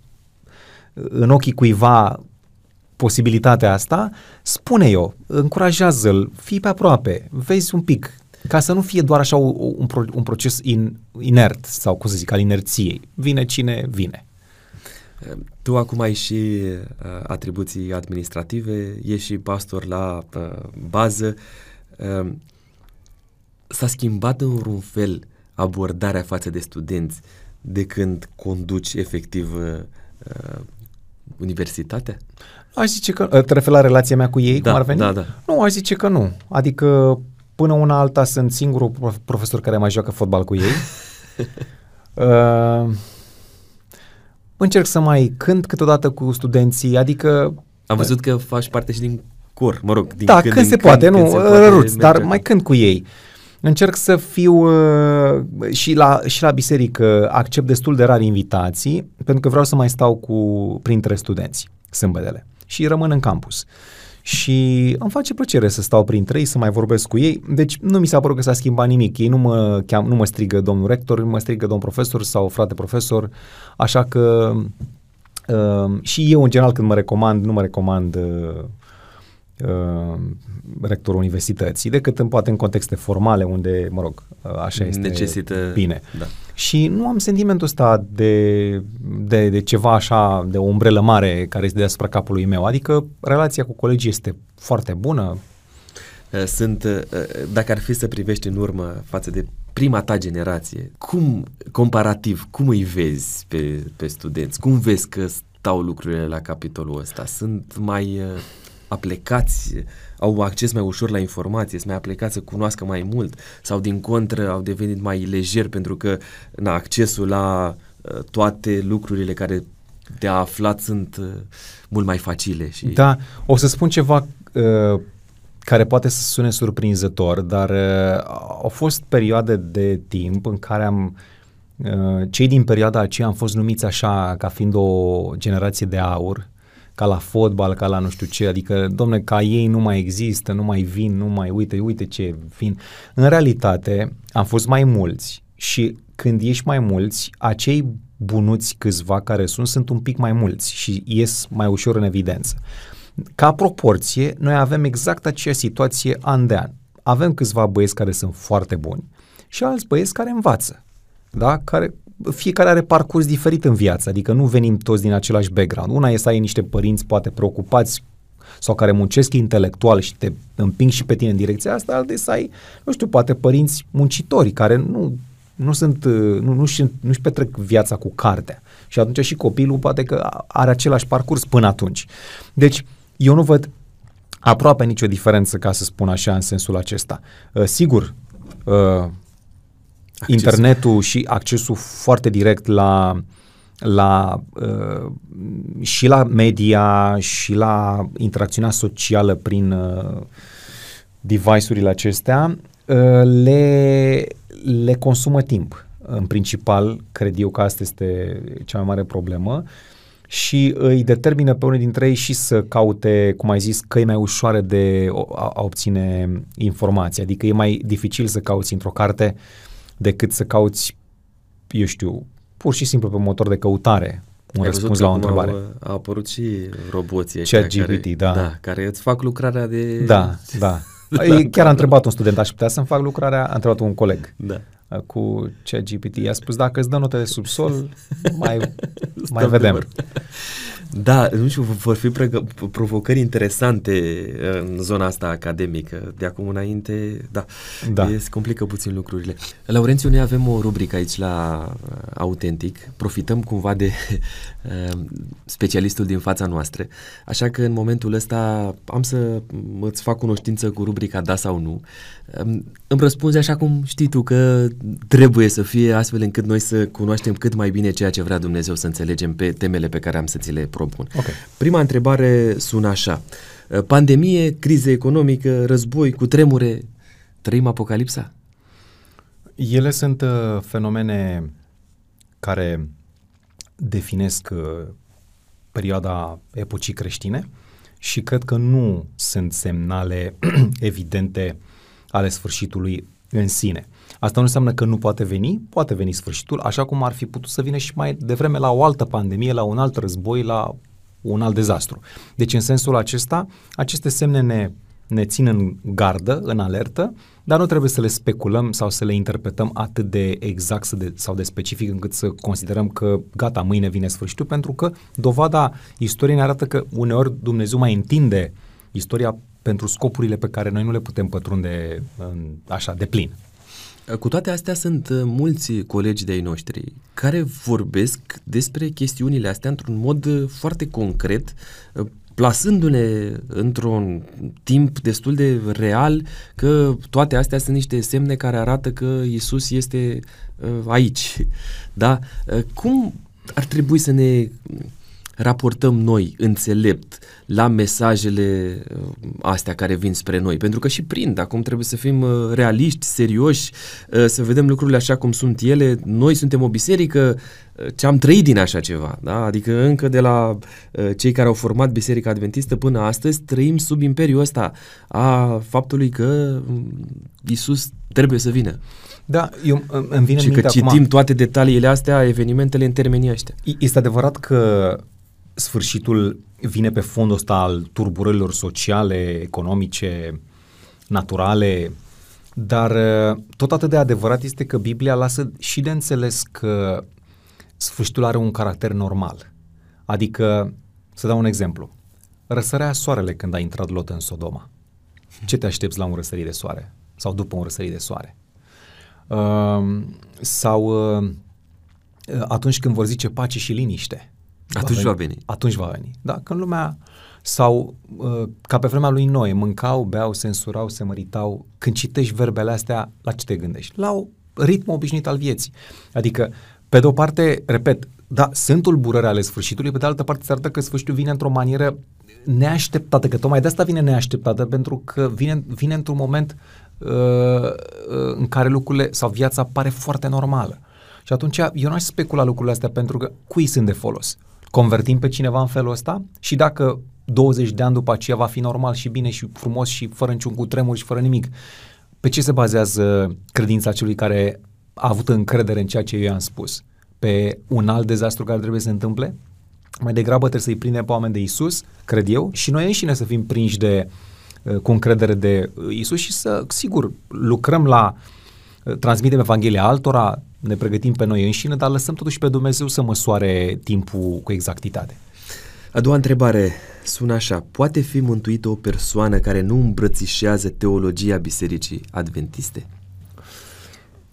în ochii cuiva posibilitatea asta, spune eu, încurajează-l, fii pe aproape, vezi un pic, ca să nu fie doar așa un, un, un proces in, inert sau, cum să zic, al inerției. Vine cine vine. Tu acum ai și uh, atribuții administrative, ești și pastor la uh, bază. Uh, s-a schimbat în vreun fel abordarea față de studenți de când conduci efectiv uh, uh universitatea? Aș zice că, uh, te referi la relația mea cu ei, da, cum ar veni? Da, da. Nu, aș zice că nu. Adică până una alta sunt singurul profesor care mai joacă fotbal cu ei. uh, încerc să mai cânt câteodată cu studenții, adică... Am văzut că faci parte și din cor, mă rog, din Da, când, când se când, poate, când nu, se poate răruți, dar merge. mai cânt cu ei. Încerc să fiu uh, și, la, și la biserică, accept destul de rar invitații, pentru că vreau să mai stau cu printre studenți sâmbetele și rămân în campus. Și îmi face plăcere să stau printre ei, să mai vorbesc cu ei. Deci nu mi s-a părut că s-a schimbat nimic. Ei nu mă, cheam, nu mă strigă domnul rector, mă strigă domn profesor sau frate profesor. Așa că uh, și eu, în general, când mă recomand, nu mă recomand uh, uh, rectorul universității, decât în, poate în contexte formale unde, mă rog, uh, așa este Necesită, bine. Da. Și nu am sentimentul ăsta de, de, de ceva așa, de o umbrelă mare care este deasupra capului meu. Adică relația cu colegii este foarte bună. Uh, sunt, uh, dacă ar fi să privești în urmă față de prima ta generație, cum, comparativ, cum îi vezi pe, pe studenți? Cum vezi că stau lucrurile la capitolul ăsta? Sunt mai aplecați, au acces mai ușor la informație, sunt mai aplecați să cunoască mai mult sau din contră au devenit mai lejeri pentru că na, accesul la uh, toate lucrurile care de aflat sunt uh, mult mai facile. Și... Da, o să spun ceva uh, care poate să sune surprinzător, dar uh, au fost perioade de timp în care am uh, cei din perioada aceea am fost numiți așa ca fiind o generație de aur ca la fotbal, ca la nu știu ce, adică, domne, ca ei nu mai există, nu mai vin, nu mai, uite, uite ce vin. În realitate, am fost mai mulți și când ești mai mulți, acei bunuți câțiva care sunt, sunt un pic mai mulți și ies mai ușor în evidență. Ca proporție, noi avem exact aceeași situație an de an. Avem câțiva băieți care sunt foarte buni și alți băieți care învață, da? care fiecare are parcurs diferit în viață, adică nu venim toți din același background. Una e să ai niște părinți poate preocupați sau care muncesc intelectual și te împing și pe tine în direcția asta, altă să ai, nu știu, poate părinți muncitori care nu, nu sunt, nu, nu-și, nu-și petrec viața cu cartea. Și atunci și copilul poate că are același parcurs până atunci. Deci, eu nu văd aproape nicio diferență, ca să spun așa, în sensul acesta. Uh, sigur, uh, Acces. internetul și accesul foarte direct la la uh, și la media și la interacțiunea socială prin uh, device-urile acestea uh, le, le consumă timp. În principal, cred eu că asta este cea mai mare problemă și îi determină pe unii dintre ei și să caute, cum ai zis, căi mai ușoare de a, a obține informații. Adică e mai dificil să cauți într-o carte uh, decât să cauți, eu știu, pur și simplu pe motor de căutare un Ai răspuns la o întrebare. Au, a apărut și roboții Chat GPT, da. da. Care îți fac lucrarea de... Da, da. Chiar a întrebat un student, aș putea să-mi fac lucrarea, a întrebat un coleg. Da. Cu ChatGPT. I-a spus, dacă îți dă note de subsol, mai, mai vedem. Da, nu știu, vor fi provocări interesante în zona asta academică. De acum înainte, da, da. se complică puțin lucrurile. Laurențiu, noi avem o rubrică aici la uh, Autentic. Profităm cumva de uh, specialistul din fața noastră. Așa că în momentul ăsta am să îți fac cunoștință cu rubrica Da sau Nu. Um, îmi răspunzi așa cum știi tu că trebuie să fie astfel încât noi să cunoaștem cât mai bine ceea ce vrea Dumnezeu să înțelegem pe temele pe care am să ți le propun. Okay. Prima întrebare sună așa. Pandemie, criză economică, război, cu tremure, trăim apocalipsa? Ele sunt uh, fenomene care definesc uh, perioada epocii creștine și cred că nu sunt semnale evidente ale sfârșitului în sine. Asta nu înseamnă că nu poate veni, poate veni sfârșitul, așa cum ar fi putut să vină și mai devreme la o altă pandemie, la un alt război, la un alt dezastru. Deci, în sensul acesta, aceste semne ne, ne țin în gardă, în alertă, dar nu trebuie să le speculăm sau să le interpretăm atât de exact de, sau de specific încât să considerăm că gata, mâine vine sfârșitul, pentru că dovada istoriei ne arată că uneori Dumnezeu mai întinde istoria pentru scopurile pe care noi nu le putem pătrunde în, așa de plin. Cu toate astea sunt uh, mulți colegi de-ai noștri care vorbesc despre chestiunile astea într-un mod uh, foarte concret, uh, plasându-ne într-un timp destul de real că toate astea sunt niște semne care arată că Isus este aici. Da? Cum ar trebui să ne raportăm noi înțelept la mesajele uh, astea care vin spre noi? Pentru că și prind, acum trebuie să fim uh, realiști, serioși, uh, să vedem lucrurile așa cum sunt ele. Noi suntem o biserică ce am trăit din așa ceva, da? adică încă de la cei care au format Biserica Adventistă până astăzi trăim sub imperiul ăsta a faptului că mm, Isus trebuie să vină. Da, eu îmi vine Și că citim acum, toate detaliile astea, evenimentele în termenii ăștia. Este adevărat că sfârșitul vine pe fondul ăsta al turburărilor sociale, economice, naturale, dar uh, tot atât de adevărat este că Biblia lasă și de înțeles că sfârșitul are un caracter normal. Adică, să dau un exemplu, răsărea soarele când a intrat Lot în Sodoma. Ce te aștepți la un răsărit de soare? Sau după un răsărit de soare? Uh, sau uh, atunci când vor zice pace și liniște. Atunci va veni. Atunci va veni. Da, când lumea sau uh, ca pe vremea lui Noe, mâncau, beau, se însurau, se măritau. Când citești verbele astea, la ce te gândești? La o ritm obișnuit al vieții. Adică, pe de o parte, repet, da, sunt tulburări ale sfârșitului, pe de altă parte se arată că sfârșitul vine într-o manieră neașteptată, că tocmai de asta vine neașteptată, pentru că vine, vine într-un moment uh, uh, în care lucrurile sau viața pare foarte normală. Și atunci eu n-aș specula lucrurile astea pentru că cui sunt de folos? Convertim pe cineva în felul ăsta și dacă 20 de ani după aceea va fi normal și bine și frumos și fără niciun cutremur și fără nimic. Pe ce se bazează credința celui care a avut încredere în ceea ce eu i-am spus? Pe un alt dezastru care trebuie să se întâmple? Mai degrabă trebuie să-i prindem pe oameni de Isus, cred eu, și noi înșine să fim prinși de, uh, cu încredere de Isus și să, sigur, lucrăm la, uh, transmitem Evanghelia altora, ne pregătim pe noi înșine, dar lăsăm totuși pe Dumnezeu să măsoare timpul cu exactitate. A doua întrebare sună așa. Poate fi mântuită o persoană care nu îmbrățișează teologia Bisericii Adventiste?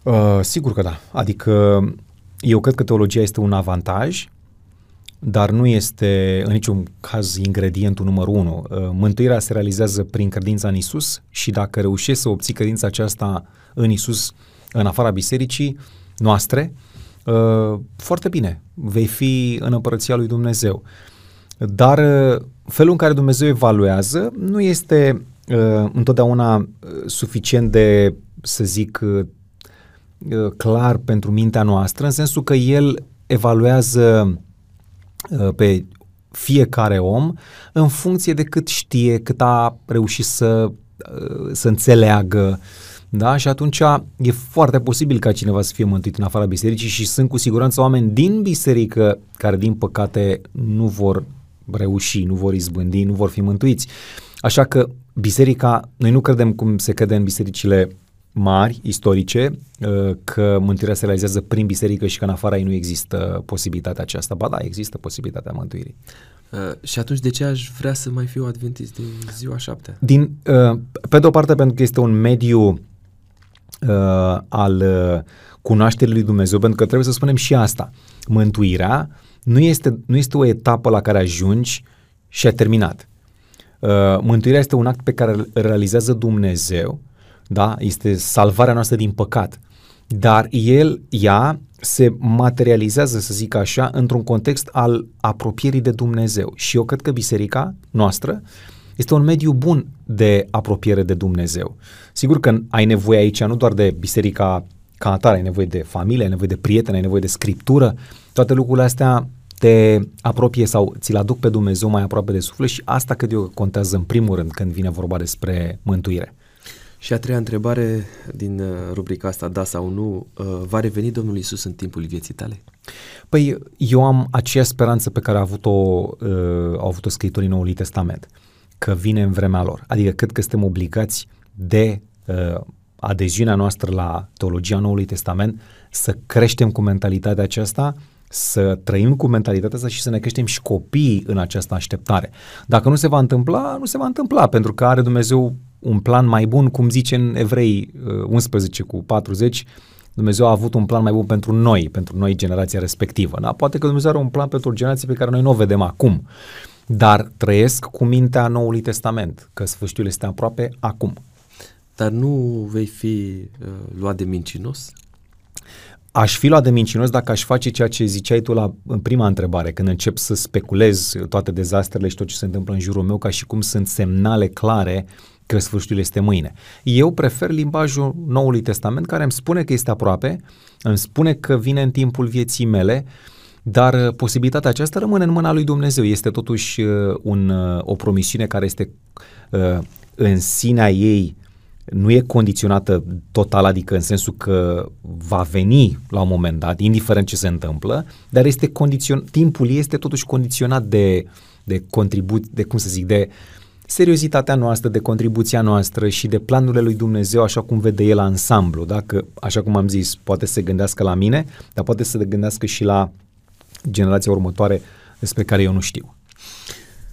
Uh, sigur că da. Adică eu cred că teologia este un avantaj, dar nu este în niciun caz ingredientul numărul unu. Uh, mântuirea se realizează prin credința în Isus și dacă reușești să obții credința aceasta în Isus, în afara bisericii noastre, uh, foarte bine, vei fi în împărăția lui Dumnezeu. Dar uh, felul în care Dumnezeu evaluează nu este uh, întotdeauna uh, suficient de, să zic, uh, uh, clar pentru mintea noastră, în sensul că El evaluează uh, pe fiecare om în funcție de cât știe, cât a reușit să, uh, să înțeleagă, da? Și atunci e foarte posibil ca cineva să fie mântuit în afara bisericii și sunt cu siguranță oameni din biserică care, din păcate, nu vor reuși, nu vor izbândi, nu vor fi mântuiți. Așa că biserica, noi nu credem cum se crede în bisericile mari, istorice, uh, că mântuirea se realizează prin biserică și că în afara ei nu există posibilitatea aceasta. Ba da, există posibilitatea mântuirii. Uh, și atunci de ce aș vrea să mai fiu adventist de ziua șaptea? Din, uh, pe de o parte pentru că este un mediu uh, al uh, cunoașterii lui Dumnezeu, pentru că trebuie să spunem și asta. Mântuirea nu este, nu este o etapă la care ajungi și ai terminat. Uh, mântuirea este un act pe care îl realizează Dumnezeu, da? este salvarea noastră din păcat. Dar el, ea, se materializează, să zic așa, într-un context al apropierii de Dumnezeu. Și eu cred că biserica noastră este un mediu bun de apropiere de Dumnezeu. Sigur că ai nevoie aici nu doar de biserica ca atare, ai nevoie de familie, ai nevoie de prieteni, ai nevoie de scriptură, toate lucrurile astea te apropie sau ți-l aduc pe Dumnezeu mai aproape de suflet și asta cred eu contează în primul rând când vine vorba despre mântuire. Și a treia întrebare din uh, rubrica asta, da sau nu, uh, va reveni Domnul Isus în timpul vieții tale? Păi eu am aceeași speranță pe care a avut-o, uh, au avut-o scritorii Noului Testament, că vine în vremea lor. Adică cred că suntem obligați de uh, adeziunea noastră la teologia Noului Testament să creștem cu mentalitatea aceasta să trăim cu mentalitatea asta și să ne creștem și copiii în această așteptare. Dacă nu se va întâmpla, nu se va întâmpla, pentru că are Dumnezeu un plan mai bun, cum zice în Evrei 11 uh, cu 40, Dumnezeu a avut un plan mai bun pentru noi, pentru noi generația respectivă. Da? Poate că Dumnezeu are un plan pentru o generație pe care noi nu o vedem acum, dar trăiesc cu mintea Noului Testament, că sfârșitul este aproape acum. Dar nu vei fi uh, luat de mincinos? aș fi luat de mincinos dacă aș face ceea ce ziceai tu la, în prima întrebare, când încep să speculez toate dezastrele și tot ce se întâmplă în jurul meu, ca și cum sunt semnale clare că sfârșitul este mâine. Eu prefer limbajul Noului Testament care îmi spune că este aproape, îmi spune că vine în timpul vieții mele, dar uh, posibilitatea aceasta rămâne în mâna lui Dumnezeu. Este totuși uh, un, uh, o promisiune care este în sinea ei nu e condiționată total, adică în sensul că va veni la un moment dat, indiferent ce se întâmplă, dar este condițion, timpul este totuși condiționat de, de contribuție, de cum să zic, de seriozitatea noastră, de contribuția noastră și de planurile lui Dumnezeu așa cum vede El ansamblu. Dacă, așa cum am zis, poate să se gândească la mine, dar poate să se gândească și la generația următoare despre care eu nu știu.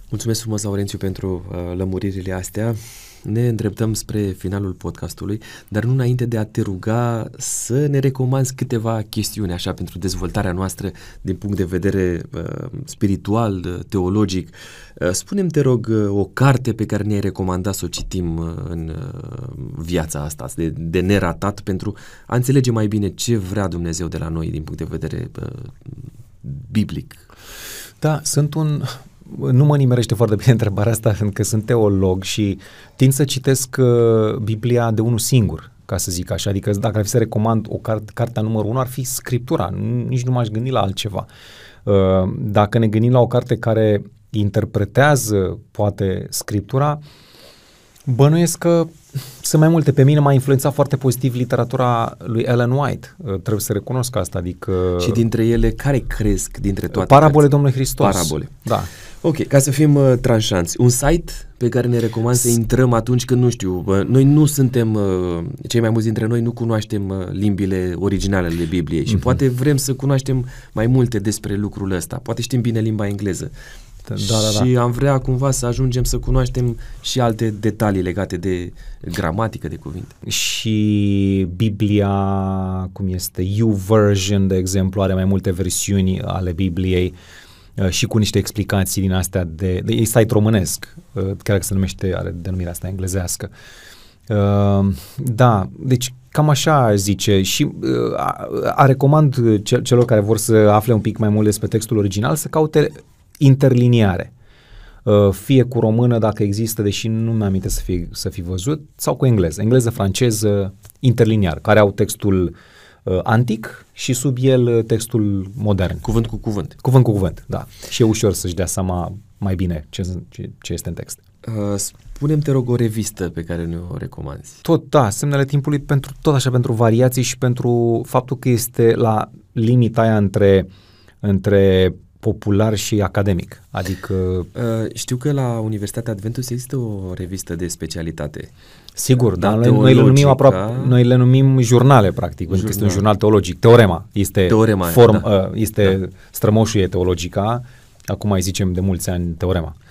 Mulțumesc frumos, Laurențiu, pentru uh, lămuririle astea ne îndreptăm spre finalul podcastului, dar nu înainte de a te ruga să ne recomanzi câteva chestiuni așa pentru dezvoltarea noastră din punct de vedere uh, spiritual, uh, teologic. Uh, spune-mi, te rog, uh, o carte pe care ne-ai recomandat să o citim uh, în uh, viața asta, de, de neratat, pentru a înțelege mai bine ce vrea Dumnezeu de la noi din punct de vedere uh, biblic. Da, sunt un, nu mă nimerește foarte bine întrebarea asta, pentru că sunt teolog și tind să citesc uh, Biblia de unul singur, ca să zic așa. Adică dacă ar fi să recomand o carte, cartea numărul 1, ar fi Scriptura. Nici nu m-aș gândi la altceva. Uh, dacă ne gândim la o carte care interpretează, poate, scriptura, bănuiesc că sunt mai multe. Pe mine m-a influențat foarte pozitiv literatura lui Ellen White. Uh, trebuie să recunosc asta. Adică, și dintre ele, care cresc dintre toate? Parabole cărți? Domnului Hristos. Parabole. Da. Ok, ca să fim uh, tranșanți, un site pe care ne recomand să intrăm atunci când, nu știu, uh, noi nu suntem, uh, cei mai mulți dintre noi nu cunoaștem uh, limbile originale ale Bibliei și uh-huh. poate vrem să cunoaștem mai multe despre lucrul ăsta. Poate știm bine limba engleză. Da, da, da. Și am vrea cumva să ajungem să cunoaștem și alte detalii legate de gramatică de cuvinte. Și Biblia, cum este, YouVersion, de exemplu, are mai multe versiuni ale Bibliei. Uh, Uh, și cu niște explicații din astea de, de e site românesc, uh, chiar dacă se numește, are denumirea asta englezească. Uh, da, deci cam așa zice și a, a recomand celor care vor să afle un pic mai mult despre textul original să caute interliniare. Fie cu română dacă există, deși nu mi-am aminte să fi, să fi văzut, sau cu engleză. Engleză, franceză, interliniar, care au textul uh, uh, antic și sub el uh, textul modern. Cuvânt cu cuvânt. Cuvânt cu cuvânt, da. Și e ușor să-și dea seama mai bine ce, ce, ce este în text. Uh, spune-mi, te rog, o revistă pe care ne-o recomanzi. Tot, da, semnele timpului pentru, tot așa pentru variații și pentru faptul că este la limita aia între, între popular și academic. Adică... Uh, știu că la Universitatea Adventus există o revistă de specialitate. Sigur, dar noi, noi, le numim aproape, noi le numim jurnale, practic, pentru că este un jurnal teologic. Teorema este, Teorema, form, da. uh, este da. strămoșul e teologica, acum mai zicem de mulți ani teorema. Uh,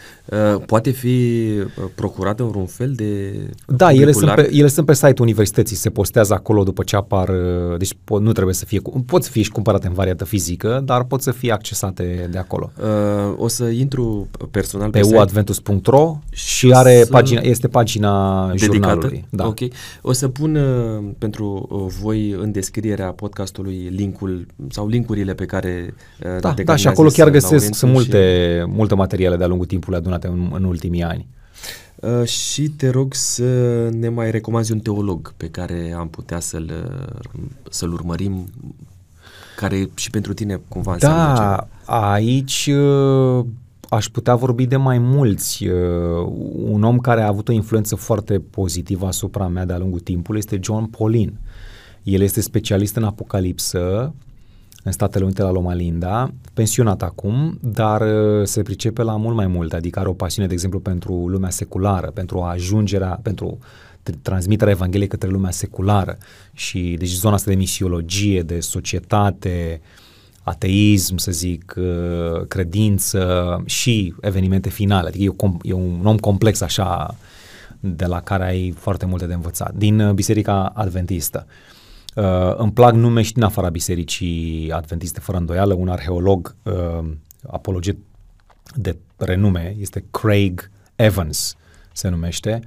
poate fi uh, procurată în vreun fel de Da, ele sunt, pe, ele sunt pe site-ul universității, se postează acolo după ce apar, uh, deci po- nu trebuie să fie, pot să fie și cumpărate în variantă fizică, dar pot să fie accesate de acolo. Uh, o să intru personal pe, pe uadventus.ro și are pagina, este pagina dedicată. jurnalului. Da. Ok. O să pun uh, pentru voi în descrierea podcastului linkul sau linkurile pe care uh, Da, da și acolo chiar găsesc sunt multe, și... multe materiale de-a lungul timpului adunate în, în ultimii ani. Uh, și te rog să ne mai recomanzi un teolog pe care am putea să-l, să-l urmărim, care și pentru tine cumva Da, ceva. aici uh, aș putea vorbi de mai mulți. Uh, un om care a avut o influență foarte pozitivă asupra mea de-a lungul timpului este John Paulin. El este specialist în apocalipsă, în Statele Unite la Loma Linda, pensionat acum, dar uh, se pricepe la mult mai mult, adică are o pasiune, de exemplu, pentru lumea seculară, pentru ajungerea, pentru transmiterea Evangheliei către lumea seculară și deci zona asta de misiologie, de societate, ateism, să zic, uh, credință și evenimente finale. Adică e, o, e un om complex așa de la care ai foarte multe de învățat. Din uh, Biserica Adventistă. Uh, Uh, îmi plac nume și din afara bisericii adventiste, fără îndoială. Un arheolog uh, apologet de renume este Craig Evans, se numește.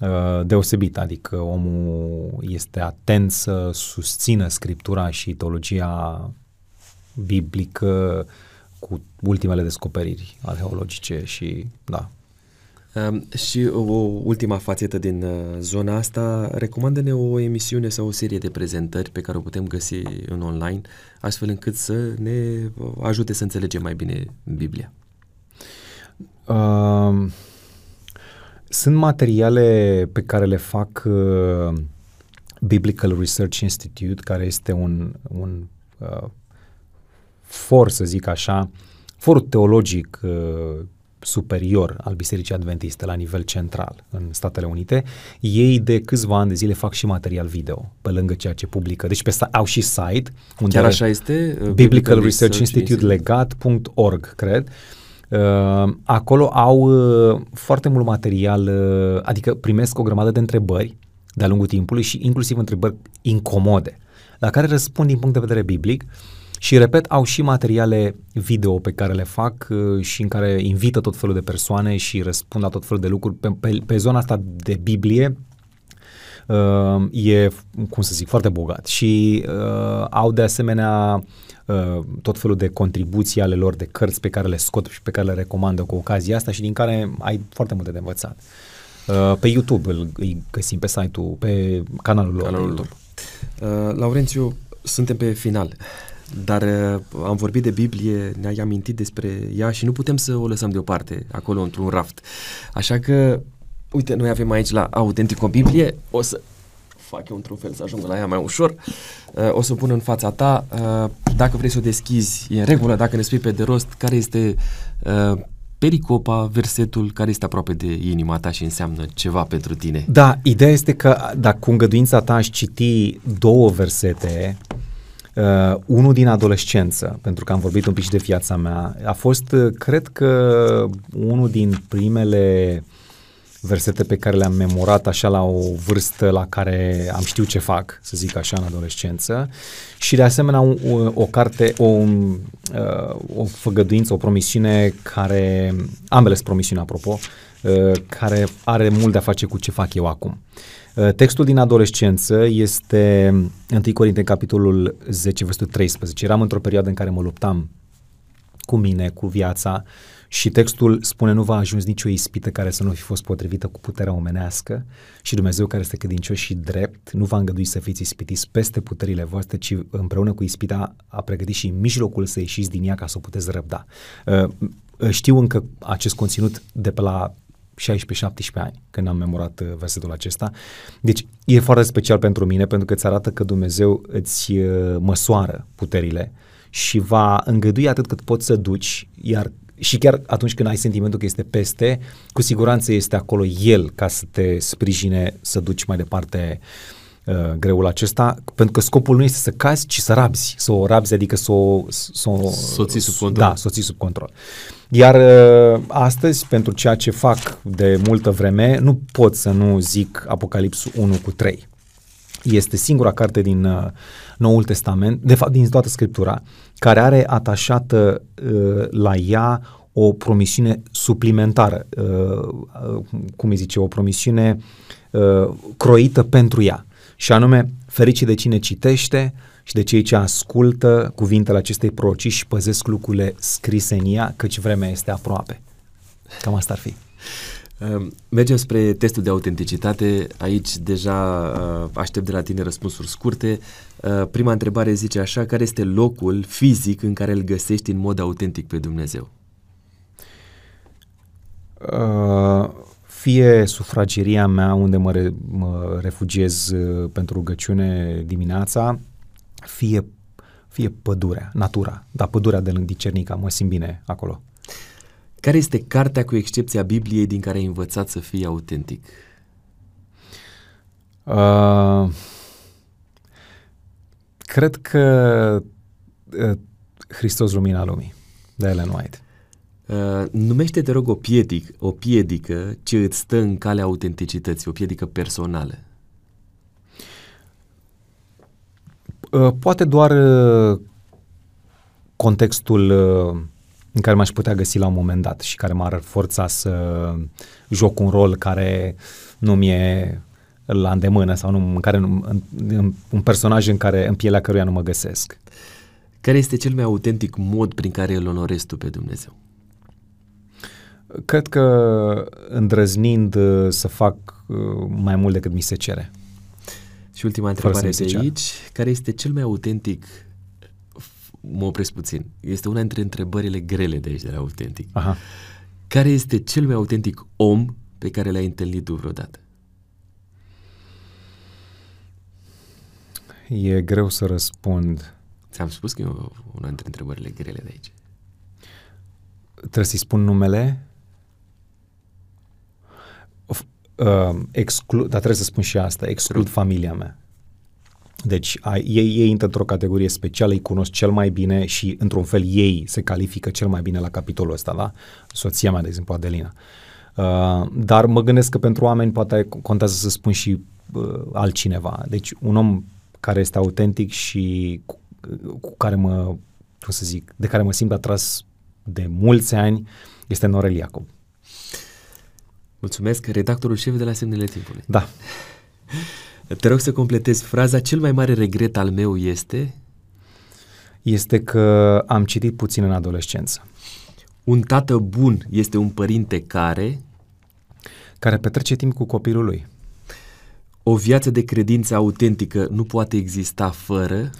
Uh, deosebit, adică omul este atent să susțină scriptura și teologia biblică cu ultimele descoperiri arheologice și da, Um, și o ultima fațetă din uh, zona asta, recomandă-ne o emisiune sau o serie de prezentări pe care o putem găsi în online, astfel încât să ne uh, ajute să înțelegem mai bine Biblia. Uh, sunt materiale pe care le fac uh, Biblical Research Institute, care este un, un uh, for, să zic așa, for teologic uh, superior al Bisericii Adventiste la nivel central în Statele Unite, ei de câțiva ani de zile fac și material video, pe lângă ceea ce publică. Deci pe, au și site unde Chiar așa este? Uh, Biblical Research Institute legat.org, cred. Uh, acolo au uh, foarte mult material, uh, adică primesc o grămadă de întrebări de-a lungul timpului și inclusiv întrebări incomode, la care răspund din punct de vedere biblic uh, și, repet, au și materiale video pe care le fac uh, și în care invită tot felul de persoane și răspund la tot felul de lucruri. Pe, pe, pe zona asta de Biblie uh, e, cum să zic, foarte bogat. Și uh, au de asemenea uh, tot felul de contribuții ale lor, de cărți pe care le scot și pe care le recomandă cu ocazia asta și din care ai foarte multe de învățat. Uh, pe YouTube îl, îi găsim pe site-ul, pe canalul lor. Canalul lor. Uh, Laurențiu, suntem pe final. Dar uh, am vorbit de Biblie, ne-ai amintit despre ea și nu putem să o lăsăm deoparte, acolo într-un raft. Așa că, uite, noi avem aici la Autentic o Biblie, o să fac eu într-un fel să ajung la ea mai ușor. Uh, o să o pun în fața ta. Uh, dacă vrei să o deschizi, e în regulă. Dacă ne spui pe de rost, care este uh, pericopa, versetul care este aproape de inima ta și înseamnă ceva pentru tine. Da, ideea este că dacă cu îngăduința ta aș citi două versete, uh, unul din adolescență, pentru că am vorbit un pic și de viața mea, a fost, uh, cred că, unul din primele versete pe care le-am memorat așa la o vârstă la care am știut ce fac, să zic așa, în adolescență. Și de asemenea o, o carte, o, uh, o făgăduință, o promisiune care, ambele sunt promisiuni apropo, uh, care are mult de a face cu ce fac eu acum. Uh, textul din adolescență este 1 Corinteni, capitolul 10, versetul 13. Eram într-o perioadă în care mă luptam cu mine, cu viața și textul spune nu va ajuns nicio ispită care să nu fi fost potrivită cu puterea omenească și Dumnezeu care este credincios și drept nu va îngădui să fiți ispitiți peste puterile voastre, ci împreună cu ispita a pregătit și mijlocul să ieșiți din ea ca să o puteți răbda. Uh, știu încă acest conținut de pe la 16-17 ani când am memorat uh, versetul acesta. Deci e foarte special pentru mine pentru că îți arată că Dumnezeu îți uh, măsoară puterile și va îngădui atât cât poți să duci, iar și chiar atunci când ai sentimentul că este peste, cu siguranță este acolo El ca să te sprijine să duci mai departe uh, greul acesta, pentru că scopul nu este să cazi, ci să rabzi, să o rabzi, adică să o... Să o să ții sub control. Da, să o ții sub control. Iar uh, astăzi, pentru ceea ce fac de multă vreme, nu pot să nu zic Apocalipsul 1 cu 3. Este singura carte din uh, Noul Testament, de fapt din toată Scriptura, care are atașată uh, la ea o promisiune suplimentară, uh, uh, cum îi zice, o promisiune uh, croită pentru ea. Și anume, fericit de cine citește și de cei ce ascultă cuvintele acestei proroci și păzesc lucrurile scrise în ea, căci vremea este aproape. Cam asta ar fi. Ehm, mergem spre testul de autenticitate. Aici deja uh, aștept de la tine răspunsuri scurte. Uh, prima întrebare zice așa, care este locul fizic în care îl găsești în mod autentic pe Dumnezeu? Uh, fie sufrageria mea unde mă, re, mă refugiez uh, pentru rugăciune dimineața, fie, fie pădurea, natura, dar pădurea de lângă Cernica, mă simt bine acolo. Care este cartea cu excepția Bibliei din care ai învățat să fii autentic? Uh, cred că uh, Hristos Lumina Lumii, de Ellen White. Uh, numește, te rog, o, piedic, o piedică ce îți stă în calea autenticității, o piedică personală. Uh, poate doar uh, contextul uh, în care m-aș putea găsi la un moment dat și care m-ar forța să joc un rol care nu mi-e la îndemână sau nu, în care, în, în, un personaj în care în pielea căruia nu mă găsesc. Care este cel mai autentic mod prin care îl onorezi tu pe Dumnezeu? Cred că îndrăznind uh, să fac uh, mai mult decât mi se cere. Și ultima întrebare de aici, care este cel mai autentic mă opresc puțin. Este una dintre întrebările grele de aici, de la Autentic. Aha. Care este cel mai autentic om pe care l-ai întâlnit tu vreodată? E greu să răspund. Ți-am spus că e una dintre întrebările grele de aici. Trebuie să-i spun numele? Uh, exclu- dar trebuie să spun și asta, exclud familia mea. Deci a, ei, ei intră într-o categorie specială, îi cunosc cel mai bine și într-un fel ei se califică cel mai bine la capitolul ăsta, la soția mea, de exemplu, Adelina. Uh, dar mă gândesc că pentru oameni poate contează să spun și uh, altcineva. Deci un om care este autentic și cu, cu care mă, cum să zic, de care mă simt atras de mulți ani este Norel Iacob. Mulțumesc, redactorul șef de la Semnele Timpului. Da. Te rog să completezi fraza. Cel mai mare regret al meu este? Este că am citit puțin în adolescență. Un tată bun este un părinte care? Care petrece timp cu copilul lui. O viață de credință autentică nu poate exista fără?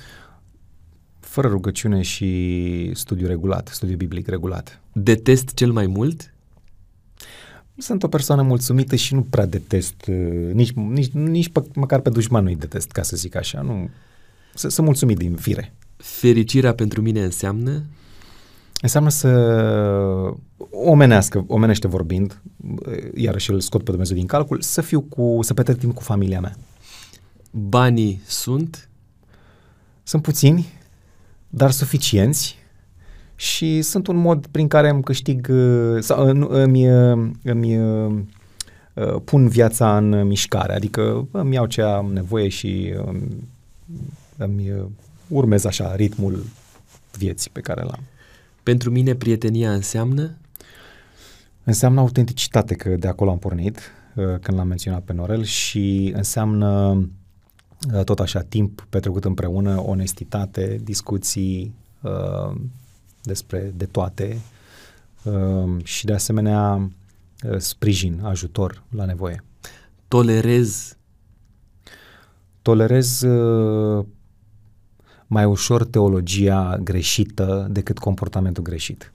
Fără rugăciune și studiu regulat, studiu biblic regulat. Detest cel mai mult? Sunt o persoană mulțumită și nu prea detest, uh, nici, nici, nici pe, măcar pe dușman nu-i detest, ca să zic așa. Nu, sunt mulțumit din fire. Fericirea pentru mine înseamnă? Înseamnă să omenească, omenește vorbind, iarăși îl scot pe Dumnezeu din calcul, să fiu cu, să petrec timp cu familia mea. Banii sunt? Sunt puțini, dar suficienți și sunt un mod prin care îmi câștig sau îmi, îmi pun viața în mișcare, adică îmi iau ce am nevoie și îmi, îmi urmez așa ritmul vieții pe care l-am. Pentru mine prietenia înseamnă? Înseamnă autenticitate, că de acolo am pornit uh, când l-am menționat pe Norel și înseamnă uh, tot așa timp petrecut împreună, onestitate, discuții uh, despre de toate uh, și de asemenea uh, sprijin, ajutor la nevoie. Tolerez? Tolerez uh, mai ușor teologia greșită decât comportamentul greșit.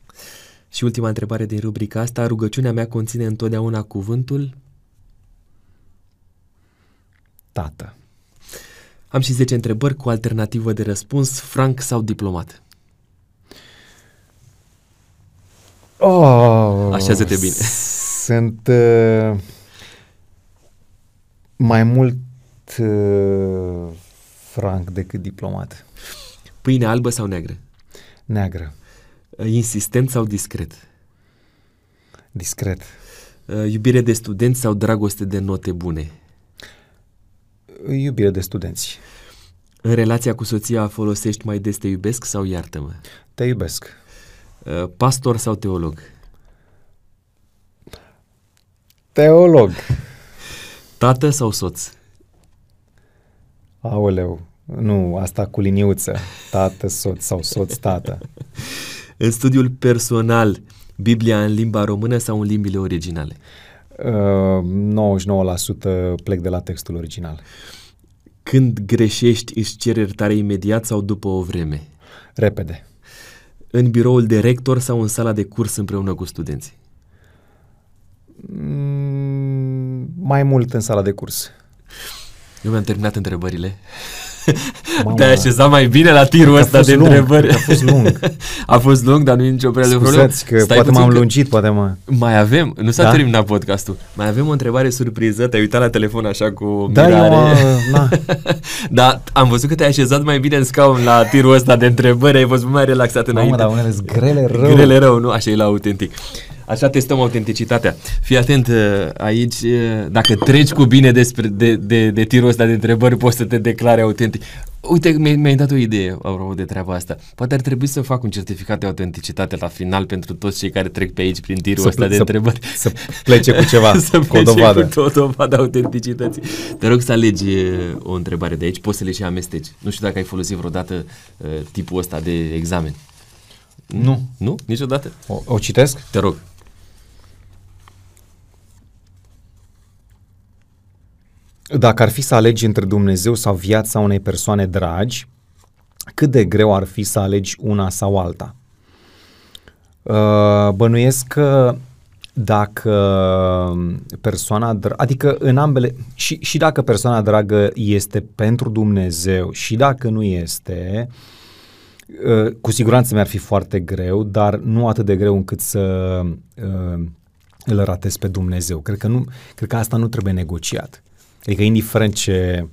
Și ultima întrebare din rubrica asta, rugăciunea mea conține întotdeauna cuvântul? Tată. Am și 10 întrebări cu alternativă de răspuns, franc sau diplomat? Oh, Așează-te bine. Sunt uh, mai mult uh, franc decât diplomat. Pâine albă sau neagră? Neagră. Insistent sau discret? Discret. Uh, iubire de studenți sau dragoste de note bune? Iubire de studenți. În relația cu soția folosești mai des te iubesc sau iartă-mă? Te iubesc. Uh, pastor sau teolog? Teolog. Tată sau soț? Aoleu, nu, asta cu liniuță. Tată, soț sau soț, tată. în studiul personal, Biblia în limba română sau în limbile originale? Uh, 99% plec de la textul original. Când greșești, îți ceri iertare imediat sau după o vreme? Repede. În biroul de rector sau în sala de curs împreună cu studenții? Mm, mai mult în sala de curs. Eu mi-am terminat întrebările. Te-ai așezat mai bine la tirul ăsta de lung, întrebări. A fost lung. a fost lung, dar nu e nicio prea de problemă. că Stai poate m-am lungit, poate mă... Mai avem, nu s-a da? terminat podcastul. Mai avem o întrebare surpriză, te-ai uitat la telefon așa cu da, mirare. Eu, na. da, am văzut că te-ai așezat mai bine în scaun la tirul ăsta de întrebări, ai fost mai relaxat înainte. Mamă, dar unele grele rău. Grele rău, nu? Așa e la autentic. Așa testăm autenticitatea. Fii atent uh, aici, uh, dacă treci cu bine despre, de, de, de tirul ăsta de întrebări, poți să te declare autentic. Uite, mi-ai, mi dat o idee, apropo de treaba asta. Poate ar trebui să fac un certificat de autenticitate la final pentru toți cei care trec pe aici prin tirul să ăsta de să, întrebări. Să plece cu ceva, să cu o dovadă. cu o dovadă autenticității. Te rog să alegi uh, o întrebare de aici, poți să le și amesteci. Nu știu dacă ai folosit vreodată uh, tipul ăsta de examen. Nu. Nu? Niciodată? O, o citesc? Te rog. Dacă ar fi să alegi între Dumnezeu sau viața unei persoane dragi, cât de greu ar fi să alegi una sau alta? Uh, bănuiesc că dacă persoana dragă, adică în ambele, și, și dacă persoana dragă este pentru Dumnezeu și dacă nu este, uh, cu siguranță mi-ar fi foarte greu, dar nu atât de greu încât să uh, îl ratez pe Dumnezeu. Cred că, nu, cred că asta nu trebuie negociat. Adică indiferent ce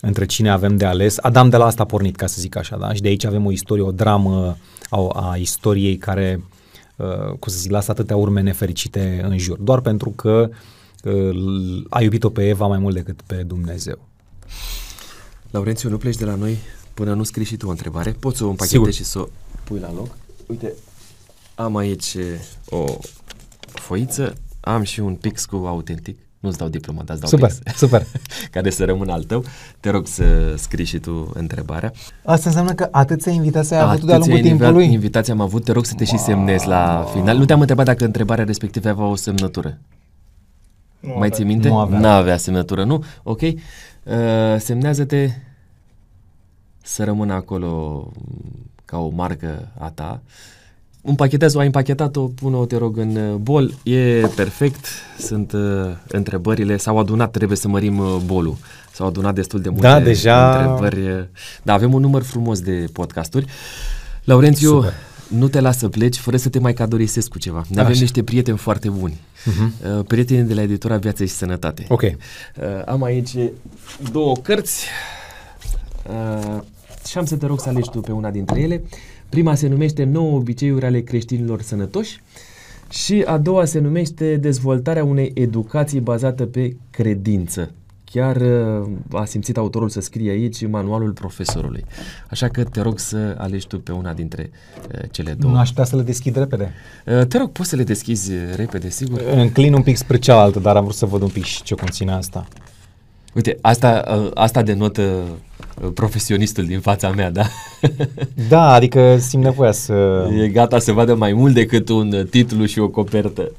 între cine avem de ales, Adam de la asta a pornit, ca să zic așa, da? Și de aici avem o istorie, o dramă a, a istoriei care, uh, cum să zic, lasă atâtea urme nefericite în jur, doar pentru că uh, a iubit-o pe Eva mai mult decât pe Dumnezeu. Laurențiu, nu pleci de la noi până nu scrii și tu o întrebare. Poți să o împachetezi și să o pui la loc. Uite, am aici o foiță, am și un pix cu autentic nu-ți dau diploma, dar îți dau Super, pix, super. care să rămână al tău. Te rog să scrii și tu întrebarea. Asta înseamnă că atâția invitații ai avut de-a lungul timpului? Invitații am avut, te rog să te și semnezi la final. Nu te-am întrebat dacă întrebarea respectivă avea o semnătură. Nu Mai ții minte? Nu avea. N-avea semnătură, nu? Ok. Uh, semnează-te să rămână acolo ca o marcă a ta. Împachetează-o, ai împachetat-o, pune-o, te rog, în uh, bol. E perfect, sunt uh, întrebările, s-au adunat, trebuie să mărim uh, bolul. S-au adunat destul de multe Da, deja- întrebări. Da, avem un număr frumos de podcasturi. Laurențiu, Super. nu te las să pleci fără să te mai cadorisesc cu ceva. Ne avem Așa. niște prieteni foarte buni. Uh-huh. Prietenii de la editura Viață și Sănătate. Ok. Uh, am aici două cărți uh, și am să te rog să alegi tu pe una dintre ele. Prima se numește 9 obiceiuri ale creștinilor sănătoși și a doua se numește Dezvoltarea unei educații bazată pe credință. Chiar uh, a simțit autorul să scrie aici manualul profesorului. Așa că te rog să alegi tu pe una dintre uh, cele două. Nu aș putea să le deschid repede. Uh, te rog, poți să le deschizi uh, repede, sigur? Înclin un pic spre cealaltă, dar am vrut să văd un pic și ce conține asta. Uite, asta, uh, asta denotă uh, profesionistul din fața mea, da? Da, adică simt nevoia să... E gata să vadă mai mult decât un uh, titlu și o copertă.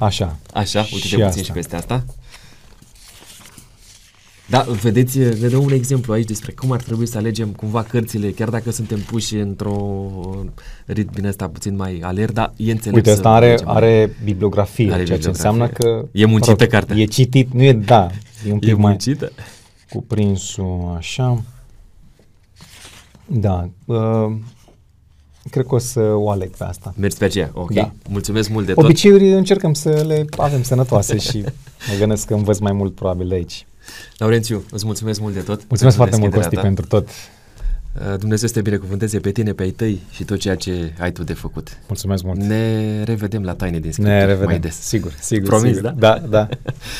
Așa. Așa, uite Și te puțin asta. și peste asta. Da, vedeți, ne dă un exemplu aici despre cum ar trebui să alegem cumva cărțile, chiar dacă suntem puși într-o ritm din ăsta puțin mai alert, dar e înțelept Uite, să asta are, alegem. are bibliografie, Are ceea ce bibliografie. înseamnă că... E muncită mă rog, cartea. E citit, nu e, da, e un pic E mai muncită? cuprinsul așa. Da, uh, cred că o să o aleg pe asta. Mergi pe aceea, ok. Da. Mulțumesc mult de tot. Obiceiuri încercăm să le avem sănătoase și mă gândesc că învăț mai mult probabil de aici. Laurențiu, îți mulțumesc mult de tot. Mulțumesc pentru foarte mult, deschiderea Costi, ta. pentru tot. Uh, Dumnezeu să te binecuvânteze pe tine, pe ai tăi și tot ceea ce ai tu de făcut. Mulțumesc mult. Ne revedem la Taine din Scripturi Ne mai revedem. des. Sigur, sigur. Promis, sigur. da? Da, da.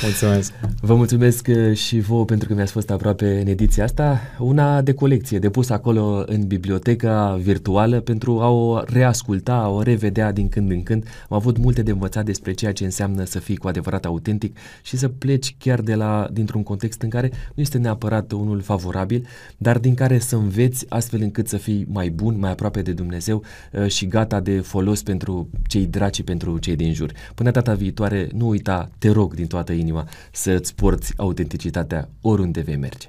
Mulțumesc. Vă mulțumesc uh, și vouă pentru că mi-ați fost aproape în ediția asta. Una de colecție, depusă acolo în biblioteca virtuală pentru a o reasculta, a o revedea din când în când. Am avut multe de învățat despre ceea ce înseamnă să fii cu adevărat autentic și să pleci chiar de la, dintr-un context în care nu este neapărat unul favorabil, dar din care să înveți astfel încât să fii mai bun, mai aproape de Dumnezeu uh, și gata de folos pentru cei dragi și pentru cei din jur. Până data viitoare, nu uita, te rog din toată inima, să-ți porți autenticitatea oriunde vei merge.